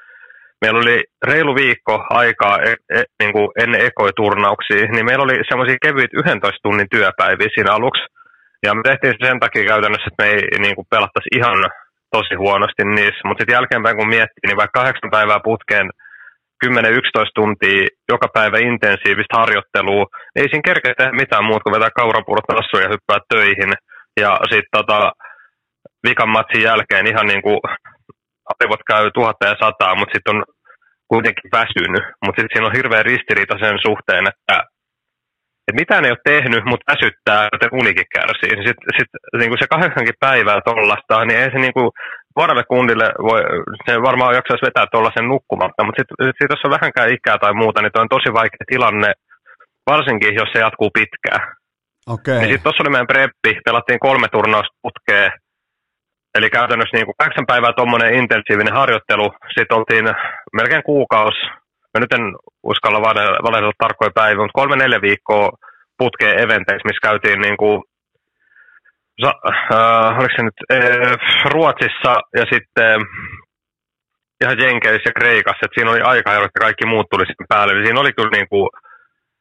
meillä oli reilu viikko aikaa e, e, niin kuin ennen ekoiturnauksia, niin meillä oli semmoisia kevyitä 11 tunnin työpäiviä siinä aluksi. Ja me tehtiin se sen takia käytännössä, että me ei niin kuin pelattaisi ihan tosi huonosti niissä. Mutta sitten jälkeenpäin kun miettii, niin vaikka kahdeksan päivää putkeen 10-11 tuntia joka päivä intensiivistä harjoittelua, niin ei siinä kerkeä tehdä mitään muuta kuin vetää kaurapurot tassuun ja hyppää töihin. Ja sitten tota, vikan matsin jälkeen ihan niin kuin aivot käy tuhatta ja sataa, mutta sitten on kuitenkin väsynyt. Mutta sitten siinä on hirveä ristiriita sen suhteen, että, että mitään ei ole tehnyt, mutta väsyttää, joten unikin kärsii. Sitten sit, niin kuin se kahdeksankin päivää tuollaista, niin ei se niin kuin nuorelle kundille voi, se varmaan jaksaisi vetää tuollaisen nukkumatta, mutta sitten sit, jos on vähänkään ikää tai muuta, niin tuo on tosi vaikea tilanne, varsinkin jos se jatkuu pitkään. Okay. Niin sitten tuossa oli meidän preppi, pelattiin kolme turnausta putkeen, Eli käytännössä niin kuin kahdeksan päivää tuommoinen intensiivinen harjoittelu, sitten oltiin melkein kuukausi, mä nyt en uskalla valehdella tarkkoja päiviä, mutta kolme neljä viikkoa putkeen eventeissä, missä käytiin niin kuin, äh, oliko se nyt äh, Ruotsissa ja sitten ihan Jenkeissä ja Kreikassa, että siinä oli aika että kaikki muut tuli sitten päälle. Eli siinä oli kyllä niin kuin,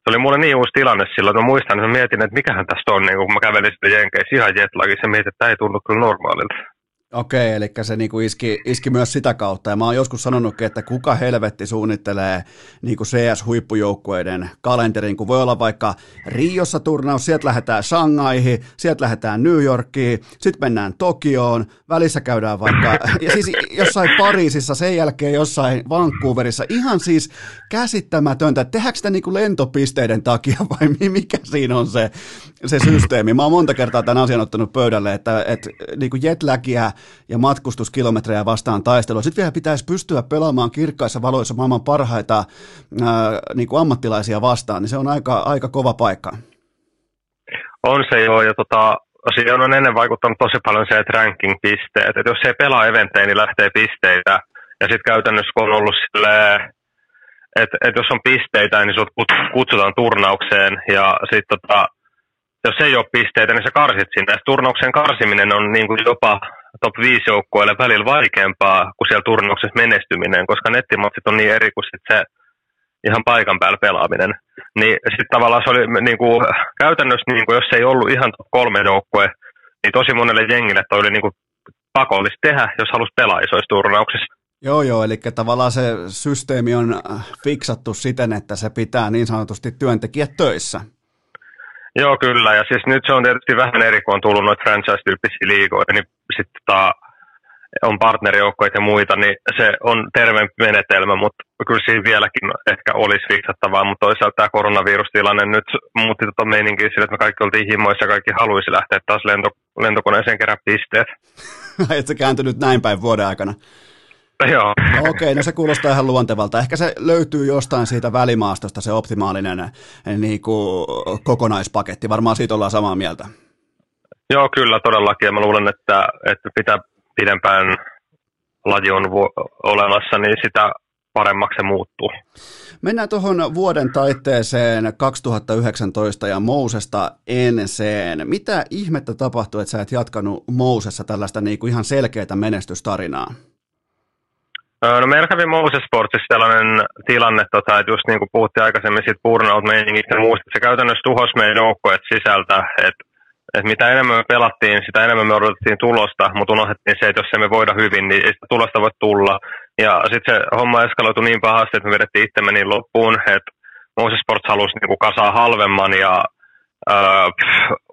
se oli mulle niin uusi tilanne silloin, että mä muistan, että mä mietin, että mikähän tästä on, niin kun mä kävelin sitten Jenkeissä ihan jetlagissa ja mietin, että tämä ei tunnu kyllä normaalilta. Okei, eli se niinku iski, iski myös sitä kautta. Ja mä oon joskus sanonutkin, että kuka helvetti suunnittelee niinku CS-huippujoukkueiden kalenterin, kun voi olla vaikka Riossa turnaus, sieltä lähdetään Shanghaihin, sieltä lähdetään New Yorkiin, sitten mennään Tokioon, välissä käydään vaikka, ja siis jossain Pariisissa, sen jälkeen jossain Vancouverissa. Ihan siis käsittämätöntä, että tehdäänkö sitä niinku lentopisteiden takia vai mikä siinä on se, se systeemi. Mä oon monta kertaa tämän asian ottanut pöydälle, että, että niinku jetlagia ja matkustuskilometrejä vastaan taistelua. Sitten vielä pitäisi pystyä pelaamaan kirkkaissa valoissa maailman parhaita ää, niin kuin ammattilaisia vastaan, niin se on aika, aika kova paikka. On se joo, ja tota, siihen on ennen vaikuttanut tosi paljon se, että ranking-pisteet, että jos ei pelaa eventtejä, niin lähtee pisteitä, ja sitten käytännössä kun on ollut silleen, että, että jos on pisteitä, niin sut kutsutaan turnaukseen, ja sitten tota, jos ei ole pisteitä, niin sä karsit sinne. Turnauksen karsiminen on niin kuin jopa top 5 joukkueille välillä vaikeampaa kuin siellä turnauksessa menestyminen, koska nettimatsit on niin eri kuin se ihan paikan päällä pelaaminen. Niin sitten tavallaan se oli niin kuin, käytännössä, niin kuin, jos ei ollut ihan top kolme joukkue, niin tosi monelle jengille toi oli niin kuin, pakollista tehdä, jos halusi pelaa isoissa turnauksissa. Joo, joo, eli tavallaan se systeemi on fiksattu siten, että se pitää niin sanotusti työntekijät töissä. Joo, kyllä. Ja siis nyt se on tietysti vähän eri, kun on tullut noita franchise-tyyppisiä liigoja, niin sitten tota, on partnerijoukkoja ja muita, niin se on terveempi menetelmä, mutta kyllä siinä vieläkin ehkä olisi fiksattavaa, mutta toisaalta tämä koronavirustilanne nyt muutti tota meininkiä sille, että me kaikki oltiin himoissa ja kaikki haluaisi lähteä taas lento, lentokoneeseen kerran pisteet. Et se kääntynyt näin päin vuoden aikana. Joo. Okei, no se kuulostaa ihan luontevalta. Ehkä se löytyy jostain siitä välimaastosta se optimaalinen eh, niin kuin, kokonaispaketti. Varmaan siitä ollaan samaa mieltä. Joo, kyllä todellakin. Ja mä luulen, että, että pitää pidempään laji on olemassa, niin sitä paremmaksi se muuttuu. Mennään tuohon vuoden taitteeseen 2019 ja Mousesta enseen. Mitä ihmettä tapahtui, että sä et jatkanut Mousessa tällaista niin kuin ihan selkeää menestystarinaa? No meillä kävi Moses Sportsissa sellainen tilanne, tota, että just niin kuin puhuttiin aikaisemmin siitä burnout-meiningistä ja muusta, se käytännössä tuhosi meidän joukkoet sisältä, että että mitä enemmän me pelattiin, sitä enemmän me odotettiin tulosta, mutta unohdettiin se, että jos emme voida hyvin, niin ei sitä tulosta voi tulla. Ja sitten se homma eskaloitui niin pahasti, että me vedettiin itsemme niin loppuun, että Moses Sports halusi niin kuin kasaa halvemman ja äh,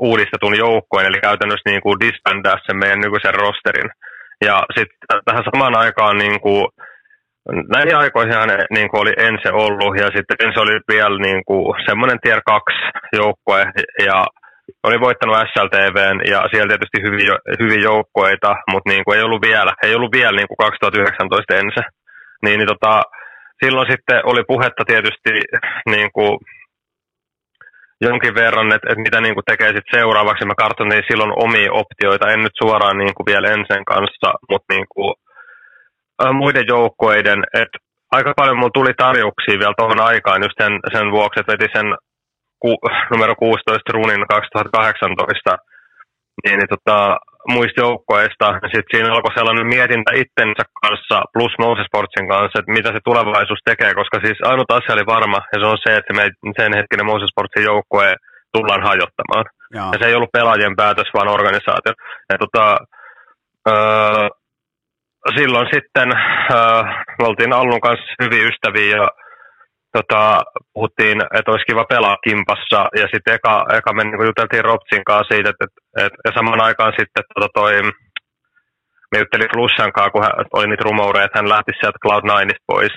uudistetun joukkojen, eli käytännössä niin kuin sen meidän nykyisen rosterin. Ja sitten tähän samaan aikaan niin kuin, näihin aikoihin niin kuin oli ensi ollut ja sitten ensi oli vielä niin kuin, semmoinen tier 2 joukkue ja oli voittanut SLTVn ja siellä tietysti hyviä, hyviä joukkoita, mutta niin kuin ei ollut vielä, ei ollut vielä niin kuin 2019 ensi. Niin, niin tota, silloin sitten oli puhetta tietysti niin kuin jonkin verran, että, että mitä niin kuin tekee sitten seuraavaksi. Mä kartoitin silloin omia optioita, en nyt suoraan niin kuin vielä ensin kanssa, mutta niin kuin, äh, muiden joukkoiden. Että aika paljon mulla tuli tarjouksia vielä tuohon aikaan just sen, sen vuoksi, että veti sen ku, numero 16 runin 2018 niin, niin tota, muista joukkoista. Ja sitten siinä alkoi sellainen mietintä itsensä kanssa plus Sportsin kanssa, että mitä se tulevaisuus tekee, koska siis ainut asia oli varma, ja se on se, että me, sen hetkinen Sportsin joukkue tullaan hajottamaan. Jaa. Ja se ei ollut pelaajien päätös, vaan organisaatio. Ja tota, öö, silloin sitten öö, me oltiin Allun kanssa hyvin ystäviä ja tota, puhuttiin, että olisi kiva pelaa kimpassa, ja sitten eka, eka me niin juteltiin Ropsin kanssa siitä, että, että, että ja samaan aikaan sitten tota toi, me juttelin Flussan kanssa, kun hän, oli niitä rumoureja, että hän lähti sieltä Cloud9 pois,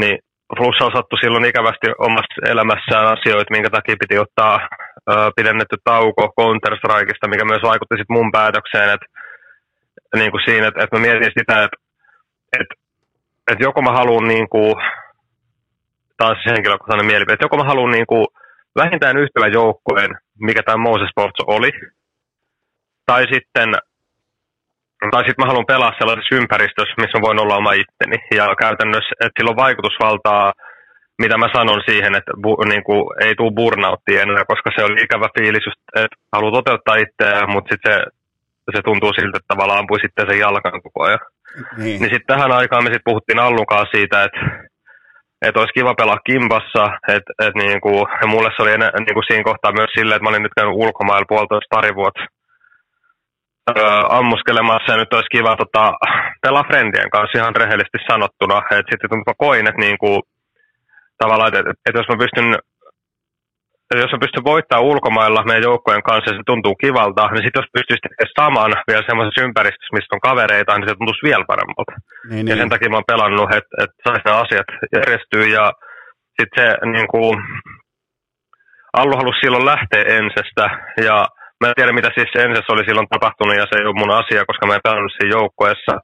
niin Flussa sattui silloin ikävästi omassa elämässään asioita, minkä takia piti ottaa ö, pidennetty tauko Counter-Strikeista, mikä myös vaikutti sitten mun päätökseen, että niin kuin siinä, että, että mä mietin sitä, että, että, että joko mä haluan niin kuin, taas henkilökohtainen mielipide, että joko mä haluan niin kuin vähintään yhtyvän joukkueen, mikä tämä Moses Sports oli, tai sitten tai sitten mä haluan pelaa sellaisessa ympäristössä, missä mä voin olla oma itteni. Ja käytännössä, että sillä on vaikutusvaltaa, mitä mä sanon siihen, että bu, niin kuin, ei tule burnouttia enää, koska se oli ikävä fiilis, just, että haluaa toteuttaa itseään, mutta sitten se, se tuntuu siltä, että tavallaan ampui sitten sen jalkan koko ajan. Niin, niin sitten tähän aikaan me sitten puhuttiin Allukaan siitä, että että olisi kiva pelaa kimpassa, että et niinku, ja mulle se oli enää, niinku siinä kohtaa myös silleen, että mä olin nyt käynyt ulkomailla puolitoista pari vuotta öö, ammuskelemassa ja nyt olisi kiva tota, pelaa friendien kanssa ihan rehellisesti sanottuna. Et sitten mä koin, että niinku, tavallaan, että et, et jos mä pystyn jos mä pystyn voittamaan ulkomailla meidän joukkojen kanssa ja se tuntuu kivalta, niin sitten jos pystyisi tekemään saman vielä semmoisessa ympäristössä, missä on kavereita, niin se tuntuisi vielä paremmalta. Niin, ja niin. sen takia mä oon pelannut, että, että saisi nämä asiat järjestyä ja sitten se niin kuin, Allu halusi silloin lähteä ensestä ja mä en tiedä mitä siis ensessä oli silloin tapahtunut ja se ei ole mun asia, koska mä en pelannut siinä joukkoessa.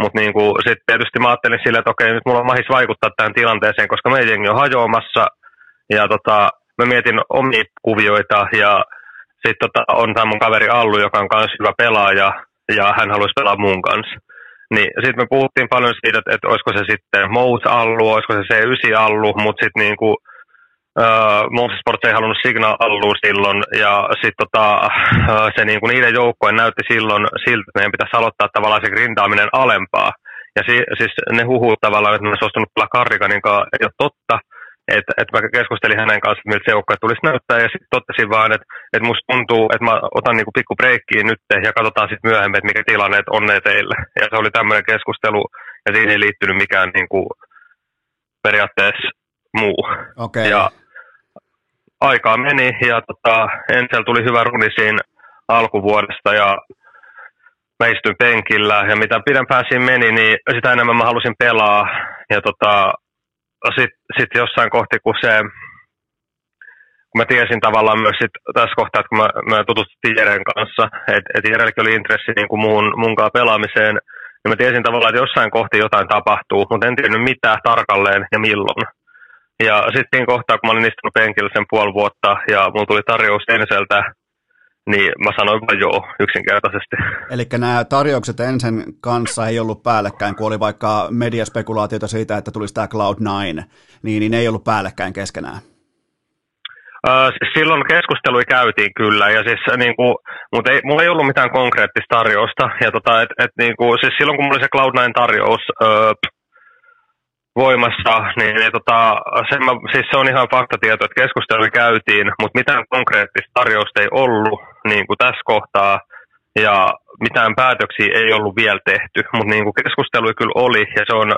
Mutta niin sitten tietysti mä ajattelin sille, että okei, nyt mulla on mahis vaikuttaa tähän tilanteeseen, koska meidän jengi on hajoamassa. Ja tota, mä mietin omia kuvioita ja sitten tota, on tämä mun kaveri Allu, joka on myös hyvä pelaaja ja hän haluaisi pelaa mun kanssa. Niin sitten me puhuttiin paljon siitä, että, että olisiko se sitten Mous Allu, olisiko se C9 Allu, mutta sitten niinku, uh, Sports ei halunnut Signal Allu silloin ja sitten tota, uh, se niinku niiden joukkojen näytti silloin siltä, että meidän pitäisi aloittaa tavallaan se grindaaminen alempaa. Ja si, siis ne huhut tavallaan, että mä suostunut pelaa Karrikanin kanssa, ei ole totta, että et mä keskustelin hänen kanssa, miltä se joukko tulisi näyttää, ja sitten totesin vaan, että et musta tuntuu, että mä otan niinku pikku breikkiin nyt, ja katsotaan sitten myöhemmin, että mikä tilanne, että onnea teille. Ja se oli tämmöinen keskustelu, ja siihen ei liittynyt mikään niinku periaatteessa muu. Okay. Ja aikaa meni, ja tota, Ensel tuli hyvä runi siinä alkuvuodesta, ja mä istuin penkillä, ja mitä pidempään siinä meni, niin sitä enemmän mä halusin pelaa, ja tota, sitten sit jossain kohti, kun se, kun mä tiesin tavallaan myös sit tässä kohtaa, että kun mä, mä tutustuttiin Jeren kanssa, että et Jerelläkin oli intressi niin kuin muun, munkaan pelaamiseen, niin mä tiesin tavallaan, että jossain kohti jotain tapahtuu, mutta en tiennyt mitä tarkalleen ja milloin. Ja sitten siinä kohtaa, kun mä olin istunut penkillä sen puoli vuotta ja mulla tuli tarjous Enseltä niin mä sanoin vain joo, yksinkertaisesti. Eli nämä tarjoukset ensin kanssa ei ollut päällekkäin, kun oli vaikka mediaspekulaatiota siitä, että tulisi tämä Cloud9, niin, niin ne ei ollut päällekkäin keskenään. Silloin keskustelui käytiin kyllä, ja siis, niin kuin, mutta ei, mulla ei ollut mitään konkreettista tarjousta. Ja tota, et, et, niin kuin, siis silloin kun mulla oli se Cloud9-tarjous, uh, voimassa, niin, niin tota, sen mä, siis se on ihan faktatieto, että keskustelu käytiin, mutta mitään konkreettista tarjousta ei ollut niin kuin tässä kohtaa ja mitään päätöksiä ei ollut vielä tehty, mutta niin keskustelu kyllä oli ja se on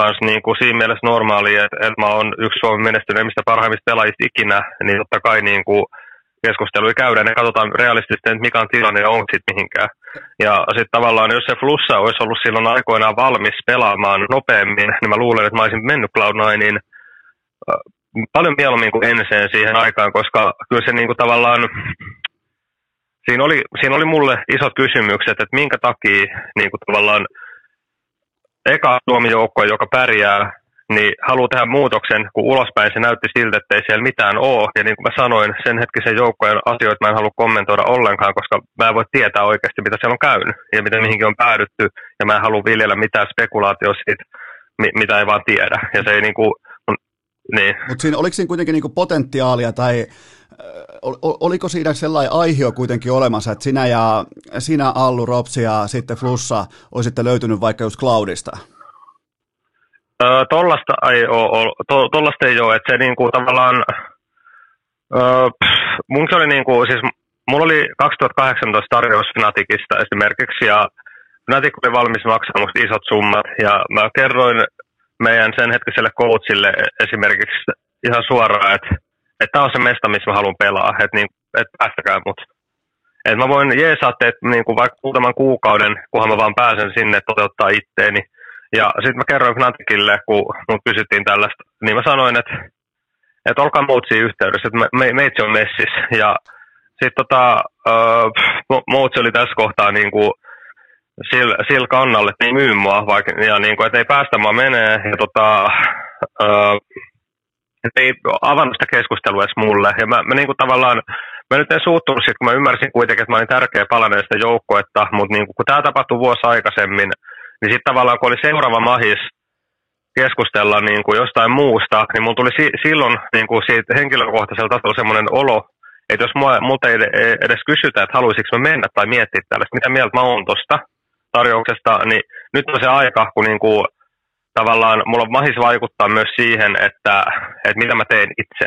myös niin kuin siinä mielessä normaali, että, että mä oon yksi Suomen menestyneimmistä parhaimmista pelaajista ikinä, niin totta kai niin kuin keskusteluja käydään ja katsotaan realistisesti, että mikä on tilanne ja onko sitten mihinkään. Ja sitten tavallaan, jos se flussa olisi ollut silloin aikoinaan valmis pelaamaan nopeammin, niin mä luulen, että mä olisin mennyt Cloud9 paljon mieluummin kuin ensin siihen aikaan, koska kyllä se niin kuin tavallaan, siinä oli, siinä oli mulle isot kysymykset, että minkä takia niin kuin tavallaan eka Suomi joukko, joka pärjää niin haluaa tehdä muutoksen, kun ulospäin se näytti siltä, että ei siellä mitään ole. Ja niin kuin mä sanoin, sen hetkisen joukkojen asioita mä en halua kommentoida ollenkaan, koska mä en voi tietää oikeasti, mitä siellä on käynyt ja miten mihinkin on päädytty. Ja mä en halua viljellä mitään spekulaatioa siitä, mitä ei vaan tiedä. Ja se ei niin kuin, niin. Mutta siinä, oliko siinä kuitenkin niinku potentiaalia tai oliko siinä sellainen aihio kuitenkin olemassa, että sinä ja sinä Allu, Ropsi ja sitten Flussa olisitte löytynyt vaikka just Cloudista? Tollasta ei ole, to, tollasta ei ole, että se niinku tavallaan, öö, mun oli niinku, siis mulla oli 2018 tarjous Fnaticista esimerkiksi ja Fnatic oli valmis maksamaan musta isot summat ja mä kerroin meidän sen hetkiselle coachille esimerkiksi ihan suoraan, että että tämä on se mesta, missä mä haluan pelaa, että niin, et päästäkää mut. Et mä voin jeesaa teet niin kuin vaikka muutaman kuukauden, kunhan mä vaan pääsen sinne toteuttaa itteeni. Ja sitten mä kerroin Fnaticille, kun mut kysyttiin tällaista, niin mä sanoin, että, että olkaa Moutsi yhteydessä, että me, me, meitsi on messis. Ja sitten tota, uh, Moutsi oli tässä kohtaa niin kuin, sillä sil kannalle, että ei myy mua, vaikka, ja niin kuin, että ei päästä mua menee. Ja tota, uh, että ei avannut sitä keskustelua edes mulle. Ja mä, mä niin kuin tavallaan, mä nyt en suuttunut kun mä ymmärsin kuitenkin, että mä olin tärkeä palanen sitä joukkoetta, mutta niin kuin, kun tämä tapahtui vuosi aikaisemmin, niin sitten tavallaan kun oli seuraava mahis keskustella niin kuin jostain muusta, niin mulla tuli si- silloin niin kuin siitä henkilökohtaisella tasolla semmoinen olo, että jos mua, multa ei edes kysytä, että haluaisinko mä mennä tai miettiä tällaista, mitä mieltä mä oon tuosta tarjouksesta, niin nyt on se aika, kun niin kuin tavallaan mulla on mahis vaikuttaa myös siihen, että, että mitä mä teen itse.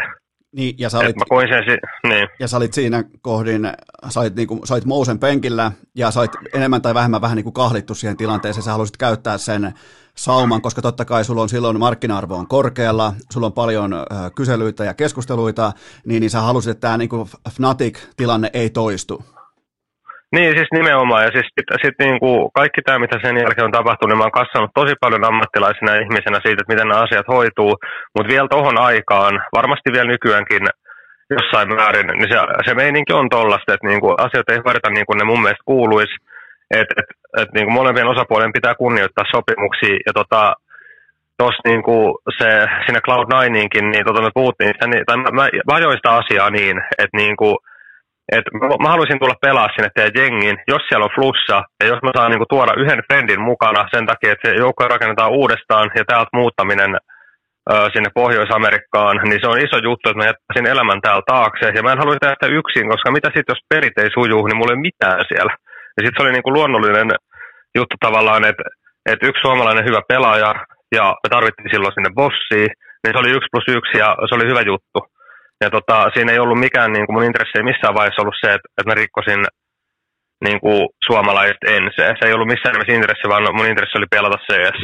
Niin, ja sä olit, mä koin sen, niin. ja sä olit siinä kohdin, sait, niinku, sait Mousen penkillä ja sait enemmän tai vähemmän vähän niinku kahlittu siihen tilanteeseen. Sä halusit käyttää sen sauman, koska totta kai sulla on silloin markkina-arvo on korkealla, sulla on paljon äh, kyselyitä ja keskusteluita, niin, niin sä halusit, että tämä niinku Fnatic-tilanne ei toistu. Niin, siis nimenomaan. Ja siis sit, sit niin kuin kaikki tämä, mitä sen jälkeen on tapahtunut, niin mä oon kassannut tosi paljon ammattilaisina ihmisenä siitä, että miten nämä asiat hoituu. Mutta vielä tohon aikaan, varmasti vielä nykyäänkin jossain määrin, niin se, se meininki on tollasta, että niin kuin asiat ei hoideta niin kuin ne mun mielestä kuuluisi. Että et, et, niin molempien osapuolien pitää kunnioittaa sopimuksia. Ja tota, tuossa niin kuin se, siinä Cloud9inkin, niin tota me puhuttiin, niin, tai mä, mä, mä sitä asiaa niin, että niin kuin, et mä haluaisin tulla pelaa sinne teidän jengiin, jos siellä on flussa, ja jos mä saan niinku tuoda yhden friendin mukana sen takia, että se joukko rakennetaan uudestaan, ja täältä muuttaminen ö, sinne Pohjois-Amerikkaan, niin se on iso juttu, että mä jättäisin elämän täällä taakse, ja mä en halua tehdä yksin, koska mitä sitten, jos perit ei suju, niin mulla ei ole mitään siellä. Ja sitten se oli niinku luonnollinen juttu tavallaan, että et yksi suomalainen hyvä pelaaja, ja me tarvittiin silloin sinne bossiin, niin se oli yksi plus yksi, ja se oli hyvä juttu. Ja tota, siinä ei ollut mikään, niin kuin mun intressi ei missään vaiheessa ollut se, että, että mä rikkosin niin kuin suomalaiset ensin. Se ei ollut missään nimessä intressi, vaan mun intressi oli pelata CS.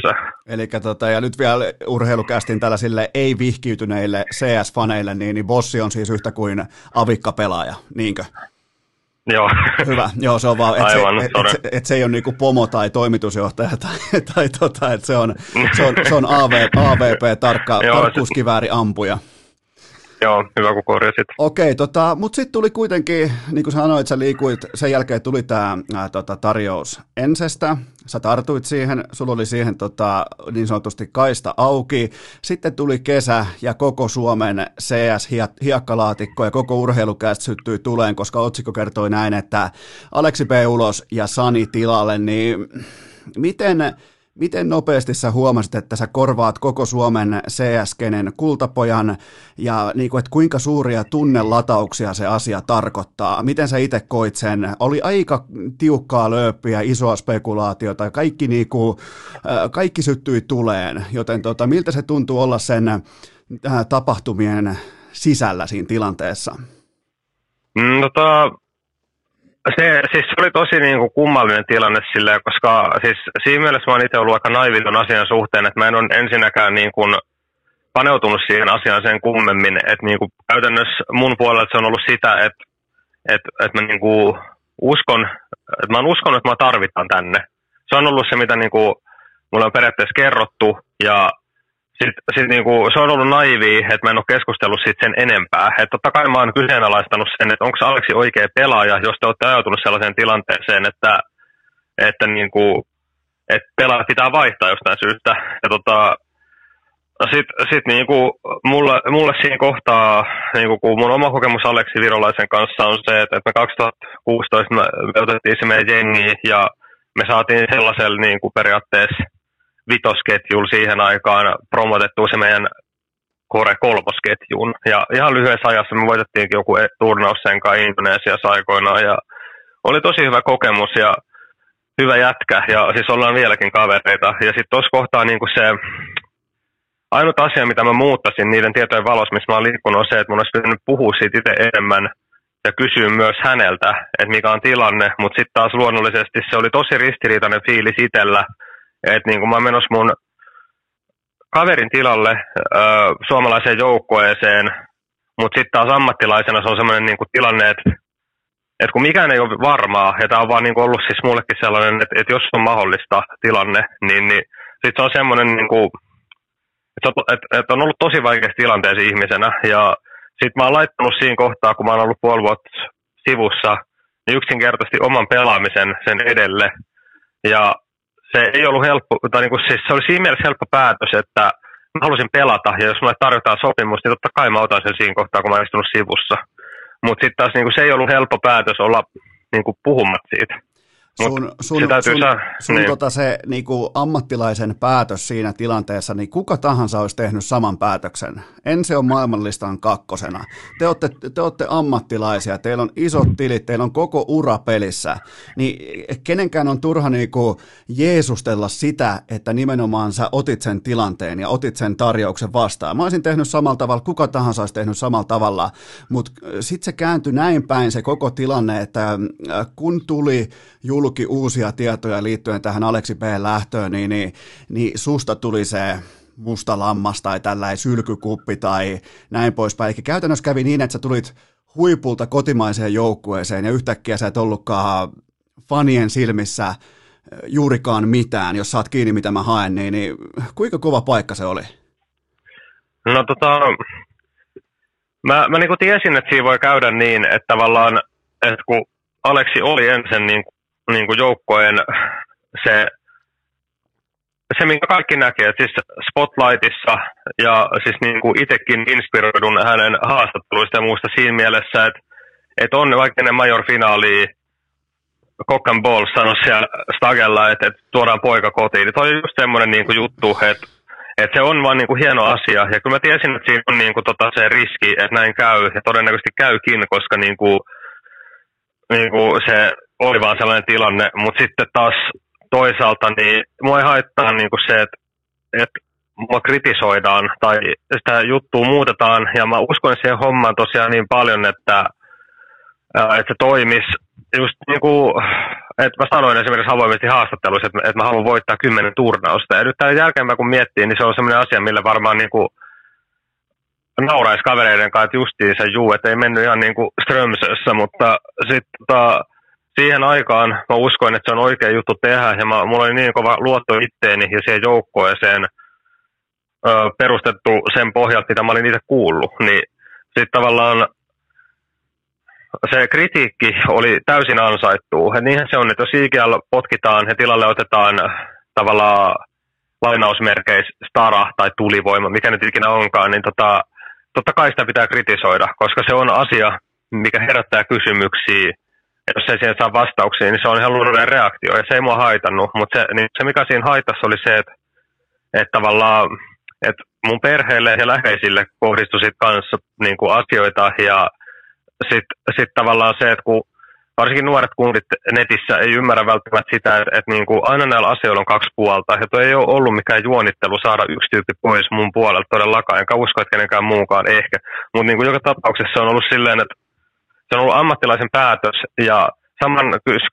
Eli tota, ja nyt vielä urheilukästin tällaisille ei-vihkiytyneille CS-faneille, niin, niin Bossi on siis yhtä kuin avikka-pelaaja, niinkö? Joo. Hyvä, joo se on vaan, että se, et, et, et se ei ole niinku pomo tai toimitusjohtaja tai, tai tota, että se on, se on, se on AV, AVP, tarkka, tarkkuuskivääri ampuja. Joo, hyvä kun korjasit. Okei, tota, mutta sitten tuli kuitenkin, niin kuin sanoit, sä liikuit, sen jälkeen tuli tämä tota, tarjous Ensestä, sä tartuit siihen, sulla oli siihen tota, niin sanotusti kaista auki, sitten tuli kesä ja koko Suomen CS-hiekkalaatikko ja koko urheilukästä syttyi tuleen, koska otsikko kertoi näin, että Aleksi P. ulos ja Sani tilalle, niin miten Miten nopeasti sä huomasit, että sä korvaat koko Suomen CS-kenen kultapojan ja niin kuin, että kuinka suuria tunnelatauksia se asia tarkoittaa? Miten sä itse koit sen? Oli aika tiukkaa lööppiä, isoa spekulaatiota, kaikki, niin kuin, kaikki syttyi tuleen, joten tota, miltä se tuntuu olla sen äh, tapahtumien sisällä siinä tilanteessa? Mm, tota, se, siis se oli tosi niin kuin kummallinen tilanne silleen, koska siis siinä mielessä mä oon itse ollut aika naiviton asian suhteen, että mä en ole ensinnäkään niin kuin paneutunut siihen asiaan sen kummemmin, että niin kuin käytännössä mun puolelta se on ollut sitä, että, että, että mä niin kuin uskon, että mä oon uskonut, että mä tarvitaan tänne. Se on ollut se, mitä niin kuin mulle on periaatteessa kerrottu ja sitten sit niinku, se on ollut naivi, että mä en ole keskustellut siitä sen enempää. Et totta kai mä oon kyseenalaistanut sen, että onko Aleksi oikea pelaaja, jos te olette ajautunut sellaiseen tilanteeseen, että, että niinku, et pelaajat pitää vaihtaa jostain syystä. Ja tota, sitten sit niinku, mulle, mulle siinä kohtaa, niinku, kun mun oma kokemus Aleksi Virolaisen kanssa on se, että, että me 2016 me, me otettiin se meidän jengi ja me saatiin sellaisella niinku, periaatteessa vitosketjulla siihen aikaan promotettu se meidän Kore kolmosketjun. Ja ihan lyhyessä ajassa me voitettiinkin joku e- turnaus sen kanssa Indonesiassa aikoinaan ja oli tosi hyvä kokemus ja hyvä jätkä ja siis ollaan vieläkin kavereita. Ja sitten tuossa kohtaa niin se ainut asia, mitä mä muuttasin niiden tietojen valossa, missä mä oon liikkunut, on se, että mun olisi pitänyt puhua siitä itse enemmän ja kysyä myös häneltä, että mikä on tilanne, mutta sitten taas luonnollisesti se oli tosi ristiriitainen fiilis itsellä, että niin kun mä oon menossa mun kaverin tilalle ö, suomalaiseen joukkueeseen, mutta sitten taas ammattilaisena se on sellainen niin tilanne, että et kun mikään ei ole varmaa, ja tämä on vaan niin ollut siis mullekin sellainen, että, että jos on mahdollista tilanne, niin, niin sitten se on semmoinen, niin kuin, että, että, että on ollut tosi vaikeassa tilanteessa ihmisenä, ja sitten mä oon laittanut siinä kohtaa, kun mä oon ollut puoli vuotta sivussa, niin yksinkertaisesti oman pelaamisen sen edelle, ja se ei ollut helppo, tai niin kuin, siis se oli siinä mielessä helppo päätös, että mä halusin pelata, ja jos mulle tarjotaan sopimus, niin totta kai mä otan sen siinä kohtaa, kun mä oon istunut sivussa. Mutta sitten taas niinku, se ei ollut helppo päätös olla niinku, puhumat siitä. Sun, sun, se sun, saa, sun niin. tota se niinku, ammattilaisen päätös siinä tilanteessa, niin kuka tahansa olisi tehnyt saman päätöksen. Ensi on maailmanlistan kakkosena. Te olette, te olette ammattilaisia, teillä on isot tilit, teillä on koko ura pelissä. Niin kenenkään on turha niinku, jeesustella sitä, että nimenomaan sä otit sen tilanteen ja otit sen tarjouksen vastaan. Mä olisin tehnyt samalla tavalla, kuka tahansa olisi tehnyt samalla tavalla, mutta sitten se kääntyi näin päin se koko tilanne, että kun tuli julki uusia tietoja liittyen tähän Aleksi B. lähtöön, niin, niin, niin susta tuli se musta lammas tai tällainen sylkykuppi tai näin poispäin. Eli käytännössä kävi niin, että sä tulit huipulta kotimaiseen joukkueeseen ja yhtäkkiä sä et ollutkaan fanien silmissä juurikaan mitään, jos saat kiinni mitä mä haen, niin, niin kuinka kova paikka se oli? No tota, mä, mä niin tiesin, että siinä voi käydä niin, että tavallaan, että kun Aleksi oli ensin niin niin kuin joukkojen se, se, minkä kaikki näkee, siis Spotlightissa ja siis niin kuin itsekin inspiroidun hänen haastatteluista ja muusta siinä mielessä, että, että on vaikka ne major finaali Cock and Ball sanoi siellä Stagella, että, että tuodaan poika kotiin. Niin toi on just semmoinen niin kuin juttu, että, että se on vaan niin kuin hieno asia. Ja kyllä mä tiesin, että siinä on niin kuin tota se riski, että näin käy. Ja todennäköisesti käykin, koska niin kuin, niin kuin se oli vaan sellainen tilanne, mutta sitten taas toisaalta niin mua ei haittaa niin kuin se, että, että mua kritisoidaan tai sitä juttua muutetaan. Ja mä uskon siihen hommaan tosiaan niin paljon, että, että se toimisi just niin kuin, että mä sanoin esimerkiksi avoimesti haastatteluissa, että, että mä haluan voittaa kymmenen turnausta. Ja nyt tämän jälkeen kun miettii, niin se on sellainen asia, millä varmaan niin kuin nauraisi kavereiden kanssa, että justiin se juu, että ei mennyt ihan niin kuin Strömsössä, mutta sitten tota, siihen aikaan mä uskoin, että se on oikea juttu tehdä ja mä, mulla oli niin kova luotto itteeni ja siihen joukkoeseen ö, perustettu sen pohjalta, mitä mä olin itse kuullut, niin sitten tavallaan se kritiikki oli täysin ansaittu. Et niinhän se on, että jos IGL potkitaan ja tilalle otetaan tavallaan lainausmerkeis stara tai tulivoima, mikä nyt ikinä onkaan, niin tota, totta kai sitä pitää kritisoida, koska se on asia, mikä herättää kysymyksiä jos ei siihen saa vastauksia, niin se on ihan luonnollinen reaktio, ja se ei mua haitannut, mutta se, niin se mikä siinä haitassa oli se, että, että tavallaan että mun perheelle ja läheisille kohdistui sit kanssa niin kuin asioita, ja sitten sit tavallaan se, että kun varsinkin nuoret kundit netissä ei ymmärrä välttämättä sitä, että, että niin kuin aina näillä asioilla on kaksi puolta, ja ei ole ollut mikään juonittelu saada yksi tyyppi pois mun puolelta todellakaan, enkä usko, että kenenkään muukaan ehkä, mutta niin joka tapauksessa on ollut silleen, että se on ollut ammattilaisen päätös ja saman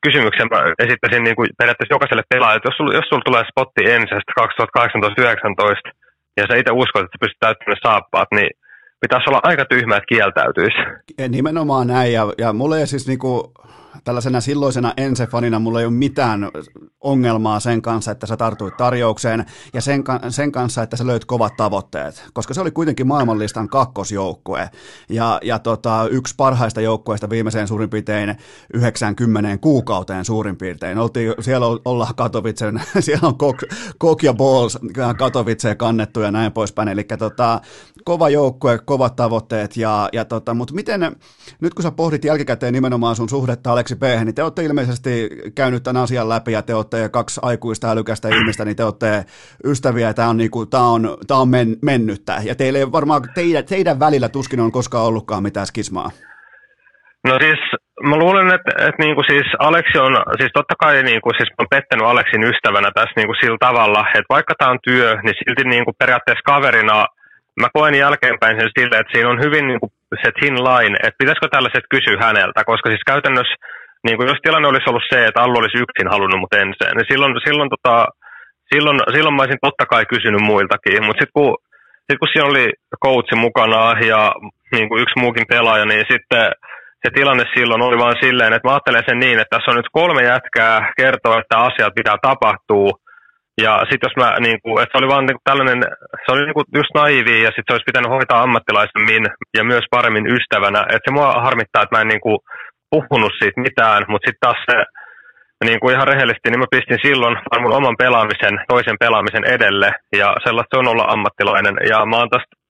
kysymyksen mä esittäisin niin kuin periaatteessa jokaiselle pelaajalle, että jos sulla, jos sulla tulee spotti ensisestä 2018-2019 ja sä itse uskot, että sä pystyt täyttämään saappaat, niin pitäisi olla aika tyhmä, että kieltäytyisi. Nimenomaan näin, ja, ja mulle siis niinku, tällaisena silloisena Ense-fanina mulla ei ole mitään ongelmaa sen kanssa, että sä tartuit tarjoukseen ja sen, sen kanssa, että sä löyt kovat tavoitteet, koska se oli kuitenkin maailmanlistan kakkosjoukkue ja, ja tota, yksi parhaista joukkueista viimeiseen suurin piirtein 90 kuukauteen suurin piirtein. Oltiin, siellä ollaan Katowicen, siellä on Kok, Kok ja Balls Katowiceen kannettu ja näin poispäin, eli tota, kova joukkue, kovat tavoitteet ja, ja tota, mutta miten, nyt kun sä pohdit jälkikäteen nimenomaan sun suhdetta Aleksi P, niin te olette ilmeisesti käynyt tämän asian läpi ja te olette kaksi aikuista älykästä ihmistä, niin te olette ystäviä ja tämä on, niinku, tämä on, tämä on men, mennyttä. Ja teille ei varmaan, teidän, teidän välillä tuskin on koskaan ollutkaan mitään skismaa. No siis mä luulen, että, että niin kuin siis Aleksi on, siis totta kai niin kuin, siis mä oon pettänyt Aleksin ystävänä tässä niin kuin sillä tavalla, että vaikka tämä on työ, niin silti niin kuin periaatteessa kaverina mä koen jälkeenpäin sen sille, että siinä on hyvin niin kuin se thin line, että pitäisikö tällaiset kysyä häneltä, koska siis käytännössä, niin kuin jos tilanne olisi ollut se, että Allu olisi yksin halunnut mut ensin, niin silloin, silloin, tota, silloin, silloin mä olisin totta kai kysynyt muiltakin, mutta sitten kun, sit kun siinä oli coachi mukana ja niin kuin yksi muukin pelaaja, niin sitten se tilanne silloin oli vain silleen, että mä ajattelen sen niin, että tässä on nyt kolme jätkää kertoa, että asiat pitää tapahtua. Ja sitten jos mä, niin kuin, että se oli vaan niin kuin tällainen, se oli niin kuin just naivi ja sitten se olisi pitänyt hoitaa ammattilaisemmin ja myös paremmin ystävänä. Että se mua harmittaa, että mä en niin kuin puhunut siitä mitään, mutta sitten taas se, niin kuin ihan rehellisesti, niin mä pistin silloin mun oman pelaamisen, toisen pelaamisen edelle ja sellaista on olla ammattilainen. Ja mä oon tästä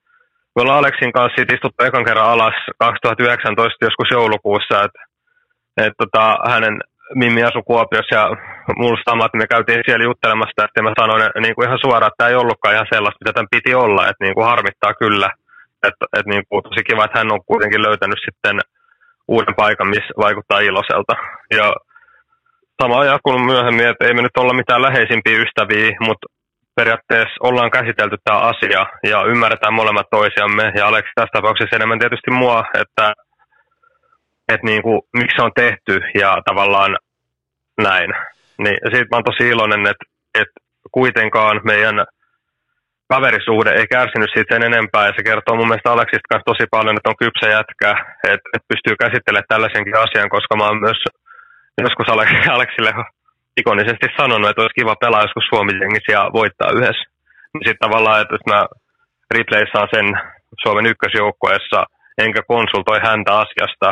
me ollaan Aleksin kanssa siitä istuttu ekan kerran alas 2019 joskus joulukuussa, että et tota, hänen Mimmi asui Kuopiossa ja mulla samat, me käytiin siellä juttelemassa, että mä sanoin niin kuin ihan suoraan, että tämä ei ollutkaan ihan sellaista, mitä tämän piti olla, että niin kuin harmittaa kyllä, että, että niin kuin, tosi kiva, että hän on kuitenkin löytänyt sitten uuden paikan, missä vaikuttaa iloiselta. Ja sama ajan myöhemmin, että ei me nyt olla mitään läheisimpiä ystäviä, mutta periaatteessa ollaan käsitelty tämä asia ja ymmärretään molemmat toisiamme. Ja Aleksi tässä tapauksessa enemmän tietysti mua, että, että niin kuin, miksi se on tehty ja tavallaan näin. Niin siitä mä oon tosi iloinen, että, että kuitenkaan meidän kaverisuhde ei kärsinyt siitä sen enempää, ja se kertoo mun mielestä Aleksista kanssa tosi paljon, että on kypsä jätkä, että, että pystyy käsittelemään tällaisenkin asian, koska mä oon myös joskus Aleksille ikonisesti sanonut, että olisi kiva pelaa joskus suomi ja voittaa yhdessä. Niin sitten tavallaan, että mä replayssaan sen Suomen ykkösjoukkueessa, enkä konsultoi häntä asiasta,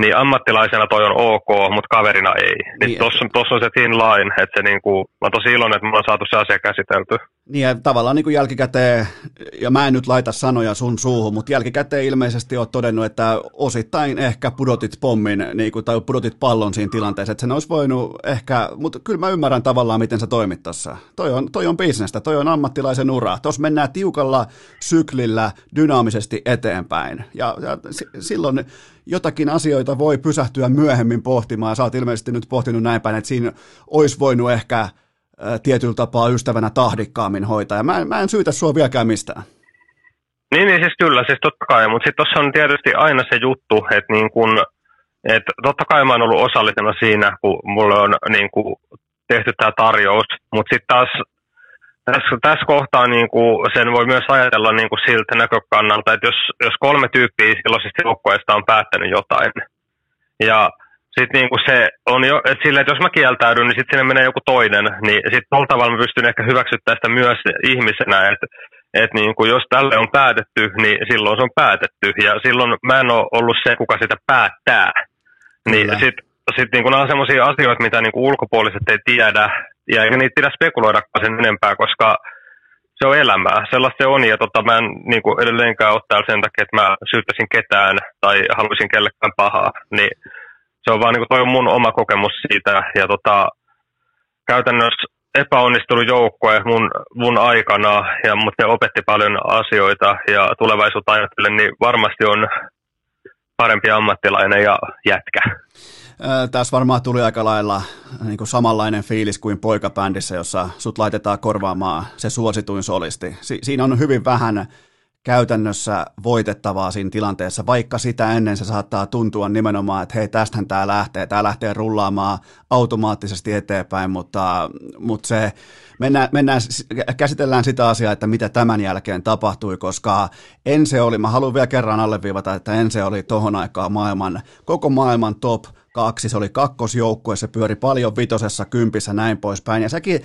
niin ammattilaisena toi on ok, mutta kaverina ei. Niin, niin tuossa tos on se thin line, että se niinku, mä oon tosi iloinen, että me on saatu se asia käsitelty. Niin ja tavallaan niin kuin jälkikäteen, ja mä en nyt laita sanoja sun suuhun, mutta jälkikäteen ilmeisesti oot todennut, että osittain ehkä pudotit pommin niin kuin, tai pudotit pallon siinä tilanteessa, että sen olisi voinut ehkä, mutta kyllä mä ymmärrän tavallaan, miten sä toimit tuossa. Toi on, toi on bisnestä, toi on ammattilaisen ura. Tuossa mennään tiukalla syklillä dynaamisesti eteenpäin. Ja, ja silloin jotakin asioita voi pysähtyä myöhemmin pohtimaan. Sä oot ilmeisesti nyt pohtinut näin päin, että siinä olisi voinut ehkä tietyllä tapaa ystävänä tahdikkaammin hoitaa. Ja mä, mä en syytä sua vieläkään mistään. Niin, niin siis kyllä, siis totta kai, mutta sitten tuossa on tietysti aina se juttu, että niin kun, et totta kai mä oon ollut osallisena siinä, kun mulle on niin kun, tehty tämä tarjous, mutta sitten taas tässä, tässä kohtaa niin kuin, sen voi myös ajatella niin kuin siltä näkökannalta, että jos, jos kolme tyyppiä silloisesta joukkueesta on päättänyt jotain, ja sitten niin kuin se on jo, että sillä, että jos mä kieltäydyn, niin sitten sinne menee joku toinen, niin sitten tuolla tavalla mä pystyn ehkä hyväksyttämään sitä myös ihmisenä, että että niin kuin jos tälle on päätetty, niin silloin se on päätetty, ja silloin mä en ole ollut se, kuka sitä päättää. Niin sitten sit niin nämä on sellaisia asioita, mitä niin kuin ulkopuoliset ei tiedä, ja eikä niitä pidä spekuloidakaan sen enempää, koska se on elämää. Sellaista se on, ja tota, mä en niin kuin edelleenkään ole täällä sen takia, että mä syyttäisin ketään tai haluaisin kellekään pahaa. Niin se on vaan niin kuin, toi on mun oma kokemus siitä, ja tota, käytännössä epäonnistunut joukkue mun, mun aikana, ja, mutta se opetti paljon asioita, ja tulevaisuutta ajattelen, niin varmasti on parempi ammattilainen ja jätkä. Tässä varmaan tuli aika lailla niin kuin samanlainen fiilis kuin poikabändissä, jossa sut laitetaan korvaamaan se suosituin solisti. Si- siinä on hyvin vähän käytännössä voitettavaa siinä tilanteessa, vaikka sitä ennen se saattaa tuntua nimenomaan, että hei, tästähän tämä lähtee, tämä lähtee rullaamaan automaattisesti eteenpäin, mutta, mutta se, mennään, mennään, käsitellään sitä asiaa, että mitä tämän jälkeen tapahtui, koska Ense oli, mä haluan vielä kerran alleviivata, että Ense oli tohon aikaan maailman, koko maailman top kaksi, se oli kakkosjoukkue, se pyöri paljon vitosessa, kympissä, näin poispäin, ja säkin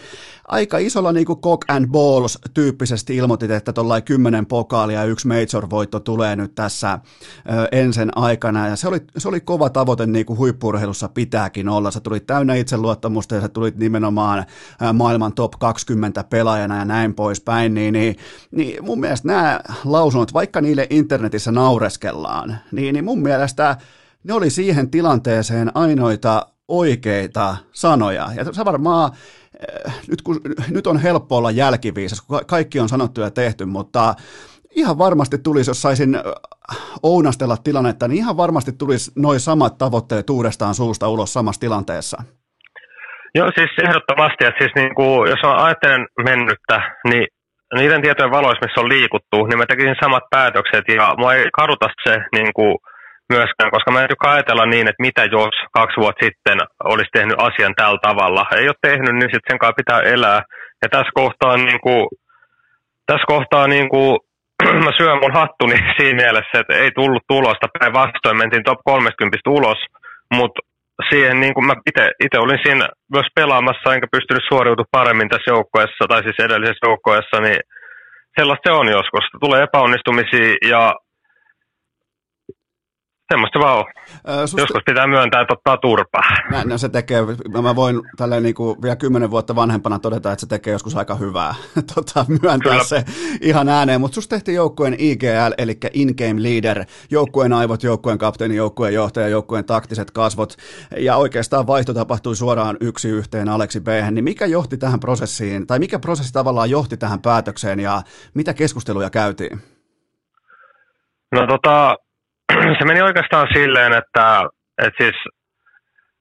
aika isolla niin kuin cock and balls tyyppisesti ilmoitit, että tuollainen kymmenen pokaalia ja yksi major-voitto tulee nyt tässä ö, ensin aikana, ja se oli, se oli kova tavoite niin kuin huippurheilussa pitääkin olla, sä tulit täynnä itseluottamusta, ja sä tulit nimenomaan maailman top 20 pelaajana ja näin poispäin, niin, niin, niin mun mielestä nämä lausunnot, vaikka niille internetissä naureskellaan, niin, niin mun mielestä ne oli siihen tilanteeseen ainoita oikeita sanoja. Ja sä varmaan, eh, nyt, kun, nyt on helppo olla jälkiviisas, kun kaikki on sanottu ja tehty, mutta ihan varmasti tulisi, jos saisin äh, ounastella tilannetta, niin ihan varmasti tulisi noin samat tavoitteet uudestaan suusta ulos samassa tilanteessa. Joo, siis ehdottomasti, että siis niin kuin, jos on ajattelen mennyttä, niin niiden tietojen valoissa, missä on liikuttu, niin mä tekisin samat päätökset ja mua ei kaduta se niin kuin, myöskään, koska mä en ajatella niin, että mitä jos kaksi vuotta sitten olisi tehnyt asian tällä tavalla. Ei ole tehnyt, niin sitten sen kanssa pitää elää. Ja tässä kohtaa, niin kuin, tässä kohtaa niin kuin, mä syön mun hattuni siinä mielessä, että ei tullut tulosta. Päinvastoin mentiin top 30 ulos, mutta siihen niin kuin mä itse olin siinä myös pelaamassa, enkä pystynyt suoriutumaan paremmin tässä joukkoessa, tai siis edellisessä joukkoessa, niin sellaista se on joskus. Tulee epäonnistumisia ja Semmoista vaan on. susta... Joskus pitää myöntää, että ottaa turpaa. Mä, no se tekee, mä voin tälleen niin kuin vielä kymmenen vuotta vanhempana todeta, että se tekee joskus aika hyvää. tota, myöntää Kyllä. se ihan ääneen. Mutta susta tehtiin joukkueen IGL, eli In-Game Leader, joukkueen aivot, joukkueen kapteeni, joukkueen johtaja, joukkueen taktiset kasvot. Ja oikeastaan vaihto tapahtui suoraan yksi yhteen Aleksi B. Niin mikä johti tähän prosessiin, tai mikä prosessi tavallaan johti tähän päätökseen, ja mitä keskusteluja käytiin? No tota, se meni oikeastaan silleen, että, että siis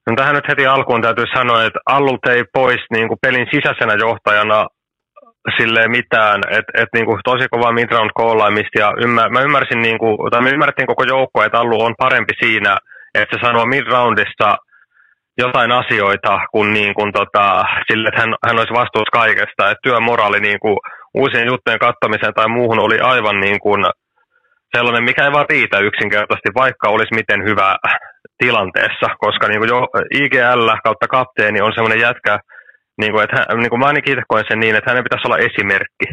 no tähän nyt heti alkuun täytyy sanoa, että Allulta ei pois niin kuin pelin sisäisenä johtajana sille mitään, että et niin kuin tosi kova midround koolaimista ja ymmär, mä ymmärsin niin kuin, tai mä ymmärtin koko joukko, että Allu on parempi siinä, että se sanoo midroundissa jotain asioita kuin, niin kuin tota, sille, että hän, hän olisi vastuussa kaikesta, että työmoraali niin kuin, uusien juttujen kattamiseen tai muuhun oli aivan niin kuin, sellainen, mikä ei vaan riitä yksinkertaisesti, vaikka olisi miten hyvä tilanteessa, koska niin kuin jo IGL kautta kapteeni on semmoinen jätkä, niin kuin, että hän, niin kuin mä ainakin itse koen sen niin, että hänen pitäisi olla esimerkki.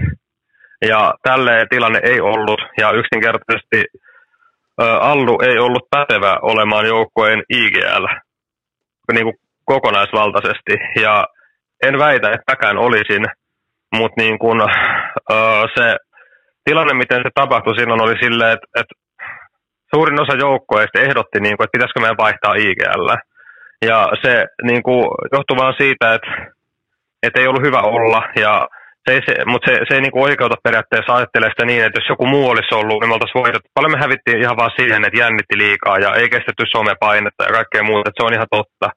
Ja tälle tilanne ei ollut, ja yksinkertaisesti Allu ei ollut pätevä olemaan joukkueen IGL niin kuin kokonaisvaltaisesti. Ja en väitä, että mäkään olisin, mutta niin kuin, se tilanne, miten se tapahtui silloin, oli silleen, että, että suurin osa joukkoista ehdotti, niin kuin, että pitäisikö meidän vaihtaa IGL. Ja se niin kuin, johtui vaan siitä, että, että ei ollut hyvä olla, ja se ei, se, mutta se, se ei niin kuin oikeuta periaatteessa ajattelee sitä niin, että jos joku muu olisi ollut, niin me oltaisiin voitettu. Paljon me hävittiin ihan vaan siihen, että jännitti liikaa ja ei kestetty somepainetta ja kaikkea muuta, että se on ihan totta.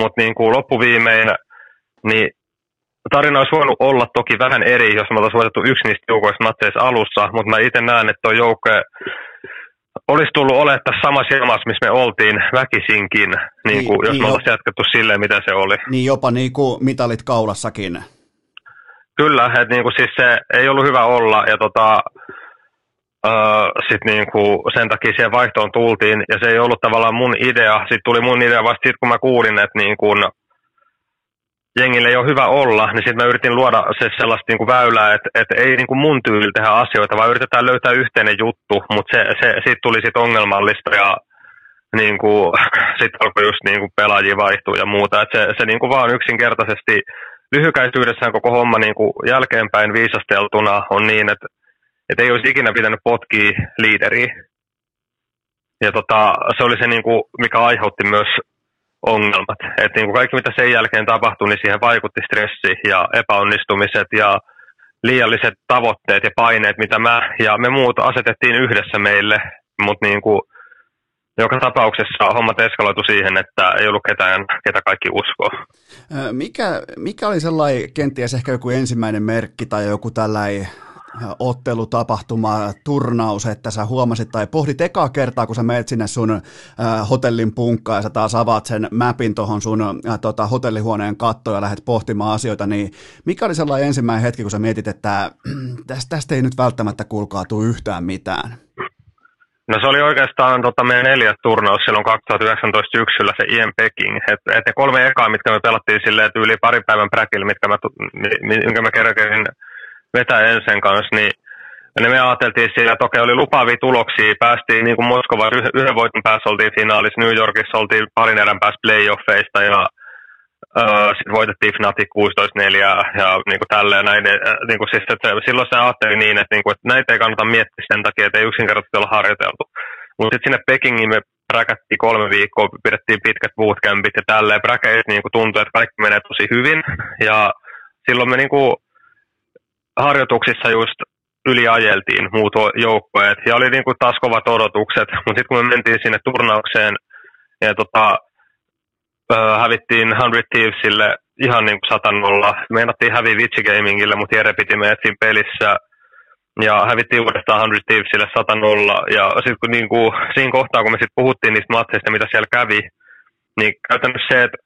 Mutta niin kuin loppuviimein, niin tarina olisi voinut olla toki vähän eri, jos me oltaisiin voitettu yksi niistä joukoista matseissa alussa, mutta mä itse näen, että tuo joukko olisi tullut olemaan tässä samassa jamassa, missä me oltiin väkisinkin, niin niin, kuin, jos niin me oltaisiin jatkettu silleen, mitä se oli. Niin jopa niin kuin mitalit kaulassakin. Kyllä, että niin kuin siis se ei ollut hyvä olla ja tota, Uh, sit niinku sen takia siihen vaihtoon tultiin, ja se ei ollut tavallaan mun idea. Sitten tuli mun idea vasta sitten, kun mä kuulin, että niinku, jengille ei ole hyvä olla, niin sitten mä yritin luoda se sellaista niin kuin väylää, että, että ei niin kuin mun tyyli tehdä asioita, vaan yritetään löytää yhteinen juttu, mutta se, se, siitä tuli sitten ongelmallista ja niin kuin, sitten alkoi just niin kuin pelaajia vaihtua ja muuta. Et se, se niin kuin vaan yksinkertaisesti lyhykäisyydessään koko homma niin kuin jälkeenpäin viisasteltuna on niin, että, että ei olisi ikinä pitänyt potkia liideriä. Ja tota, se oli se, niin kuin, mikä aiheutti myös ongelmat. Et niin kuin kaikki mitä sen jälkeen tapahtui, niin siihen vaikutti stressi ja epäonnistumiset ja liialliset tavoitteet ja paineet, mitä mä ja me muut asetettiin yhdessä meille, mutta niin kuin joka tapauksessa hommat eskaloitu siihen, että ei ollut ketään, ketä kaikki uskoo. Mikä, mikä oli sellainen kenties ehkä joku ensimmäinen merkki tai joku tällainen ottelutapahtuma, turnaus, että sä huomasit tai pohdit ekaa kertaa, kun sä menet sinne sun hotellin punkkaan ja sä taas avaat sen mapin tuohon sun tota, hotellihuoneen kattoon ja lähdet pohtimaan asioita, niin mikä oli sellainen ensimmäinen hetki, kun sä mietit, että tästä, tästä ei nyt välttämättä kuulkaa tule yhtään mitään? No se oli oikeastaan tota, meidän neljäs turnaus silloin 2019 syksyllä se Ian Peking. Et, et ne kolme ekaa, mitkä me pelattiin silleen, että yli parin päivän präkillä, mitkä mä, minkä mä kerkesin vetää ensin kanssa, niin ja me ajateltiin siellä, että okei, oli lupaavia tuloksia, päästiin niin kuin Moskova yhden voiton päässä oltiin finaalissa, New Yorkissa oltiin parin erän päässä playoffeista ja sitten voitettiin Fnatic 16-4 ja niin kuin tälleen näin. Niin kuin siis, että silloin se ajatteli niin, että, niin kuin, että näitä ei kannata miettiä sen takia, että ei yksinkertaisesti olla harjoiteltu. Mutta sitten sinne Pekingiin me räkättiin kolme viikkoa, pidettiin pitkät bootcampit ja tälleen. Bräkeissä niin tuntui, että kaikki menee tosi hyvin. Ja silloin me niin kuin harjoituksissa just yliajeltiin muut joukkueet. Ja oli niin kuin taas kovat odotukset. Mutta sitten kun me mentiin sinne turnaukseen ja tota, hävittiin 100 Thievesille ihan niin kuin satanolla. Meinattiin häviä Vitsi Gamingille, mutta Jere piti meidät siinä pelissä. Ja hävittiin uudestaan 100 Thievesille satanolla. Ja sitten kun niin kuin, siinä kohtaa, kun me sitten puhuttiin niistä matseista, mitä siellä kävi, niin käytännössä se, että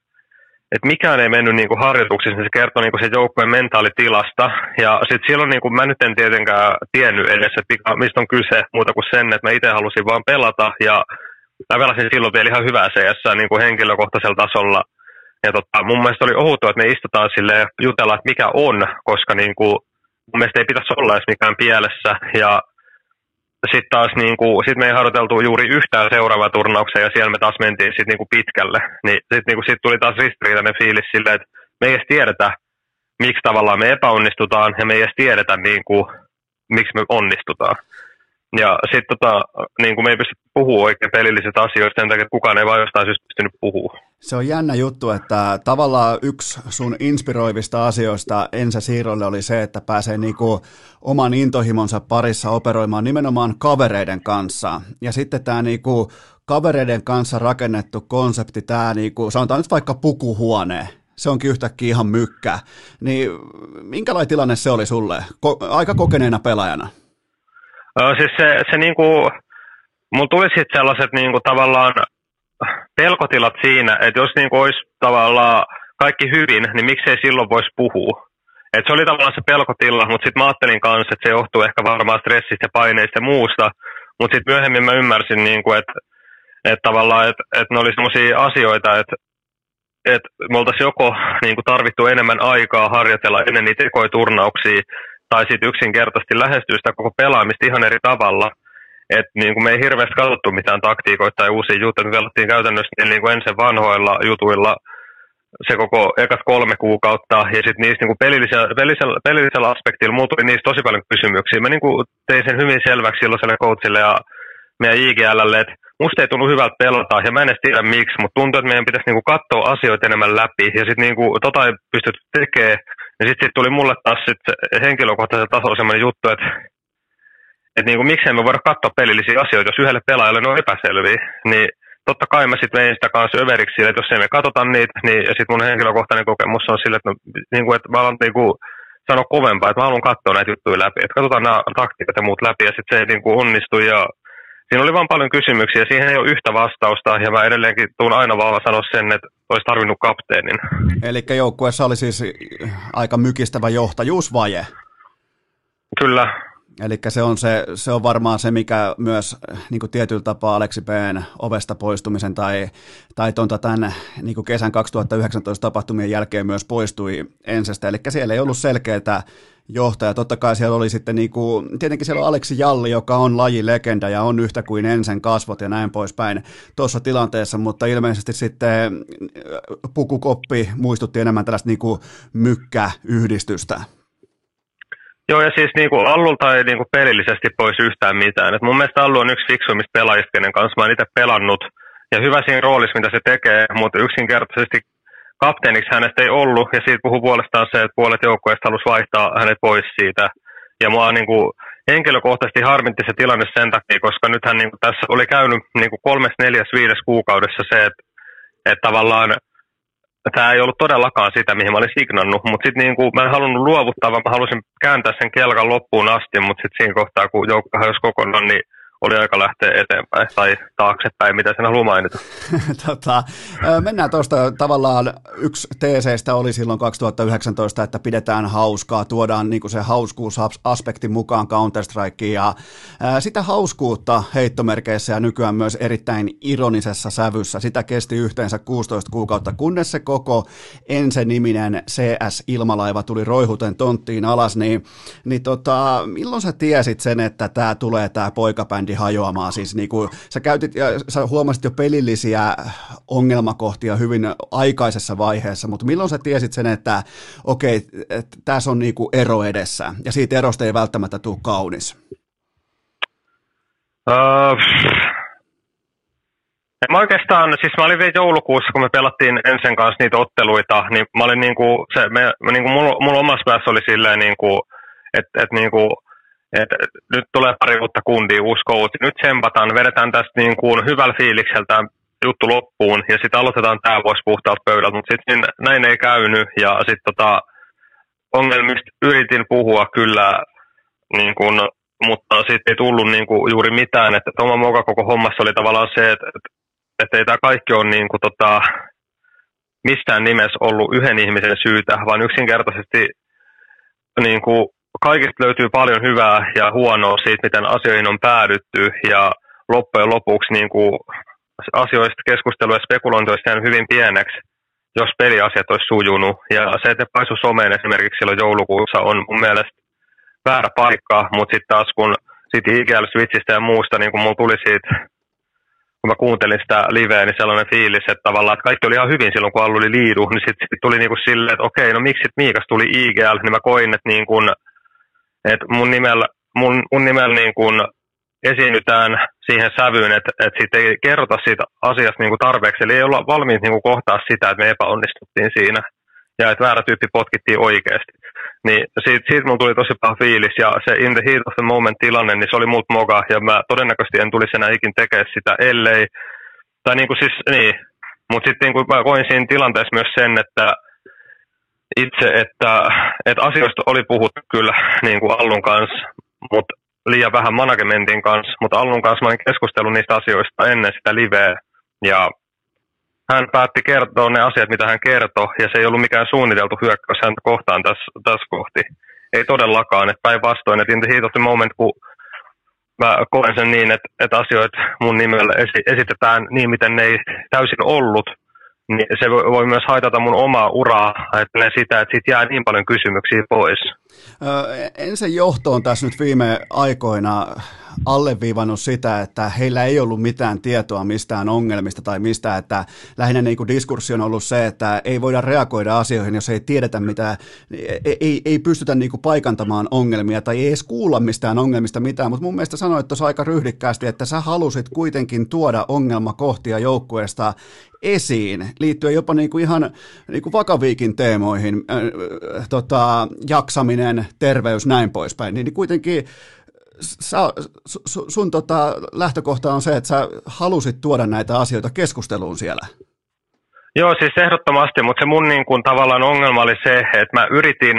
että mikään ei mennyt niin harjoituksissa, niin se kertoo niin se joukkueen mentaalitilasta. Ja sitten silloin niin mä nyt en tietenkään tiennyt edes, että mistä on kyse muuta kuin sen, että mä itse halusin vaan pelata. Ja mä pelasin silloin vielä ihan hyvää CS niin henkilökohtaisella tasolla – ja tota, mun mielestä oli outoa, että me istutaan sille ja jutellaan, että mikä on, koska niin kuin, mun mielestä ei pitäisi olla edes mikään pielessä. Ja sitten taas niin kuin, sit me ei harjoiteltu juuri yhtään seuraavaa turnauksia ja siellä me taas mentiin sit niin kuin pitkälle. Niin sitten niin kuin, sit tuli taas ristiriitainen fiilis silleen, että me ei edes tiedetä, miksi tavallaan me epäonnistutaan ja me ei edes tiedetä, niin kuin, miksi me onnistutaan. Ja sitten tota, niin kuin me ei pysty puhua oikein pelillisistä asioista sen takia, että kukaan ei vain jostain syystä pystynyt puhua. Se on jännä juttu, että tavallaan yksi sun inspiroivista asioista Ensä Siirrolle oli se, että pääsee niinku oman intohimonsa parissa operoimaan nimenomaan kavereiden kanssa. Ja sitten tämä niinku kavereiden kanssa rakennettu konsepti, tämä niinku, sanotaan nyt vaikka pukuhuone, se onkin yhtäkkiä ihan mykkä. Niin minkälainen tilanne se oli sulle, Ko- aika kokeneena pelaajana? siis se, se niinku, mulla tuli sitten sellaiset niinku tavallaan pelkotilat siinä, että jos niinku olisi tavallaan kaikki hyvin, niin miksei silloin voisi puhua. Et se oli tavallaan se pelkotila, mutta sitten mä ajattelin kanssa, että se johtuu ehkä varmaan stressistä ja paineista ja muusta. Mutta sitten myöhemmin mä ymmärsin, niinku, että et tavallaan, että et ne oli sellaisia asioita, että et me oltaisiin joko niinku, tarvittu enemmän aikaa harjoitella ennen niitä turnauksia, tai sitten yksinkertaisesti lähestyä sitä koko pelaamista ihan eri tavalla. Et niin kuin me ei hirveästi katsottu mitään taktiikoita tai uusia juttuja, me pelattiin käytännössä niin, kuin ensin vanhoilla jutuilla se koko ekat kolme kuukautta, ja sitten niistä niin kuin pelillisellä, pelillisellä, pelillisellä aspektilla mulla tuli niistä tosi paljon kysymyksiä. Mä niin kuin tein sen hyvin selväksi silloiselle coachille ja meidän IGLlle, että musta ei tullut hyvältä pelata, ja mä en edes tiedä miksi, mutta tuntuu, että meidän pitäisi niinku katsoa asioita enemmän läpi, ja sitten niinku, tota ei pystytty tekemään, ja sitten sit tuli mulle taas sit henkilökohtaisella tasolla sellainen juttu, että et niinku, miksei me voida katsoa pelillisiä asioita, jos yhdelle pelaajalle ne on epäselviä, niin totta kai mä sitten vein sitä kanssa överiksi että jos ei me katsota niitä, niin ja sitten mun henkilökohtainen kokemus on sille, että, no, niinku, että mä haluan niinku, sanoa kovempaa, että mä haluan katsoa näitä juttuja läpi, että katsotaan nämä taktiikat ja muut läpi, ja sitten se ei niinku onnistu, ja siinä oli vaan paljon kysymyksiä, siihen ei ole yhtä vastausta, ja mä edelleenkin tuun aina vaan sanoa sen, että olisi tarvinnut kapteenin. Eli joukkueessa oli siis aika mykistävä johtajuusvaje. Kyllä, Eli se on, se, se on varmaan se, mikä myös niin kuin tietyllä tapaa Aleksi P:n ovesta poistumisen tai, tai tonta tämän niin kuin kesän 2019 tapahtumien jälkeen myös poistui ensestä. Eli siellä ei ollut selkeää johtaja. Totta kai siellä oli sitten, niin kuin, tietenkin siellä on Aleksi Jalli, joka on lajilegenda ja on yhtä kuin ensin kasvot ja näin poispäin tuossa tilanteessa, mutta ilmeisesti sitten pukukoppi muistutti enemmän tällaista niin kuin mykkäyhdistystä. Joo, ja siis niin kuin Allulta ei niin kuin pelillisesti pois yhtään mitään. Et mun mielestä Allu on yksi fiksuimmista pelaajista, kenen kanssa mä oon itse pelannut. Ja hyvä siinä roolissa, mitä se tekee, mutta yksinkertaisesti kapteeniksi hänestä ei ollut, ja siitä puhuu puolestaan se, että puolet joukkueesta halusi vaihtaa hänet pois siitä. Ja mua niin kuin, henkilökohtaisesti harmitti se tilanne sen takia, koska nythän niin kuin, tässä oli käynyt niin kuin kolmes, neljäs, viides kuukaudessa se, että, että tavallaan tämä ei ollut todellakaan sitä, mihin mä olin signannut, mutta sitten niin kuin, mä en halunnut luovuttaa, vaan mä halusin kääntää sen kelkan loppuun asti, mutta sitten siinä kohtaa, kun joukko hajosi kokonaan, niin oli aika lähteä eteenpäin tai taaksepäin, mitä sen haluaa mainita. tota, mennään tuosta tavallaan yksi teeseistä oli silloin 2019, että pidetään hauskaa, tuodaan niin se hauskuusaspekti mukaan Counter-Strikeen ja sitä hauskuutta heittomerkeissä ja nykyään myös erittäin ironisessa sävyssä, sitä kesti yhteensä 16 kuukautta, kunnes se koko Ense-niminen CS-ilmalaiva tuli roihuten tonttiin alas, niin, niin tota, milloin sä tiesit sen, että tämä tulee tämä poikabändi brändi hajoamaan. Siis niin kuin, sä, käytit, ja sä huomasit jo pelillisiä ongelmakohtia hyvin aikaisessa vaiheessa, mutta milloin sä tiesit sen, että okei, että tässä on niin kuin ero edessä, ja siitä erosta ei välttämättä tule kaunis? Uh, Mä oikeastaan, siis mä olin vielä joulukuussa, kun me pelattiin ensin kanssa niitä otteluita, niin mä olin niinku, se, me niinku mulla, mulla omassa päässä oli silleen niinku, että et niinku, et, nyt tulee pari uutta kundia, uusi nyt sempataan, vedetään tästä niin kuin hyvällä fiilikseltä juttu loppuun ja sitten aloitetaan tämä vuosi puhtaalta pöydältä, mutta sitten näin ei käynyt ja sitten tota, ongelmista yritin puhua kyllä, niin kun, mutta sitten ei tullut niin kuin juuri mitään, että Toma Moka koko hommassa oli tavallaan se, että, että ei tämä kaikki ole niin kuin, tota, missään nimessä ollut yhden ihmisen syytä, vaan yksinkertaisesti niin kuin, kaikista löytyy paljon hyvää ja huonoa siitä, miten asioihin on päädytty. Ja loppujen lopuksi niin kuin asioista keskustelu ja spekulointi olisi jäänyt hyvin pieneksi, jos peliasiat olisi sujunut. Ja se, että paisu someen esimerkiksi silloin joulukuussa on mun mielestä väärä paikka, mutta sitten taas kun siitä IGL Switchistä ja muusta, niin kun mulla tuli siitä, kun mä kuuntelin sitä liveä, niin sellainen fiilis, että tavallaan että kaikki oli ihan hyvin silloin, kun Allu oli liidu, niin sitten sit tuli niin kuin silleen, että okei, no miksi Miikas tuli IGL, niin mä koin, että niin kun, että mun nimellä, mun, mun nimellä niin kuin esiinnytään siihen sävyyn, että, että siitä ei kerrota siitä asiasta niin kuin tarpeeksi, eli ei olla valmiit niin kuin kohtaa sitä, että me epäonnistuttiin siinä ja että väärä tyyppi potkittiin oikeasti. Niin siitä, siitä mulla tuli tosi paha fiilis ja se in the heat of the moment tilanne, niin se oli multa moga ja mä todennäköisesti en tulisi enää ikin tekemään sitä, ellei, tai niin kuin siis, niin, mutta sitten niin mä koin siinä tilanteessa myös sen, että itse, että, että asioista oli puhuttu kyllä niin kuin Allun kanssa, mutta liian vähän managementin kanssa, mutta Allun kanssa mä olin keskustellut niistä asioista ennen sitä liveä ja hän päätti kertoa ne asiat, mitä hän kertoi, ja se ei ollut mikään suunniteltu hyökkäys häntä kohtaan tässä, tässä kohti. Ei todellakaan, että päinvastoin, että in the heat of the moment, kun mä koen sen niin, että, että asioita mun nimellä esitetään niin, miten ne ei täysin ollut, niin se voi myös haitata mun omaa uraa, ajattelen sitä, että siitä jää niin paljon kysymyksiä pois. Ensin johto on tässä nyt viime aikoina alleviivannut sitä, että heillä ei ollut mitään tietoa mistään ongelmista tai mistä, että lähinnä niin kuin diskurssi on ollut se, että ei voida reagoida asioihin, jos ei tiedetä mitä, ei, ei, ei pystytä niin kuin paikantamaan ongelmia tai ei edes kuulla mistään ongelmista mitään, mutta mun mielestä sanoit tuossa aika ryhdikkäästi, että sä halusit kuitenkin tuoda ongelmakohtia joukkueesta esiin, liittyen jopa niin kuin ihan niin kuin vakaviikin teemoihin, äh, tota, jaksaminen, terveys, näin poispäin, niin kuitenkin sä, sun, sun tota, lähtökohta on se, että sä halusit tuoda näitä asioita keskusteluun siellä. Joo, siis ehdottomasti, mutta se mun niin kuin, tavallaan ongelma oli se, että mä yritin,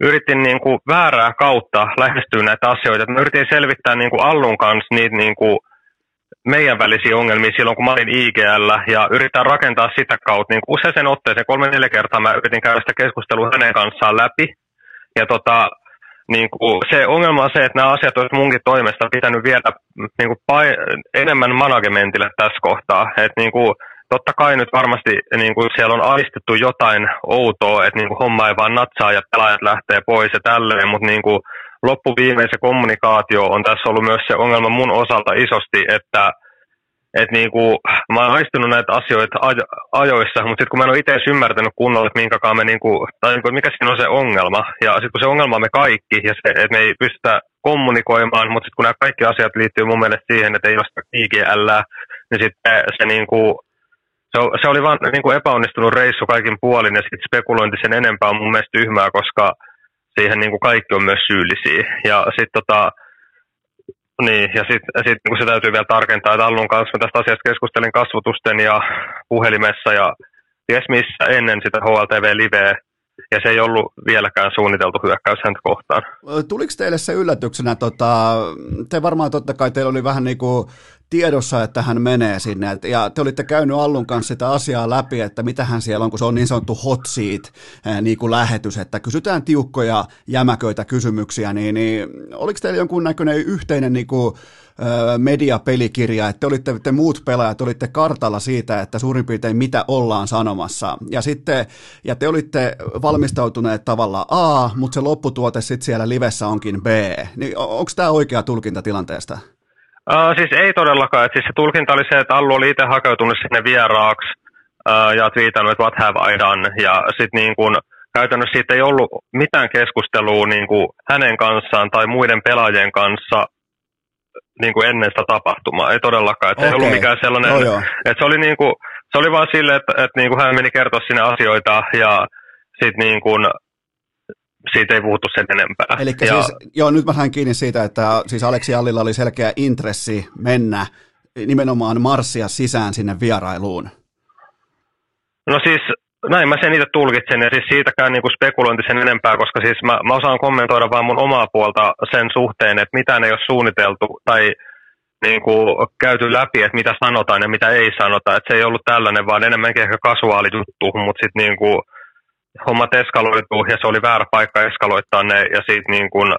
yritin niin kuin, väärää kautta lähestyä näitä asioita. Mä yritin selvittää niin kuin Allun kanssa niitä niin kuin, meidän välisiä ongelmia silloin, kun mä olin IGL, ja yrittää rakentaa sitä kautta. Niin usein otteeseen, kolme neljä kertaa mä yritin käydä sitä keskustelua hänen kanssaan läpi. Ja tota, niin kuin se ongelma on se, että nämä asiat olisi munkin toimesta pitänyt viedä niin kuin pai- enemmän managementille tässä kohtaa. Että niin kuin, totta kai nyt varmasti niin kuin siellä on aistettu jotain outoa, että niin kuin homma ei vaan natsaa ja pelaajat lähtee pois ja tälleen, mutta niin kuin loppuviimeisen kommunikaatio on tässä ollut myös se ongelma mun osalta isosti, että että niinku, mä oon aistunut näitä asioita ajo, ajoissa, mutta sitten kun mä en ole itse ymmärtänyt kunnolla, että minkäkaan me niinku, tai niinku, mikä siinä on se ongelma, ja sitten kun se ongelma on me kaikki, ja se, että me ei pystytä kommunikoimaan, mutta sitten kun nämä kaikki asiat liittyy mun mielestä siihen, että ei ole sitä IGL, niin sitten se niinku, se, se oli vaan niinku epäonnistunut reissu kaikin puolin, ja sitten spekulointi sen enempää on mun mielestä tyhmää, koska siihen niinku kaikki on myös syyllisiä. Ja sitten tota, niin, ja sitten sit, kun se täytyy vielä tarkentaa, että Allun kanssa tästä asiasta keskustelin kasvotusten ja puhelimessa ja ties missä ennen sitä HLTV-liveä, ja se ei ollut vieläkään suunniteltu hyökkäys häntä kohtaan. Tuliko teille se yllätyksenä, tota, te varmaan totta kai teillä oli vähän niin kuin tiedossa, että hän menee sinne, ja te olitte käynyt Allun kanssa sitä asiaa läpi, että mitä hän siellä on, kun se on niin sanottu hot seat niin kuin lähetys, että kysytään tiukkoja, jämäköitä kysymyksiä, niin, niin oliko teillä jonkunnäköinen yhteinen niin kuin, mediapelikirja, että te olitte te muut pelaajat, olitte kartalla siitä, että suurin piirtein mitä ollaan sanomassa. Ja sitten, ja te olitte valmistautuneet tavallaan A, mutta se lopputuote sitten siellä livessä onkin B. Niin onko tämä oikea tulkinta tilanteesta? Uh, siis ei todellakaan. Et siis se tulkinta oli se, että Allu oli itse hakeutunut sinne vieraaksi uh, ja twiitannut, että what have I done. Ja sitten niin kun, käytännössä siitä ei ollut mitään keskustelua niin kuin hänen kanssaan tai muiden pelaajien kanssa niin kuin ennen sitä tapahtumaa, ei todellakaan. Että okay. ei ollut mikään sellainen, Joo, joo. että se oli, niin kuin, se oli vaan silleen, että, että niin kuin hän meni kertoa sinne asioita ja sitten niin kuin, siitä ei puhuttu sen enempää. Eli ja, siis, joo, nyt mä sain kiinni siitä, että siis Aleksi Allilla oli selkeä intressi mennä nimenomaan marssia sisään sinne vierailuun. No siis näin mä sen itse tulkitsen ja siis siitäkään niinku spekulointi sen enempää, koska siis mä, mä osaan kommentoida vaan mun omaa puolta sen suhteen, että mitään ei ole suunniteltu tai niinku käyty läpi, että mitä sanotaan ja mitä ei sanota. Että se ei ollut tällainen, vaan enemmänkin ehkä kasuaali juttu, mutta sitten niinku, hommat eskaloituu ja se oli väärä paikka eskaloittaa ne ja siitä niin kuin,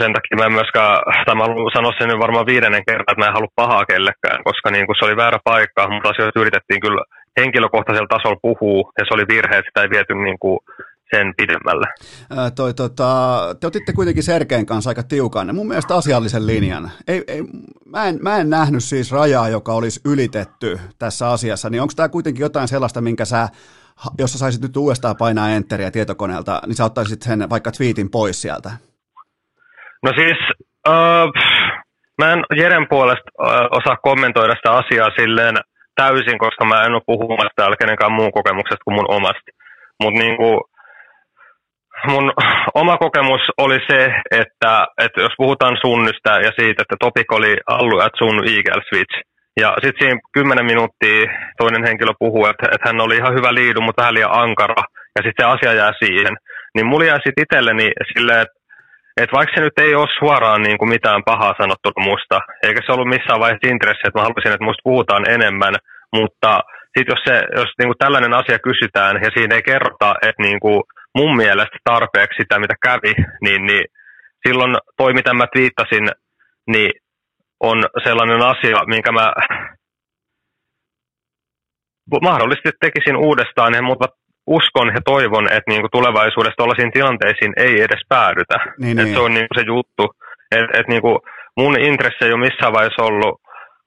sen takia mä en myöskään, tai mä haluan sanoa sen nyt varmaan viidennen kerran, että mä en halua pahaa kellekään, koska niin kuin se oli väärä paikka, mutta asioita yritettiin kyllä henkilökohtaisella tasolla puhua ja se oli virhe, että sitä ei viety niin kuin sen pidemmälle. Ää, toi, tota, te otitte kuitenkin Sergeen kanssa aika tiukan, mun mielestä asiallisen linjan. Ei, ei, mä, en, mä en nähnyt siis rajaa, joka olisi ylitetty tässä asiassa, niin onko tämä kuitenkin jotain sellaista, minkä sä jos sä saisit nyt uudestaan painaa enteriä tietokoneelta, niin sä ottaisit sen vaikka tweetin pois sieltä? No siis, uh, mä en Jeren puolesta uh, osaa kommentoida sitä asiaa silleen täysin, koska mä en ole puhumassa täällä kenenkään muun kokemuksesta kuin mun omasta. Mutta niinku, mun oma kokemus oli se, että, että jos puhutaan sunnystä ja siitä, että topik oli Allu at sun Eagle Switch, ja sitten siinä kymmenen minuuttia toinen henkilö puhuu, että, että hän oli ihan hyvä liidu, mutta vähän liian ankara, ja sitten se asia jää siihen. Niin mulla jää sitten itselleni silleen, että, että vaikka se nyt ei ole suoraan niin kuin mitään pahaa sanottu musta, eikä se ollut missään vaiheessa intressi, että mä haluaisin, että musta puhutaan enemmän, mutta sitten jos, se, jos niin kuin tällainen asia kysytään ja siinä ei kerrota, että niin kuin mun mielestä tarpeeksi sitä, mitä kävi, niin, niin silloin toi, mitä mä twiittasin, niin on sellainen asia, minkä mä mahdollisesti tekisin uudestaan, mutta uskon ja toivon, että niinku tulevaisuudessa tuollaisiin tilanteisiin ei edes päädytä. Niin, et niin. Se on niinku se juttu. että et niinku mun intressi ei ole missään vaiheessa ollut,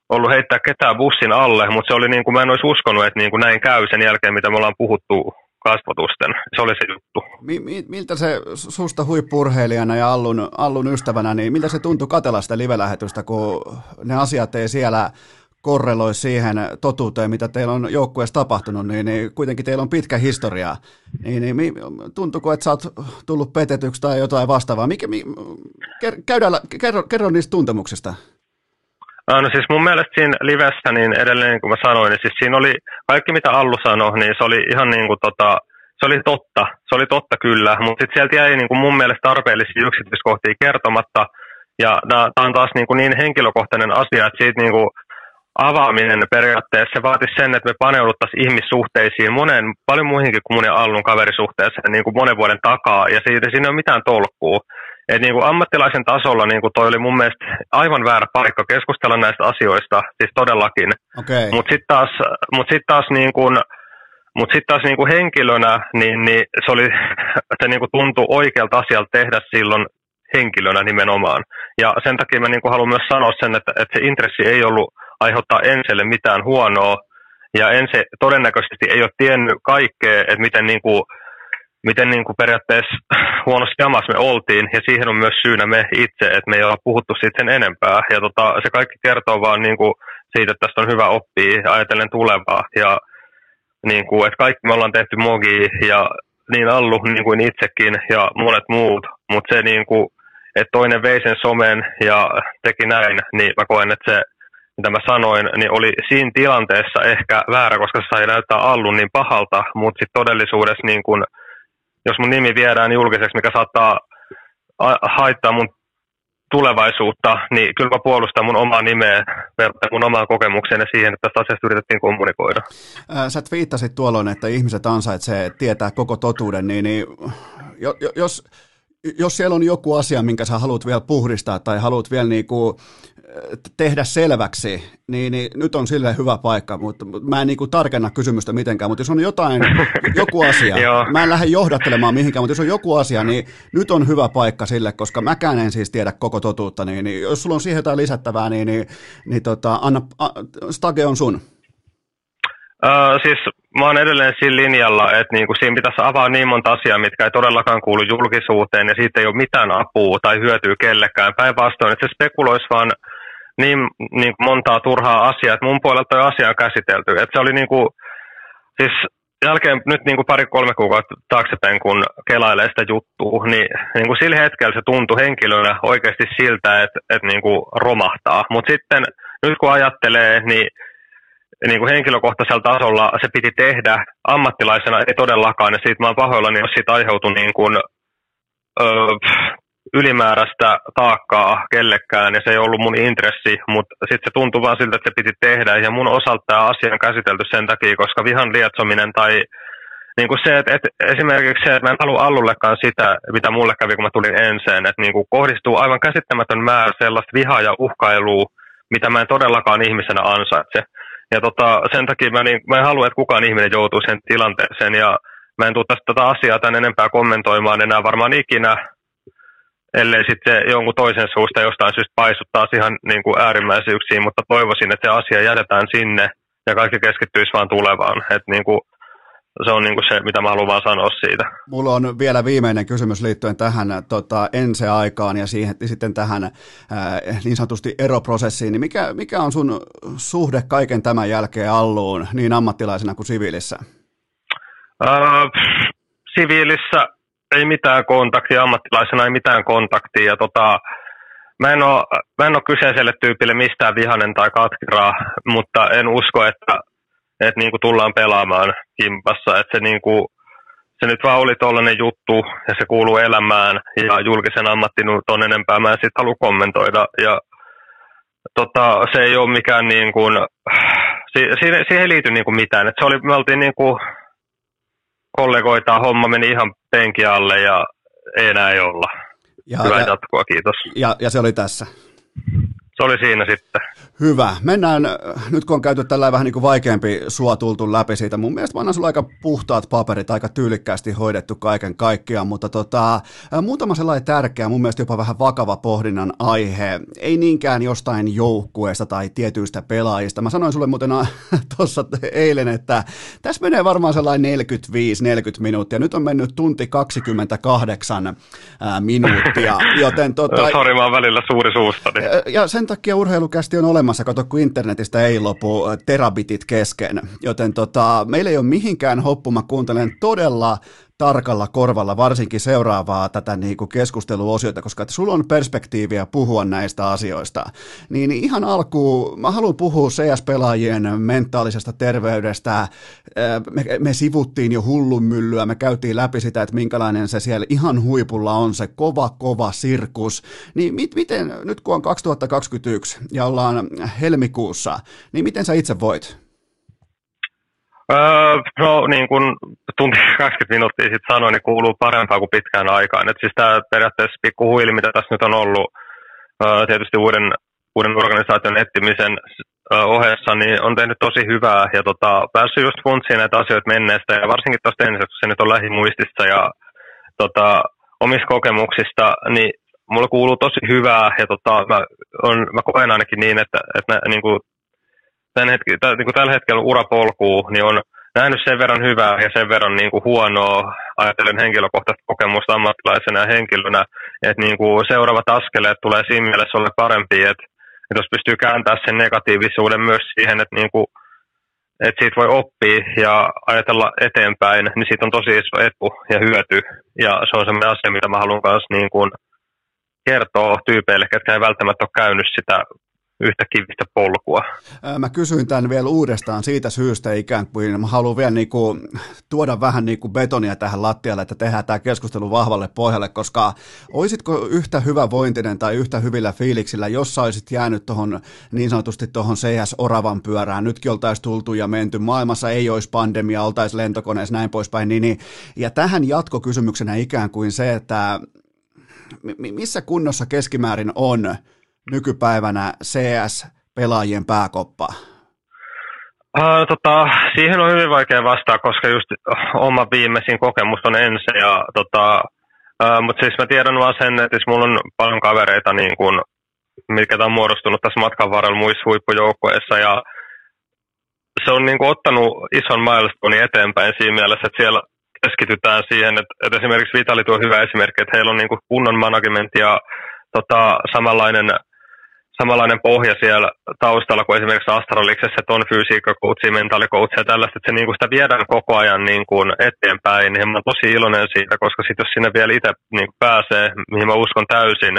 ollut heittää ketään bussin alle, mutta se oli niinku, mä en olisi uskonut, että niinku näin käy sen jälkeen, mitä me ollaan puhuttu kasvotusten. Se oli se juttu. Mi- miltä se susta huippurheilijana ja Allun, Allun ystävänä, niin miltä se tuntui katella sitä live-lähetystä, kun ne asiat ei siellä korreloi siihen totuuteen, mitä teillä on joukkueessa tapahtunut, niin, niin kuitenkin teillä on pitkä historia. Niin, niin tuntuuko, että sä oot tullut petetyksi tai jotain vastaavaa? Mikä, mi, käydään, kerro, kerro niistä tuntemuksista. No siis mun mielestä siinä livessä, niin edelleen kuin mä sanoin, niin siis siinä oli kaikki mitä Allu sanoi, niin se oli ihan niin kuin tota, se oli totta, se oli totta kyllä, mutta sitten sieltä jäi niin kuin mun mielestä tarpeellisia yksityiskohtia kertomatta, ja tämä on taas niin, kuin niin henkilökohtainen asia, että siitä niin kuin avaaminen periaatteessa se vaatisi sen, että me paneuduttaisiin ihmissuhteisiin monen, paljon muihinkin kuin mun ja Allun kaverisuhteeseen niin kuin monen vuoden takaa, ja siitä siinä ei ole mitään tolkkua. Et niin kuin ammattilaisen tasolla niin kuin toi oli mun mielestä aivan väärä paikka keskustella näistä asioista, siis todellakin. Okay. Mutta sitten taas, mut sit taas, niin kuin, mut sit taas niin kuin henkilönä, niin, niin se, oli, se niin kuin tuntui oikealta asialta tehdä silloin henkilönä nimenomaan. Ja sen takia mä niin kuin haluan myös sanoa sen, että, että se intressi ei ollut aiheuttaa Enselle mitään huonoa, ja Ense todennäköisesti ei ole tiennyt kaikkea, että miten niin kuin, miten niin kuin periaatteessa huonosti jamassa me oltiin, ja siihen on myös syynä me itse, että me ei olla puhuttu siitä sen enempää. Ja tota, se kaikki kertoo vaan niin kuin siitä, että tästä on hyvä oppia ajatellen tulevaa. Ja niin kuin, että kaikki me ollaan tehty mogi ja niin Allu niin kuin itsekin ja monet muut, mutta se niin kuin, että toinen vei sen somen ja teki näin, niin mä koen, että se mitä mä sanoin, niin oli siinä tilanteessa ehkä väärä, koska se sai näyttää Allun niin pahalta, mutta sitten todellisuudessa niin kun jos mun nimi viedään julkiseksi, mikä saattaa haittaa mun tulevaisuutta, niin kyllä mä puolustan mun omaa nimeä verrattuna mun omaan kokemukseen ja siihen, että tästä asiasta yritettiin kommunikoida. Sä twiittasit tuolloin, että ihmiset ansaitsee tietää koko totuuden, niin, niin jos, jos siellä on joku asia, minkä sä haluat vielä puhdistaa tai haluat vielä niinku tehdä selväksi, niin, niin nyt on sille hyvä paikka, mutta mä en niin kuin tarkenna kysymystä mitenkään, mutta jos on jotain, joku asia, mä en lähde johdattelemaan mihinkään, mutta jos on joku asia, niin nyt on hyvä paikka sille, koska mäkään en siis tiedä koko totuutta, niin, niin jos sulla on siihen jotain lisättävää, niin, niin, niin tota, anna, a, Stage on sun. Uh, siis mä oon edelleen siinä linjalla, että niinku siinä pitäisi avaa niin monta asiaa, mitkä ei todellakaan kuulu julkisuuteen ja siitä ei ole mitään apua tai hyötyä kellekään. Päinvastoin, että se spekuloisi vaan niin, niin montaa turhaa asiaa, että mun puolelta on asia käsitelty. Että se oli niin kuin, siis jälkeen nyt niin kuin pari-kolme kuukautta taaksepäin, kun kelailee sitä juttua, niin, niin kuin sillä hetkellä se tuntui henkilönä oikeasti siltä, että, että niin kuin romahtaa. Mutta sitten nyt kun ajattelee, niin, niin kuin henkilökohtaisella tasolla se piti tehdä ammattilaisena, ei todellakaan, ja siitä mä oon pahoillani, jos siitä aiheutui niin kuin, öö, ylimääräistä taakkaa kellekään. Ja se ei ollut mun intressi, mutta sitten se tuntui vaan siltä, että se piti tehdä. Ja mun osalta tämä asia on käsitelty sen takia, koska vihan lietsominen tai niin kuin se, että, että esimerkiksi se, että mä en halua Allullekaan sitä, mitä mulle kävi, kun mä tulin ensin, että niin kuin kohdistuu aivan käsittämätön määrä sellaista vihaa ja uhkailua, mitä mä en todellakaan ihmisenä ansaitse. Ja tota, sen takia mä, niin, mä en halua, että kukaan ihminen joutuu sen tilanteeseen ja mä en tule tätä asiaa tämän enempää kommentoimaan enää varmaan ikinä, ellei sitten jonkun toisen suusta jostain syystä paisuttaa ihan niin kuin äärimmäisyyksiin, mutta toivoisin, että se asia jätetään sinne ja kaikki keskittyisi vaan tulevaan. että niin kuin, se on niin kuin se, mitä mä haluan vaan sanoa siitä. Mulla on vielä viimeinen kysymys liittyen tähän tota, ensi-aikaan ja siihen, sitten tähän ää, niin sanotusti eroprosessiin. Niin mikä, mikä on sun suhde kaiken tämän jälkeen Alluun niin ammattilaisena kuin siviilissä? Äh, siviilissä ei mitään kontaktia, ammattilaisena ei mitään kontaktia. Ja tota, mä, en ole, mä en ole kyseiselle tyypille mistään vihanen tai katkeraa, mutta en usko, että, että niin kuin tullaan pelaamaan kimpassa. Että se, niin kuin, se nyt vaan oli tollainen juttu ja se kuuluu elämään ja julkisen ammattin on enempää mä en sit halua kommentoida. Ja tota, se ei ole mikään niin kuin, siihen, siihen ei liity niin kuin mitään. Et se oli, me oltiin niin kuin, kollegoita, homma meni ihan penki alle ja ei enää ei olla. Ja, Hyvää ja, jatkoa, kiitos. Ja, ja se oli tässä. Se oli siinä sitten. Hyvä. Mennään, nyt kun on käyty tällä vähän niin kuin vaikeampi sua tultu läpi siitä, mun mielestä mä sulla aika puhtaat paperit, aika tyylikkäästi hoidettu kaiken kaikkiaan, mutta tota, muutama sellainen tärkeä, mun mielestä jopa vähän vakava pohdinnan aihe, ei niinkään jostain joukkueesta tai tietyistä pelaajista. Mä sanoin sulle muuten tuossa eilen, että tässä menee varmaan sellainen 45-40 minuuttia, nyt on mennyt tunti 28 minuuttia, joten tota... Sori, mä välillä suuri suustani. Ja sen takia urheilukästi on olemassa, kato kun internetistä ei lopu terabitit kesken, joten tota, meillä ei ole mihinkään hoppu, mä kuuntelen todella tarkalla korvalla, varsinkin seuraavaa tätä niin kuin keskusteluosiota, koska että sulla on perspektiiviä puhua näistä asioista. Niin ihan alkuun, mä haluan puhua CS-pelaajien mentaalisesta terveydestä. Me, me sivuttiin jo hullunmyllyä, me käytiin läpi sitä, että minkälainen se siellä ihan huipulla on, se kova, kova sirkus. Niin mit, miten, nyt kun on 2021 ja ollaan helmikuussa, niin miten sä itse voit? Öö, no niin kuin tunti 20 minuuttia sitten sanoin, niin kuuluu parempaa kuin pitkään aikaan. Et siis tämä periaatteessa pikku huili, mitä tässä nyt on ollut öö, tietysti uuden, uuden organisaation etsimisen öö, ohessa, niin on tehnyt tosi hyvää ja tota, päässyt just funtsiin näitä asioita menneestä ja varsinkin tuosta ensimmäisestä, kun se nyt on lähimuistissa ja tota, omista kokemuksista, niin mulla kuuluu tosi hyvää ja tota, mä, on, mä koen ainakin niin, että, että niin kuin tämän hetki, tämän, niin kuin tällä hetkellä urapolkuu, niin on nähnyt sen verran hyvää ja sen verran niin kuin huonoa, ajatellen henkilökohtaista kokemusta ammattilaisena ja henkilönä, että niin kuin seuraavat askeleet tulee siinä mielessä olla parempi, että, että jos pystyy kääntämään sen negatiivisuuden myös siihen, että, niin kuin, että siitä voi oppia ja ajatella eteenpäin, niin siitä on tosi iso etu ja hyöty. Ja se on sellainen asia, mitä mä haluan myös niin kuin kertoa tyypeille, ketkä ei välttämättä ole käynyt sitä yhtä kivistä polkua. Mä kysyin tämän vielä uudestaan siitä syystä ikään kuin, mä haluan vielä niin kuin tuoda vähän niin kuin betonia tähän lattialle, että tehdään tämä keskustelu vahvalle pohjalle, koska olisitko yhtä hyvä vointinen tai yhtä hyvillä fiiliksillä, jos sä olisit jäänyt tuohon niin sanotusti tuohon CS-oravan pyörään, nytkin oltaisiin tultu ja menty, maailmassa ei olisi pandemia, oltaisiin lentokoneessa näin poispäin, niin, niin, ja tähän jatkokysymyksenä ikään kuin se, että missä kunnossa keskimäärin on nykypäivänä CS-pelaajien pääkoppa? Uh, tota, siihen on hyvin vaikea vastaa, koska just oma viimeisin kokemus on ensin. Ja, tota, uh, mutta siis mä tiedän vaan sen, että siis mulla on paljon kavereita, niin kun, mitkä on muodostunut tässä matkan varrella muissa huippujoukkoissa. Ja se on niin kuin, ottanut ison milestone eteenpäin siinä mielessä, että siellä keskitytään siihen, että, että esimerkiksi Vitali tuo hyvä esimerkki, että heillä on niin kuin kunnon management ja tota, samanlainen samanlainen pohja siellä taustalla kuin esimerkiksi Astraliksessa, että on fysiikkakoutsi, mentaalikoutsi ja tällaista, että se, niin kuin sitä viedään koko ajan niin kuin eteenpäin, niin mä oon tosi iloinen siitä, koska sit jos sinne vielä itse niin pääsee, mihin mä uskon täysin,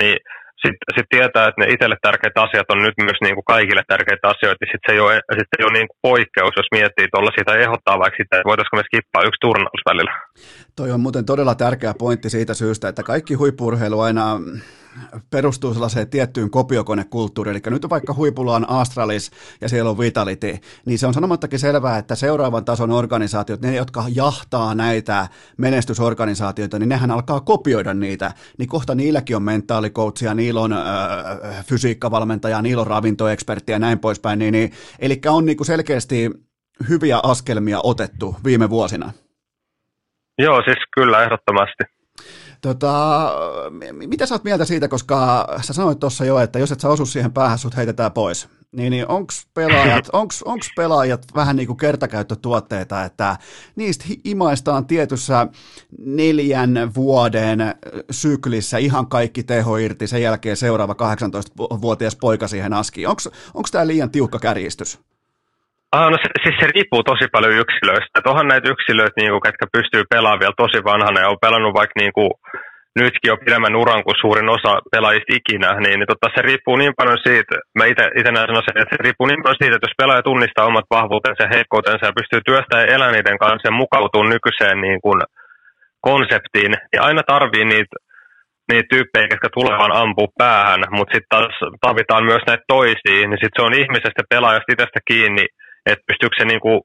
niin sitten sit tietää, että ne itselle tärkeitä asiat on nyt myös niin kuin kaikille tärkeitä asioita, niin sitten se ei ole, sit ei ole niin kuin poikkeus, jos miettii tuolla sitä ehdottaa vaikka sitä, että voitaisiinko me skippaa yksi turnaus välillä. Toi on muuten todella tärkeä pointti siitä syystä, että kaikki huippurheilu aina perustuu sellaiseen tiettyyn kopiokonekulttuuriin. Eli nyt vaikka huipulla on Astralis ja siellä on Vitality, niin se on sanomattakin selvää, että seuraavan tason organisaatiot, ne jotka jahtaa näitä menestysorganisaatioita, niin nehän alkaa kopioida niitä. Niin kohta niilläkin on mentaalikoutsia, niillä on äh, fysiikkavalmentaja, niillä on ravintoekspertti ja näin poispäin. Niin, niin, eli on niin kuin selkeästi hyviä askelmia otettu viime vuosina. Joo, siis kyllä ehdottomasti. Tota, mitä sä oot mieltä siitä, koska sä sanoit tuossa jo, että jos et sä osu siihen päähän, sut heitetään pois. Niin, niin onko pelaajat, onks, onks pelaajat vähän niin kuin kertakäyttötuotteita, että niistä imaistaan tietyssä neljän vuoden syklissä ihan kaikki teho irti, sen jälkeen seuraava 18-vuotias poika siihen askiin. Onko tämä liian tiukka kärjistys? Ah, no se, siis se riippuu tosi paljon yksilöistä. Et onhan näitä yksilöitä, niin kuin, ketkä pystyy pelaamaan vielä tosi vanhana ja on pelannut vaikka niin kuin, nytkin jo pidemmän uran kuin suurin osa pelaajista ikinä, niin, niin tota, se riippuu niin paljon siitä, mä itse näen sen, että se riippuu niin paljon siitä, että jos pelaaja tunnistaa omat vahvuutensa ja heikkoutensa ja pystyy työstämään ja elämään niiden kanssa ja mukautuu nykyiseen niin kuin, konseptiin, niin aina tarvii niitä niitä tyyppejä, jotka tulevan ampuu päähän, mutta sitten taas tarvitaan myös näitä toisia, niin sitten se on ihmisestä pelaajasta itsestä kiinni, että pystyykö se niin kuin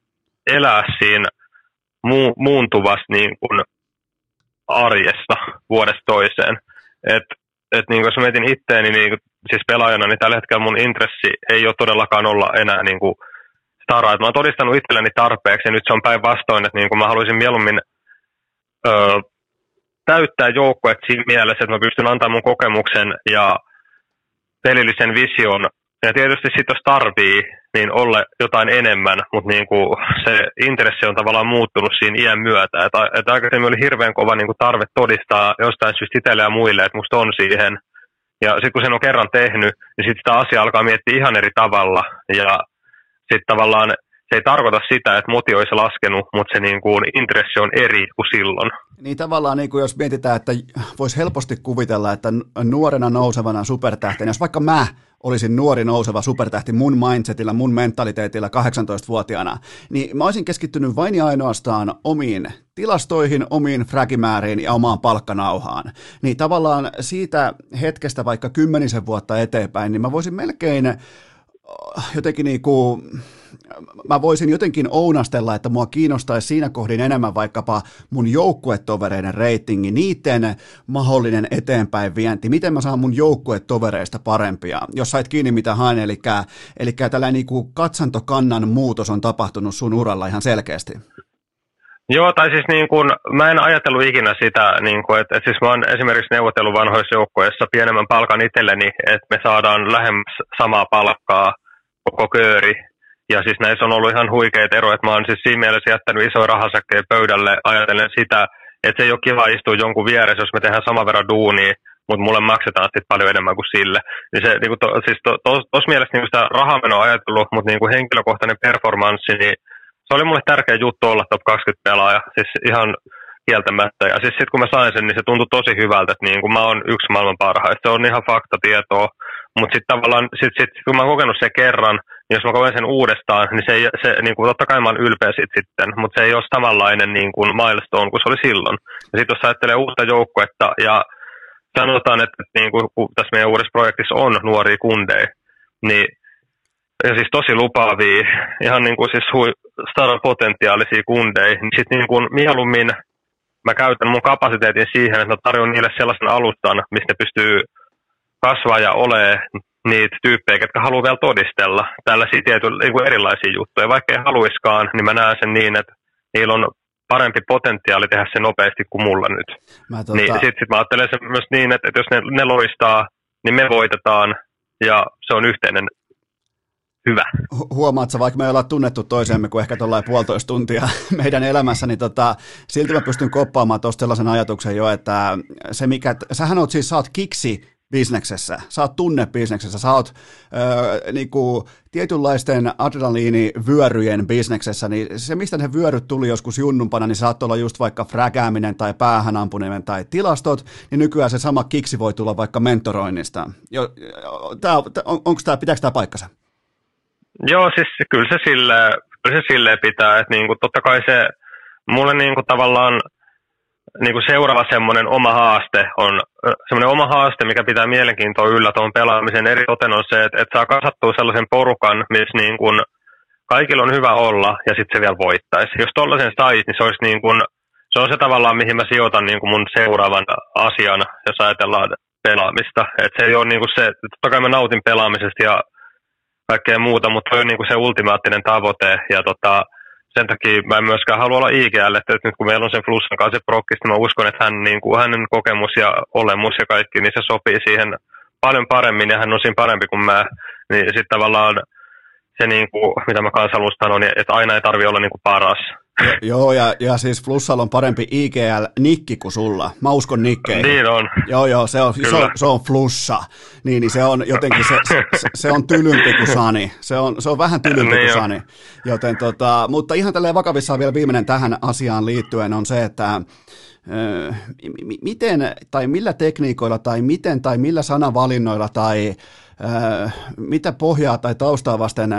elää siinä mu- muuntuvassa niin kuin arjessa vuodesta toiseen. Et, et niin kuin jos mietin itteeni niin kuin, siis pelaajana, niin tällä hetkellä mun intressi ei ole todellakaan olla enää niin kuin staraa. Et mä oon todistanut itselleni tarpeeksi ja nyt se on päinvastoin, että niin kuin mä haluaisin mieluummin öö, täyttää joukkueet siinä mielessä, että mä pystyn antamaan mun kokemuksen ja pelillisen vision ja tietysti sitten jos tarvii, niin olla jotain enemmän, mutta niin kuin se intressi on tavallaan muuttunut siinä iän myötä. Että et aikaisemmin oli hirveän kova niin kuin tarve todistaa jostain syystä itselle ja muille, että musta on siihen. Ja sitten kun sen on kerran tehnyt, niin sitten sitä asiaa alkaa miettiä ihan eri tavalla. Ja sitten tavallaan se ei tarkoita sitä, että moti olisi laskenut, mutta se niin kuin intressi on eri kuin silloin. Niin tavallaan niin kuin jos mietitään, että voisi helposti kuvitella, että nuorena nousevana supertähtenä, jos vaikka mä olisin nuori nouseva supertähti mun mindsetillä, mun mentaliteetillä 18-vuotiaana, niin mä olisin keskittynyt vain ja ainoastaan omiin tilastoihin, omiin fragimääriin ja omaan palkkanauhaan. Niin tavallaan siitä hetkestä vaikka kymmenisen vuotta eteenpäin, niin mä voisin melkein jotenkin niin kuin, mä voisin jotenkin ounastella, että mua kiinnostaisi siinä kohdin enemmän vaikkapa mun joukkuetovereiden reitingi, niiden mahdollinen eteenpäin vienti, miten mä saan mun joukkuetovereista parempia, jos sait kiinni mitä haen, eli, eli tällainen niin kuin katsantokannan muutos on tapahtunut sun uralla ihan selkeästi. Joo, tai siis niin kun, mä en ajatellut ikinä sitä, niin kun, että, että siis mä oon esimerkiksi neuvotellut vanhoissa joukkoissa pienemmän palkan itselleni, että me saadaan lähemmäs samaa palkkaa koko kööri. Ja siis näissä on ollut ihan huikeita eroja, että mä oon siis siinä mielessä jättänyt isoja rahasäkkejä pöydälle ajatellen sitä, että se ei ole kiva istua jonkun vieressä, jos me tehdään saman verran duunia, mutta mulle maksetaan sitten paljon enemmän kuin sille. Niin se, niin kuin to, siis tuossa to, mielessä niin sitä rahamenoa ajatellut, mutta niin kuin henkilökohtainen performanssi, niin se oli mulle tärkeä juttu olla top 20 pelaaja. Siis ihan kieltämättä. Ja siis sitten kun mä sain sen, niin se tuntui tosi hyvältä, että niin kuin mä oon yksi maailman parhaista. Se on ihan faktatietoa. Mutta sitten tavallaan, sit, sit, kun mä oon kokenut sen kerran, jos mä koen sen uudestaan, niin se, ei, se niin kuin, totta kai mä oon ylpeä sit sitten, mutta se ei ole samanlainen niin kuin milestone kuin se oli silloin. Ja sitten jos ajattelee uutta joukkuetta ja sanotaan, että, että niin kuin, kun tässä meidän uudessa projektissa on nuoria kundeja, niin ja siis tosi lupaavia, ihan niin kuin siis hui, potentiaalisia kundeja, niin sitten niin kuin mieluummin mä käytän mun kapasiteetin siihen, että mä tarjon niille sellaisen alustan, mistä ne pystyy kasvaa ja ole niitä tyyppejä, jotka haluaa vielä todistella tällaisia tietyllä, niin kuin erilaisia juttuja. Vaikka ei haluiskaan, niin mä näen sen niin, että niillä on parempi potentiaali tehdä se nopeasti kuin mulla nyt. Mä tota... Niin sitten sit mä ajattelen sen myös niin, että, että jos ne, ne loistaa, niin me voitetaan ja se on yhteinen hyvä. Huomaat sä, vaikka me ei olla tunnettu toisemme kuin ehkä tuollainen puolitoista tuntia meidän elämässä, niin tota, silti mä pystyn koppaamaan tuosta sellaisen ajatuksen jo, että se mikä, sähän oot siis, sä oot kiksi bisneksessä, sä oot tunnebisneksessä, sä oot öö, niinku, tietynlaisten adrenaliinivyöryjen bisneksessä, niin se mistä ne vyöryt tuli joskus junnumpana, niin saat olla just vaikka frägääminen tai päähänampuninen tai tilastot, niin nykyään se sama kiksi voi tulla vaikka mentoroinnista. Jo, tää, on, onko tämä, pitääkö tämä paikkansa? Joo, siis kyllä se silleen, kyllä se silleen pitää, että niinku, totta kai se mulle niinku tavallaan niin kuin seuraava semmoinen oma haaste on, semmoinen oma haaste, mikä pitää mielenkiintoa yllä tuon pelaamisen eri toten on se, että, että saa kasattua sellaisen porukan, missä niin kuin kaikilla on hyvä olla ja sitten se vielä voittaisi. Jos tollaisen sais, niin se olisi niin kuin, se on se tavallaan, mihin mä sijoitan niin kuin mun seuraavan asian, jos ajatellaan pelaamista. Et se ei ole niin kuin se, totta kai mä nautin pelaamisesta ja kaikkea muuta, mutta se on niin kuin se ultimaattinen tavoite ja tota, sen takia mä en myöskään halua olla IGL, että nyt kun meillä on sen Flussan kanssa se prokkis, niin mä uskon, että hän, niin kuin, hänen kokemus ja olemus ja kaikki, niin se sopii siihen paljon paremmin ja hän on siinä parempi kuin mä. Niin sitten tavallaan se, niin kuin, mitä mä kanssa haluan sanoa, niin että aina ei tarvi olla niin kuin paras. Joo, ja, ja siis Flussalla on parempi IGL-nikki kuin sulla. Mä uskon nikkeihin. Niin on. Joo, joo, se on, se on, se on Flussa. Niin, niin se on jotenkin, se, se, se on tylympi kuin Sani. Se on, se on vähän tylympi niin kuin Sani. Joten tota, mutta ihan tälleen vakavissaan vielä viimeinen tähän asiaan liittyen on se, että miten tai millä tekniikoilla tai miten tai millä sanavalinnoilla tai mitä pohjaa tai taustaa vasten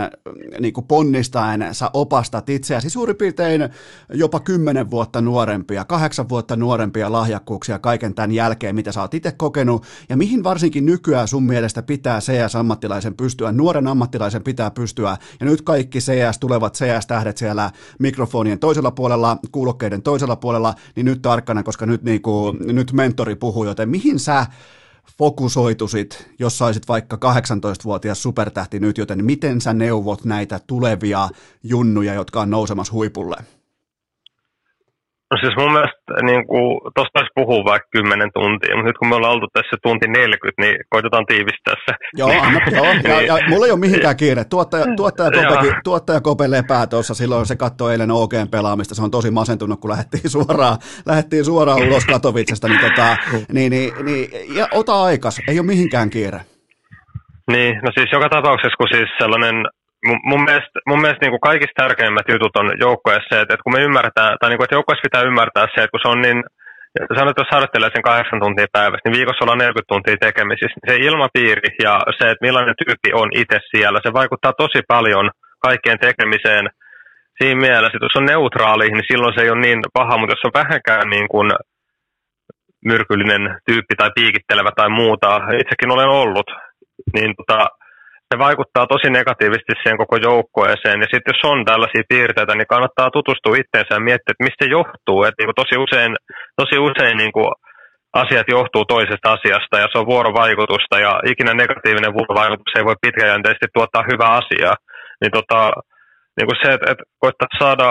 niin kuin ponnistaen sä opastat itseäsi? Suurin piirtein jopa kymmenen vuotta nuorempia, kahdeksan vuotta nuorempia lahjakkuuksia kaiken tämän jälkeen, mitä sä oot itse kokenut, ja mihin varsinkin nykyään sun mielestä pitää CS-ammattilaisen pystyä, nuoren ammattilaisen pitää pystyä, ja nyt kaikki CS, tulevat CS-tähdet siellä mikrofonien toisella puolella, kuulokkeiden toisella puolella, niin nyt tarkkana, koska nyt, niin kuin, nyt mentori puhuu, joten mihin sä fokusoitusit, jos saisit vaikka 18-vuotias supertähti nyt, joten miten sä neuvot näitä tulevia junnuja, jotka on nousemassa huipulle? No siis mun mielestä niin kuin, tosta taisi puhua vaikka 10 tuntia, mutta nyt kun me ollaan oltu tässä tunti 40, niin koitetaan tiivistää se. Joo, anna, joo ja, ja, mulla ei ole mihinkään kiire. Tuottaja, tuottaja, Kopekin, tuottaja Kope lepää tuossa, silloin se katsoi eilen OGn pelaamista, se on tosi masentunut, kun lähdettiin suoraan, lähdettiin suoraan ulos Katovitsesta, niin, tota, niin, niin, niin ja ota aikas, ei ole mihinkään kiire. Niin, no siis joka tapauksessa, kun siis sellainen mun, mielestä, mun mielestä niin kuin kaikista tärkeimmät jutut on joukkueessa se, että, että kun me ymmärretään, tai niin kuin, että joukkueessa pitää ymmärtää se, että kun se on niin, sanoit, että jos harjoittelee sen kahdeksan tuntia päivässä, niin viikossa ollaan 40 tuntia tekemisissä. Se ilmapiiri ja se, että millainen tyyppi on itse siellä, se vaikuttaa tosi paljon kaikkeen tekemiseen siinä mielessä, että jos on neutraali, niin silloin se ei ole niin paha, mutta jos on vähänkään niin kuin myrkyllinen tyyppi tai piikittelevä tai muuta, itsekin olen ollut, niin tota, se vaikuttaa tosi negatiivisesti siihen koko joukkueeseen. Ja sitten jos on tällaisia piirteitä, niin kannattaa tutustua itseensä ja miettiä, että mistä se johtuu. Että niin tosi usein, tosi usein niin kuin asiat johtuu toisesta asiasta ja se on vuorovaikutusta ja ikinä negatiivinen vuorovaikutus ei voi pitkäjänteisesti tuottaa hyvää asiaa. Niin, tota, niin kuin se, että, että koittaa saada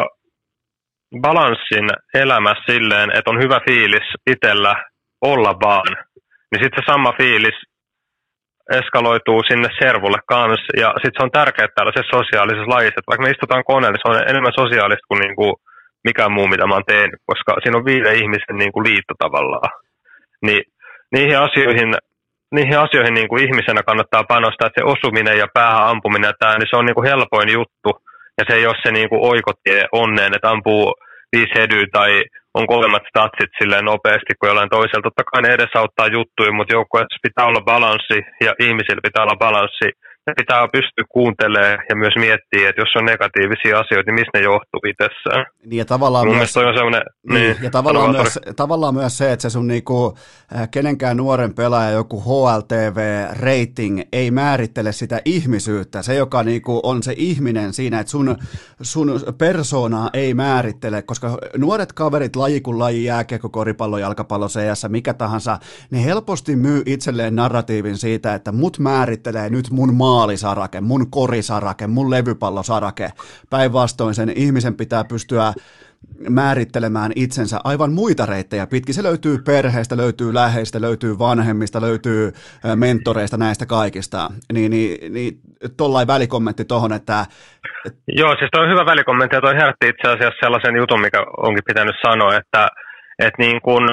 balanssin elämä silleen, että on hyvä fiilis itsellä olla vaan, niin sitten se sama fiilis eskaloituu sinne servulle kanssa. Ja sitten se on tärkeää tällaisessa sosiaalisessa lajissa, että vaikka me istutaan koneella, niin se on enemmän sosiaalista kuin, niin kuin mikään muu, mitä mä oon tehnyt, koska siinä on viiden ihmisen niin kuin liitto tavallaan. Niin niihin asioihin, niihin asioihin niin kuin ihmisenä kannattaa panostaa, että se osuminen ja päähän ampuminen, tämä, niin se on niin kuin helpoin juttu. Ja se ei ole se niin kuin oikotie onneen, että ampuu viisi hedyä tai on kovemmat statsit silleen nopeasti kuin jollain toisella. Totta kai ne edesauttaa juttuja, mutta joukkueessa pitää olla balanssi ja ihmisillä pitää olla balanssi. Pitää pystyä kuuntelemaan ja myös miettiä, että jos on negatiivisia asioita, niin mistä ne johtuu itsessään. Niin ja tavallaan, Mun myös, on niin, niin, ja tavallaan, myös, tavallaan myös se, että se sun niinku, kenenkään nuoren pelaaja joku HLTV-rating ei määrittele sitä ihmisyyttä. Se, joka niinku on se ihminen siinä, että sun, sun persoonaa ei määrittele, koska nuoret kaverit, laji kuin laji, jääkiekko, koripallo, jalkapallo, CS, mikä tahansa, ne helposti myy itselleen narratiivin siitä, että mut määrittelee nyt mun maalisarake, mun korisarake, mun levypallosarake. Päinvastoin sen ihmisen pitää pystyä määrittelemään itsensä aivan muita reittejä pitkin. Se löytyy perheestä, löytyy läheistä, löytyy vanhemmista, löytyy mentoreista, näistä kaikista. Niin, niin, niin tollain välikommentti tuohon, että... Joo, siis toi on hyvä välikommentti ja toi herätti itse asiassa sellaisen jutun, mikä onkin pitänyt sanoa, että, että niin kun,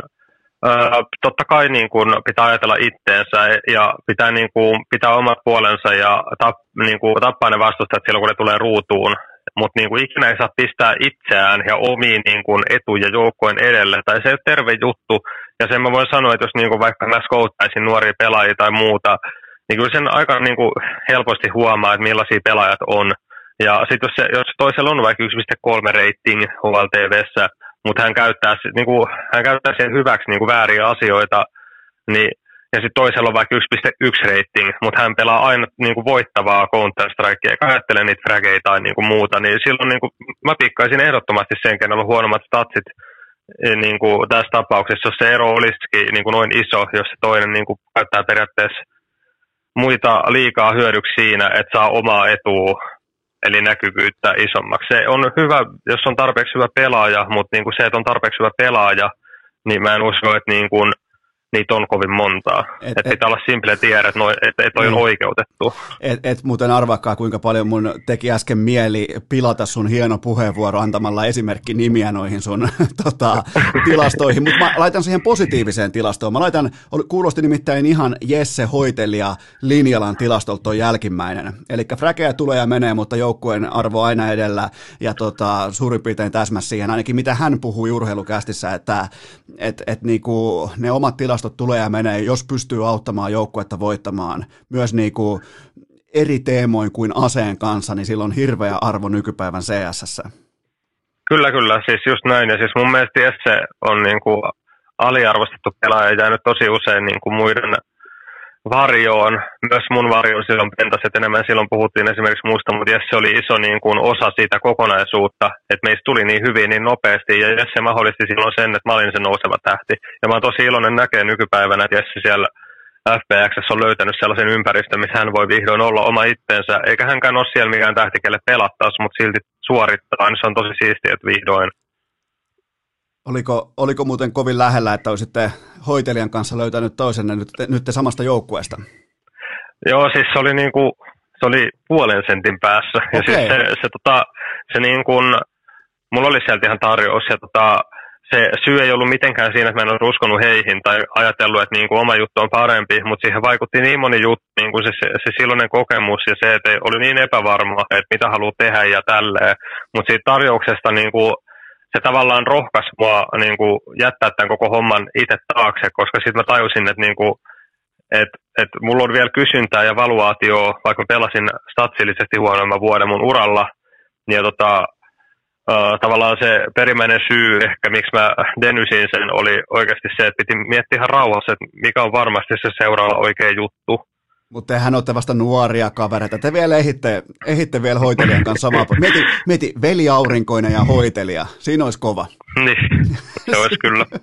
totta kai niin kuin pitää ajatella itteensä ja pitää, niin kuin, pitää omat puolensa ja tap, niin kuin, tappaa ne vastustajat silloin, kun ne tulee ruutuun. Mutta niin kuin ikinä ei saa pistää itseään ja omiin niin kuin etuja joukkojen edelle. Tai se ei ole terve juttu. Ja sen mä voin sanoa, että jos niin kuin vaikka mä skouttaisin nuoria pelaajia tai muuta, niin kyllä sen aika niin kuin helposti huomaa, että millaisia pelaajat on. Ja sitten jos, jos toisella on vaikka 1,3 rating HLTVssä, mutta hän käyttää, niin kuin, hän käyttää sen hyväksi niin kuin vääriä asioita, niin, ja sitten toisella on vaikka 1.1 rating, mutta hän pelaa aina niin kuin voittavaa Counter-Strikea, eikä ajattele niitä frageita tai niin kuin muuta, niin silloin niin kuin, mä pikkaisin ehdottomasti sen, kenellä on huonommat statsit e, niin kuin tässä tapauksessa, jos se ero olisikin niin kuin noin iso, jos se toinen niin kuin käyttää periaatteessa muita liikaa hyödyksi siinä, että saa omaa etua eli näkyvyyttä isommaksi. Se on hyvä, jos on tarpeeksi hyvä pelaaja, mutta niin kuin se, että on tarpeeksi hyvä pelaaja, niin mä en usko, että niin kuin niitä on kovin montaa. Et, et, pitää olla simple tiedä, että, noi, et, et toi on niin. oikeutettu. Et, et muuten arvaakaan, kuinka paljon mun teki äsken mieli pilata sun hieno puheenvuoro antamalla esimerkki nimiä noihin sun tota, tilastoihin, mutta mä laitan siihen positiiviseen tilastoon. Mä laitan, kuulosti nimittäin ihan Jesse Hoitelija Linjalan tilastolta on jälkimmäinen. Eli fräkeä tulee ja menee, mutta joukkueen arvo aina edellä ja tota, suurin piirtein täsmäs siihen, ainakin mitä hän puhui urheilukästissä, että et, et niinku, ne omat tilastot tilastot tulee ja menee, jos pystyy auttamaan joukkuetta voittamaan myös niin kuin eri teemoin kuin aseen kanssa, niin sillä on hirveä arvo nykypäivän CSS. Kyllä, kyllä. Siis just näin. Ja siis mun mielestä Jesse on niin kuin aliarvostettu pelaaja ja jäänyt tosi usein niin kuin muiden varjoon. Myös mun varjoon silloin pentaset enemmän. Silloin puhuttiin esimerkiksi muusta, mutta Jesse oli iso niin kuin osa siitä kokonaisuutta, että meistä tuli niin hyvin niin nopeasti. Ja Jesse mahdollisti silloin sen, että mä olin se nouseva tähti. Ja mä oon tosi iloinen näkee nykypäivänä, että Jesse siellä FPX on löytänyt sellaisen ympäristön, missä hän voi vihdoin olla oma itsensä. Eikä hänkään ole siellä mikään tähti, kelle pelattaisi, mutta silti suorittaa. Niin se on tosi siistiä, että vihdoin Oliko, oliko muuten kovin lähellä, että olisitte hoitelijan kanssa löytänyt toisenne nyt, nyt samasta joukkueesta? Joo, siis se oli, niinku, se oli puolen sentin päässä. Okay. Ja siis se, se, tota, se niin kuin, mulla oli sieltä ihan tarjous ja tota, se syy ei ollut mitenkään siinä, että mä en olisi uskonut heihin tai ajatellut, että niin kuin oma juttu on parempi, mutta siihen vaikutti niin moni juttu, niin kuin se, se, se silloinen kokemus ja se, että oli niin epävarma, että mitä haluaa tehdä ja tälleen. Mutta siitä tarjouksesta niin kuin, se tavallaan rohkaisi mua niin kuin, jättää tämän koko homman itse taakse, koska sitten mä tajusin, että niin kuin, et, et mulla on vielä kysyntää ja valuaatio, vaikka pelasin statsillisesti huonomman vuoden mun uralla, niin ja tota, uh, tavallaan se perimmäinen syy ehkä, miksi mä denysin sen, oli oikeasti se, että piti miettiä ihan rauhassa, että mikä on varmasti se seuraava oikea juttu. Mutta tehän olette vasta nuoria kavereita. Te vielä ehitte, ehitte vielä hoitelijan kanssa samaa. Mieti, mieti veliaurinkoinen ja hoitelija. Siinä olisi kova. Niin, se olisi kyllä.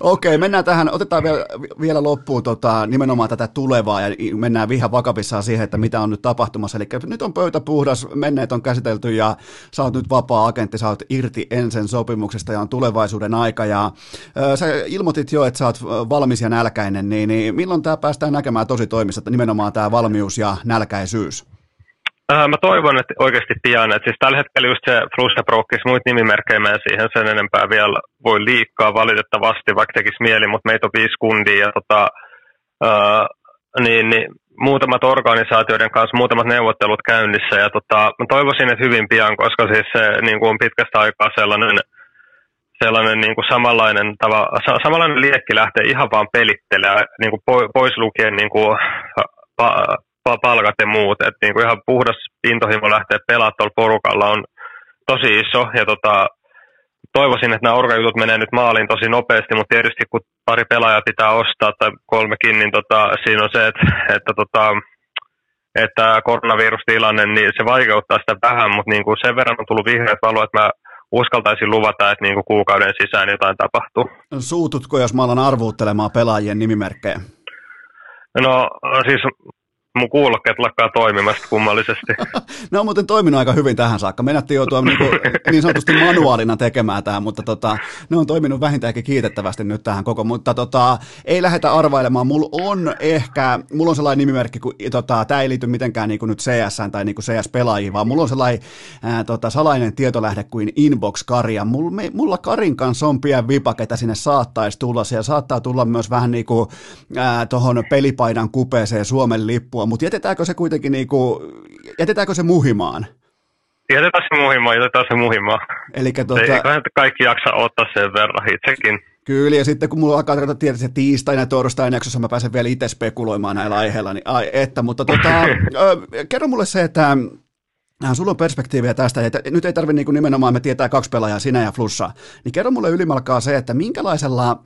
Okei, okay, mennään tähän. Otetaan vielä, vielä loppuun tota, nimenomaan tätä tulevaa ja mennään vihan vakavissaan siihen, että mitä on nyt tapahtumassa. Eli nyt on pöytä puhdas, menneet on käsitelty ja sä oot nyt vapaa-agentti, sä oot irti ensin sopimuksesta ja on tulevaisuuden aika. Ja, äh, sä ilmoitit jo, että sä oot valmis ja nälkäinen, niin, niin milloin tämä päästään näkemään tosi toimissa, että nimenomaan tämä valmius ja nälkäisyys? Äh, mä toivon, että oikeasti pian. Että siis tällä hetkellä just se Flussa Prokkis, muita nimimerkkejä mä siihen sen enempää vielä voi liikkaa valitettavasti, vaikka tekisi mieli, mutta meitä on viisi kundia ja tota, äh, niin, niin, muutamat organisaatioiden kanssa, muutamat neuvottelut käynnissä ja tota, mä toivoisin, että hyvin pian, koska siis se niin kuin on pitkästä aikaa sellainen, sellainen niin kuin samanlainen, tava, samanlainen liekki lähtee ihan vaan pelittelemään, niin kuin pois lukien niin kuin, pa, palkat ja muut. Et niin kuin ihan puhdas intohimo lähteä pelaamaan tuolla porukalla on tosi iso. Ja tota, toivoisin, että nämä orgajutut menee nyt maaliin tosi nopeasti, mutta tietysti kun pari pelaajaa pitää ostaa tai kolmekin, niin tota, siinä on se, että, että, tota, että koronavirustilanne, niin se vaikeuttaa sitä vähän, mutta niin kuin sen verran on tullut vihreät valo, että mä uskaltaisin luvata, että niin kuin kuukauden sisään jotain tapahtuu. Suututko, jos mä alan arvuuttelemaan pelaajien nimimerkkejä? No siis mun kuulokkeet lakkaa toimimasta kummallisesti. ne on muuten toiminut aika hyvin tähän saakka. Menättiin joutua niin, kuin, niin sanotusti manuaalina tekemään tämä, mutta tota, ne on toiminut vähintäänkin kiitettävästi nyt tähän koko. Mutta tota, ei lähdetä arvailemaan. Mulla on ehkä, mulla on sellainen nimimerkki, kun tota, tämä ei liity mitenkään niin kuin nyt CS tai niin kuin CS-pelaajiin, vaan mulla on sellainen ää, tota, salainen tietolähde kuin Inbox-Karia. Mulla, me, mulla Karin kanssa on pian vipa, ketä sinne saattaisi tulla. Siellä saattaa tulla myös vähän niin kuin tuohon pelipaidan kupeeseen Suomen lippua, mutta jätetäänkö se kuitenkin niin kuin, jätetäänkö se muhimaan? Jätetään se muhimaan, jätetään se muhimaan. Elikkä, tuota... Eiköhän kaikki jaksa ottaa sen verran itsekin. Kyllä, ja sitten kun mulla alkaa tietää se tiistaina ja torstaina jaksossa, mä pääsen vielä itse spekuloimaan näillä aiheilla, niin ai että, mutta tota, kerro mulle se, että Äh, sulla on perspektiiviä tästä, että nyt ei tarvitse niin nimenomaan, me tietää kaksi pelaajaa, sinä ja Flussa, niin kerro mulle ylimalkaa se, että minkälaisella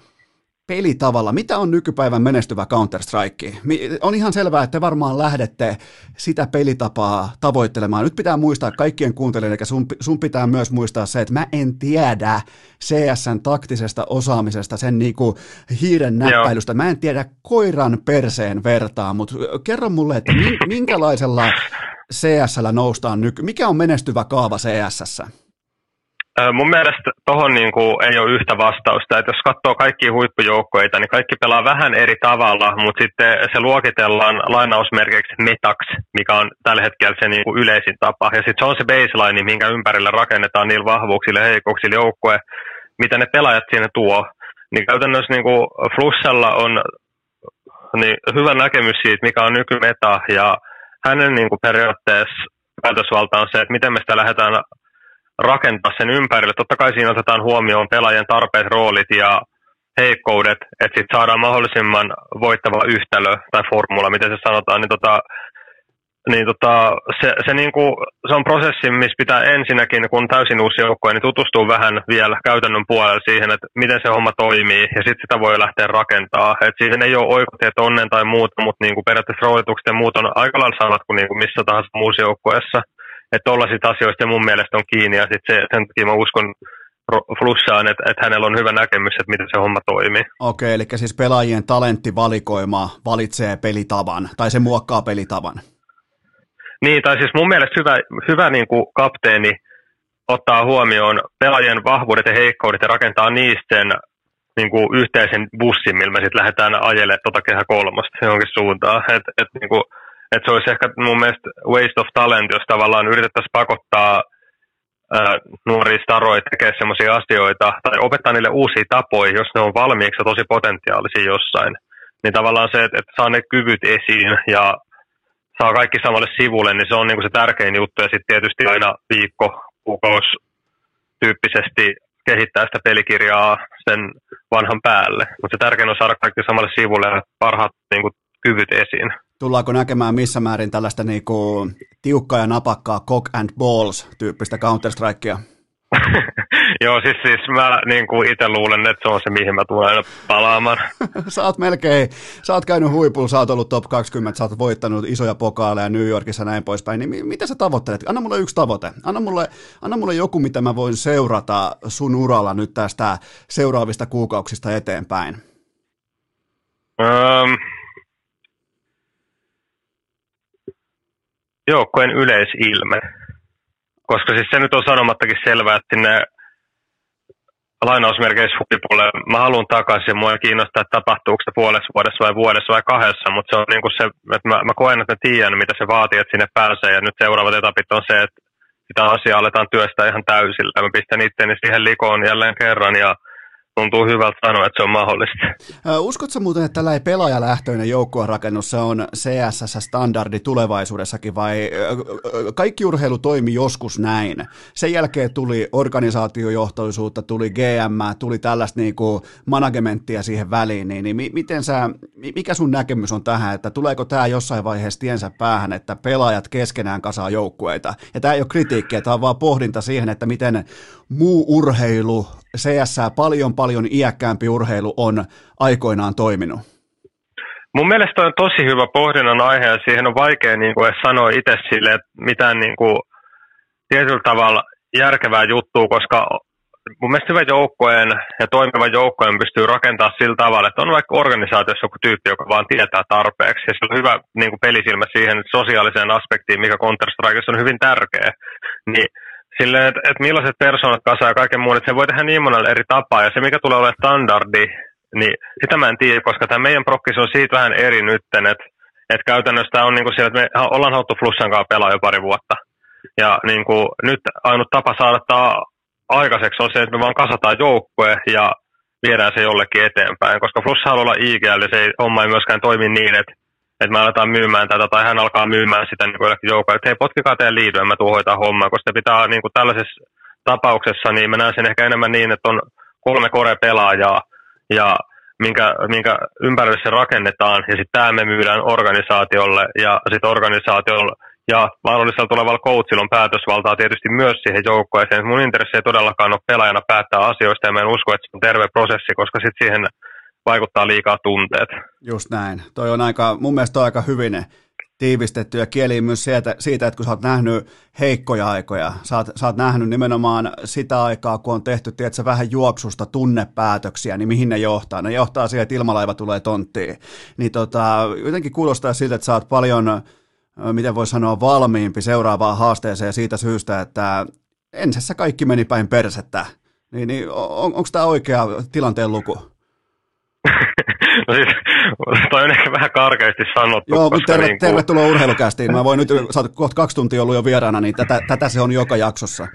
pelitavalla, mitä on nykypäivän menestyvä Counter-Strike? On ihan selvää, että te varmaan lähdette sitä pelitapaa tavoittelemaan. Nyt pitää muistaa kaikkien kuuntelijoiden, eli sun, sun pitää myös muistaa se, että mä en tiedä CSN taktisesta osaamisesta, sen niinku hiiren näppäilystä. Mä en tiedä koiran perseen vertaa, mutta kerro mulle, että minkälaisella CSllä noustaan nyky... Mikä on menestyvä kaava CSssä? Mun mielestä tuohon niin ei ole yhtä vastausta, että jos katsoo kaikkia huippujoukkoita, niin kaikki pelaa vähän eri tavalla, mutta sitten se luokitellaan lainausmerkeiksi metaksi, mikä on tällä hetkellä se niin yleisin tapa. Ja sitten se on se baseline, minkä ympärillä rakennetaan niillä vahvuuksille ja joukkue, mitä ne pelaajat siinä tuo. Niin käytännössä niin kuin Flussella on niin hyvä näkemys siitä, mikä on nykymeta ja hänen niin kuin periaatteessa päätösvalta on se, että miten me sitä lähdetään rakentaa sen ympärille. Totta kai siinä otetaan huomioon pelaajien tarpeet, roolit ja heikkoudet, että sitten saadaan mahdollisimman voittava yhtälö tai formula, miten se sanotaan, niin tota, niin tota, se, se, niinku, se, on prosessi, missä pitää ensinnäkin, kun täysin uusi joukkue, niin tutustuu vähän vielä käytännön puolella siihen, että miten se homma toimii, ja sitten sitä voi lähteä rakentaa. Et siihen ei ole oikotiet onnen tai muuta, mutta niinku periaatteessa roolitukset ja muut on aika lailla samat kuin niinku missä tahansa muussa joukkueessa. Että tuollaisista asioista mun mielestä on kiinni, ja sit se, sen takia mä uskon flussaan, että, että hänellä on hyvä näkemys, että miten se homma toimii. Okei, eli siis pelaajien talenttivalikoima valitsee pelitavan, tai se muokkaa pelitavan. Niin, tai siis mun mielestä hyvä, hyvä niin kuin kapteeni ottaa huomioon pelaajien vahvuudet ja heikkoudet ja rakentaa niistä sen niin kuin yhteisen bussin, millä me sitten lähdetään ajelemaan tuota kehä kolmosta johonkin suuntaan. Et, et, niin kuin, et se olisi ehkä mun mielestä waste of talent, jos tavallaan yritettäisiin pakottaa ää, nuoria staroja tekemään sellaisia asioita tai opettaa niille uusia tapoja, jos ne on valmiiksi tosi potentiaalisia jossain. Niin tavallaan se, että, että saa ne kyvyt esiin ja saa kaikki samalle sivulle, niin se on niin kuin se tärkein juttu. Ja sitten tietysti aina viikko, kuukausi tyyppisesti kehittää sitä pelikirjaa sen vanhan päälle. Mutta se tärkein on saada kaikki samalle sivulle ja parhaat niin kuin, kyvyt esiin. Tullaanko näkemään missä määrin tällaista niin kuin, tiukkaa ja napakkaa cock and balls tyyppistä Counter-Strikea? Joo, siis, siis mä niin kuin itse luulen, että se on se, mihin mä tulen aina palaamaan. sä oot melkein, sä oot käynyt huipulla, sä oot ollut top 20, sä oot voittanut isoja pokaaleja New Yorkissa ja näin poispäin, niin mitä sä tavoittelet? Anna mulle yksi tavoite. Anna mulle, anna mulle joku, mitä mä voin seurata sun uralla nyt tästä seuraavista kuukausista eteenpäin. Um, joukkojen yleisilme koska siis se nyt on sanomattakin selvää, että sinne lainausmerkeissä huipulle, mä haluan takaisin, mua ei kiinnostaa, että tapahtuuko se puolessa vuodessa vai vuodessa vai kahdessa, mutta se on niin kuin se, että mä, mä koen, että mä tiedän, mitä se vaatii, että sinne pääsee, ja nyt seuraavat etapit on se, että sitä asiaa aletaan työstää ihan täysillä. Mä pistän itseäni siihen likoon jälleen kerran, ja tuntuu hyvältä sanoa, että se on mahdollista. Uskotko muuten, että tällainen pelaajalähtöinen joukkuerakennus se on CSS-standardi tulevaisuudessakin vai kaikki urheilu toimi joskus näin? Sen jälkeen tuli organisaatiojohtoisuutta, tuli GM, tuli tällaista niin kuin managementtia siihen väliin, niin, niin miten sä, mikä sun näkemys on tähän, että tuleeko tämä jossain vaiheessa tiensä päähän, että pelaajat keskenään kasaa joukkueita? Ja tämä ei ole kritiikkiä, tämä on vaan pohdinta siihen, että miten muu urheilu, CS paljon paljon iäkkäämpi urheilu on aikoinaan toiminut? Mun mielestä on tosi hyvä pohdinnan aihe ja siihen on vaikea niin kuin sanoa itse sille, että mitään niin kuin, tietyllä tavalla järkevää juttua, koska mun mielestä hyvän joukkueen ja toimivan joukkueen pystyy rakentamaan sillä tavalla, että on vaikka organisaatiossa joku tyyppi, joka vaan tietää tarpeeksi. Ja sillä on hyvä niin kuin pelisilmä siihen sosiaaliseen aspektiin, mikä counter on hyvin tärkeä. Niin silleen, että, että millaiset persoonat kasaa ja kaiken muun, että se voi tehdä niin monella eri tapaa. Ja se, mikä tulee olemaan standardi, niin sitä mä en tiedä, koska tämä meidän prokkis on siitä vähän eri nytten, että, että käytännössä tämä on niin siellä, että me ollaan haluttu Flussan kanssa pelaa jo pari vuotta. Ja niin kuin, nyt ainut tapa saada tämä aikaiseksi on se, että me vaan kasataan joukkue ja viedään se jollekin eteenpäin. Koska Flussa haluaa olla IGL, se ei, homma ei myöskään toimi niin, että, että me aletaan myymään tätä tai hän alkaa myymään sitä niin jollekin joukkoa, että hei potkikaa teidän liityä, mä tuun hoitaa hommaa, koska pitää niin kuin tällaisessa tapauksessa, niin mä näen sen ehkä enemmän niin, että on kolme kore pelaajaa ja minkä, minkä ympärille se rakennetaan, ja sitten tämä me myydään organisaatiolle, ja sitten organisaatiolle ja mahdollisella tulevalla coachilla on päätösvaltaa tietysti myös siihen joukkueeseen. Mun intressi ei todellakaan ole pelaajana päättää asioista ja mä en usko, että se on terve prosessi, koska sitten siihen vaikuttaa liikaa tunteet. Just näin. Toi on aika, mun mielestä on aika hyvin tiivistetty ja kieli myös siitä, siitä, että kun sä oot nähnyt heikkoja aikoja, sä oot, sä oot nähnyt nimenomaan sitä aikaa, kun on tehty tiedätkö, vähän juoksusta tunnepäätöksiä, niin mihin ne johtaa? Ne johtaa siihen, että ilmalaiva tulee tonttiin. Niin tota, jotenkin kuulostaa siltä, että sä oot paljon miten voi sanoa, valmiimpi seuraavaan haasteeseen siitä syystä, että ensessä kaikki meni päin persettä. Niin, niin on, onko tämä oikea tilanteen luku? no siis, toi on ehkä vähän karkeasti sanottu. Joo, mutta terve, niin kuin... tervetuloa urheilukästiin. Mä voin nyt, sä oot kohta kaksi tuntia ollut jo vieraana, niin tätä, tätä se on joka jaksossa.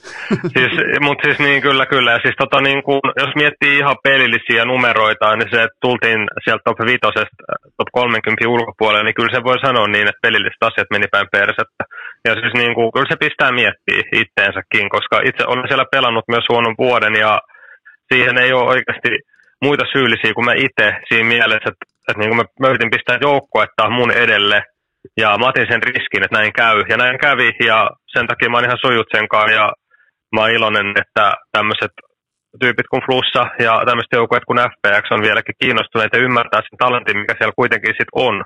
siis, mutta siis niin kyllä, kyllä. Ja siis tota, niin kuin, jos miettii ihan pelillisiä numeroita, niin se, että tultiin sieltä top 5, top 30 ulkopuolelle, niin kyllä se voi sanoa niin, että pelilliset asiat meni päin persettä. Ja siis niin kuin, kyllä se pistää miettiä itteensäkin, koska itse olen siellä pelannut myös huonon vuoden ja siihen ei ole oikeasti muita syyllisiä kuin mä itse siinä mielessä, että, että niin kuin mä, mä yritin pistää joukkuetta mun edelle ja mä otin sen riskin, että näin käy. Ja näin kävi ja sen takia mä oon ihan sujut sen kanssa ja mä oon iloinen, että tämmöiset tyypit kuin Flussa ja tämmöiset joukkueet kuin FPX on vieläkin kiinnostuneita ja ymmärtää sen talentin, mikä siellä kuitenkin sitten on.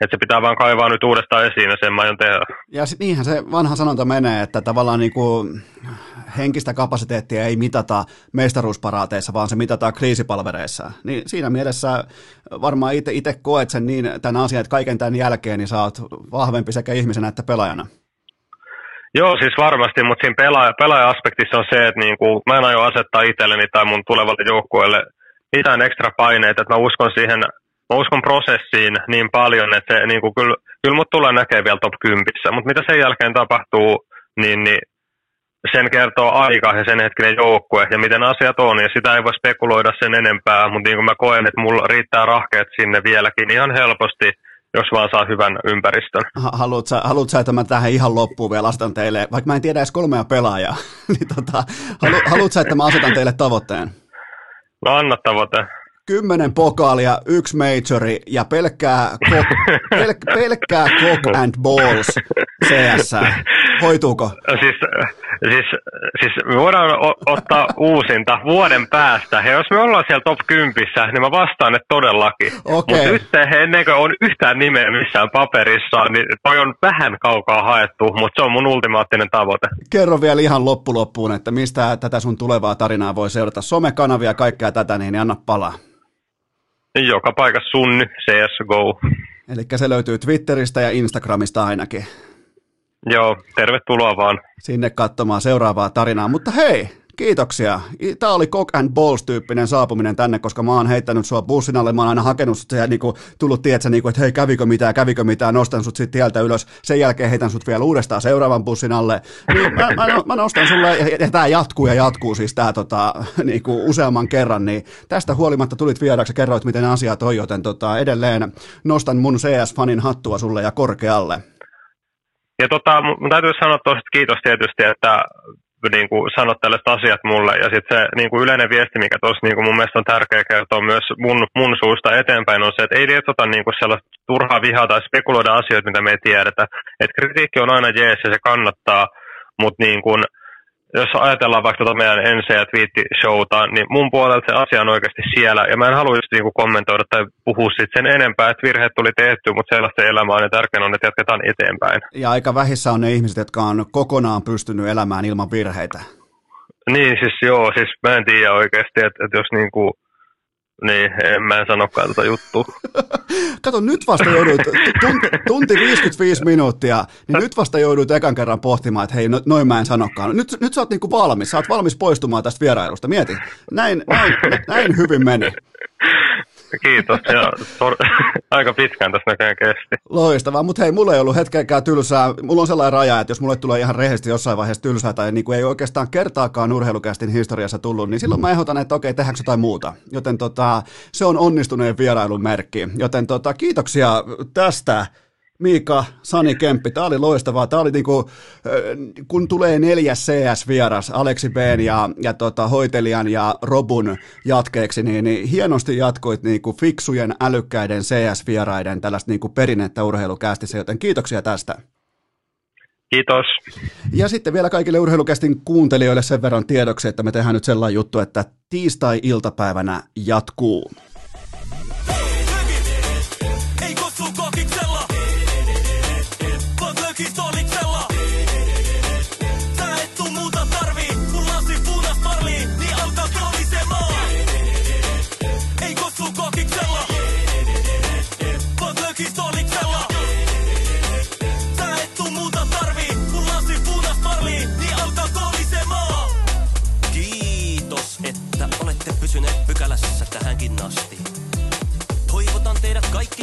Että se pitää vaan kaivaa nyt uudestaan esiin ja sen mä aion tehdä. Ja sit niinhän se vanha sanonta menee, että tavallaan niin kuin henkistä kapasiteettia ei mitata mestaruusparaateissa, vaan se mitataan kriisipalvereissa. Niin siinä mielessä varmaan itse koet sen niin tämän asian, että kaiken tämän jälkeen niin sä oot vahvempi sekä ihmisenä että pelaajana. Joo, siis varmasti, mutta siinä pelaaja, pelaaja-aspektissa on se, että niinku, mä en aio asettaa itselleni tai mun tulevalle joukkueelle mitään ekstra paineita, että mä uskon siihen, mä uskon prosessiin niin paljon, että se niinku, kyllä, kyllä mut tulee näkee vielä top 10, mutta mitä sen jälkeen tapahtuu, niin, niin sen kertoo aika ja sen hetkinen joukkue ja miten asiat on, ja sitä ei voi spekuloida sen enempää, mutta niin kuin mä koen, että mulla riittää rahkeet sinne vieläkin ihan helposti, jos vaan saa hyvän ympäristön. Haluatko, haluatko että mä tähän ihan loppuun vielä asetan teille, vaikka mä en tiedä edes kolmea pelaajaa, niin tota, halu, haluatko, että mä asetan teille tavoitteen? No anna tavoite. Kymmenen pokaalia, yksi majori ja pelkkää, cock, pelk, pelkkää cock and balls CS. Hoituuko? Siis, siis, siis me voidaan o- ottaa uusinta vuoden päästä. Ja jos me ollaan siellä top 10, niin mä vastaan, että todellakin. Okay. Mutta nyt ennen kuin on yhtään nimeä missään paperissa, niin toi on vähän kaukaa haettu, mutta se on mun ultimaattinen tavoite. Kerro vielä ihan loppuloppuun, että mistä tätä sun tulevaa tarinaa voi seurata. Somekanavia ja kaikkea tätä, niin anna palaa. Joka paikassa sunny, CSGO. Eli se löytyy Twitteristä ja Instagramista ainakin. Joo, tervetuloa vaan. Sinne katsomaan seuraavaa tarinaa. Mutta hei, kiitoksia. Tämä oli Cock and Balls-tyyppinen saapuminen tänne, koska mä oon heittänyt sua bussin alle, mä oon aina hakenut sut ja niinku, tullut tietsä, niinku, että hei, kävikö mitään, kävikö mitään, nostan sut sitten tieltä ylös, sen jälkeen heitän sut vielä uudestaan seuraavan bussin alle. Niin mä, mä, mä, nostan sulle, ja, ja tämä jatkuu ja jatkuu siis tämä tota, niinku, useamman kerran, niin tästä huolimatta tulit vieraksi ja kerroit, miten asiat on, joten tota, edelleen nostan mun CS-fanin hattua sulle ja korkealle. Ja tota, mun täytyy sanoa tuosta kiitos tietysti, että niin kuin sanot tällaiset asiat mulle. Ja sitten se niin kuin yleinen viesti, mikä tuossa niin kuin mun mielestä on tärkeä kertoa myös mun, mun suusta eteenpäin, on se, että ei lietsota niin kuin sellaista turhaa vihaa tai spekuloida asioita, mitä me ei tiedetä. Että kritiikki on aina jees ja se kannattaa, mutta niin kuin, jos ajatellaan vaikka tuota meidän ensi- ja twiitti-showta, niin mun puolelta se asia on oikeasti siellä. Ja mä en halua just niinku kommentoida tai puhua siitä sen enempää, että virheet tuli tehty, mutta sellaista elämää on ja tärkeää on, että jatketaan eteenpäin. Ja aika vähissä on ne ihmiset, jotka on kokonaan pystynyt elämään ilman virheitä. Niin, siis joo, siis mä en tiedä oikeasti, että, että jos niinku, niin, en mä sanokaan tätä juttua. Kato, nyt vasta joudut, tunti, tunti 55 minuuttia, niin nyt vasta joudut ekan kerran pohtimaan, että hei, no, noin mä en sanokaan. Nyt, nyt sä oot niinku valmis, sä oot valmis poistumaan tästä vierailusta. Mieti, näin, näin, näin hyvin meni. Kiitos, ja tor- aika pitkään tässä näköjään kesti. Loistavaa, mutta hei, mulla ei ollut hetkeäkään tylsää. Mulla on sellainen raja, että jos mulle tulee ihan rehellisesti jossain vaiheessa tylsää tai niin kuin ei oikeastaan kertaakaan urheilukästin historiassa tullut, niin silloin mä ehdotan, että okei, tehdäänkö jotain muuta. Joten tota, se on onnistuneen vierailun merkki. Joten tota, kiitoksia tästä. Miika, Sani Kemppi, tämä oli loistavaa. Tämä oli niinku, kun tulee neljä CS-vieras, Aleksi B ja, ja tota, hoitelijan ja Robun jatkeeksi, niin, niin hienosti jatkoit niinku fiksujen, älykkäiden CS-vieraiden tällaista niinku perinnettä urheilukästissä, joten kiitoksia tästä. Kiitos. Ja sitten vielä kaikille urheilukästin kuuntelijoille sen verran tiedoksi, että me tehdään nyt sellainen juttu, että tiistai-iltapäivänä jatkuu.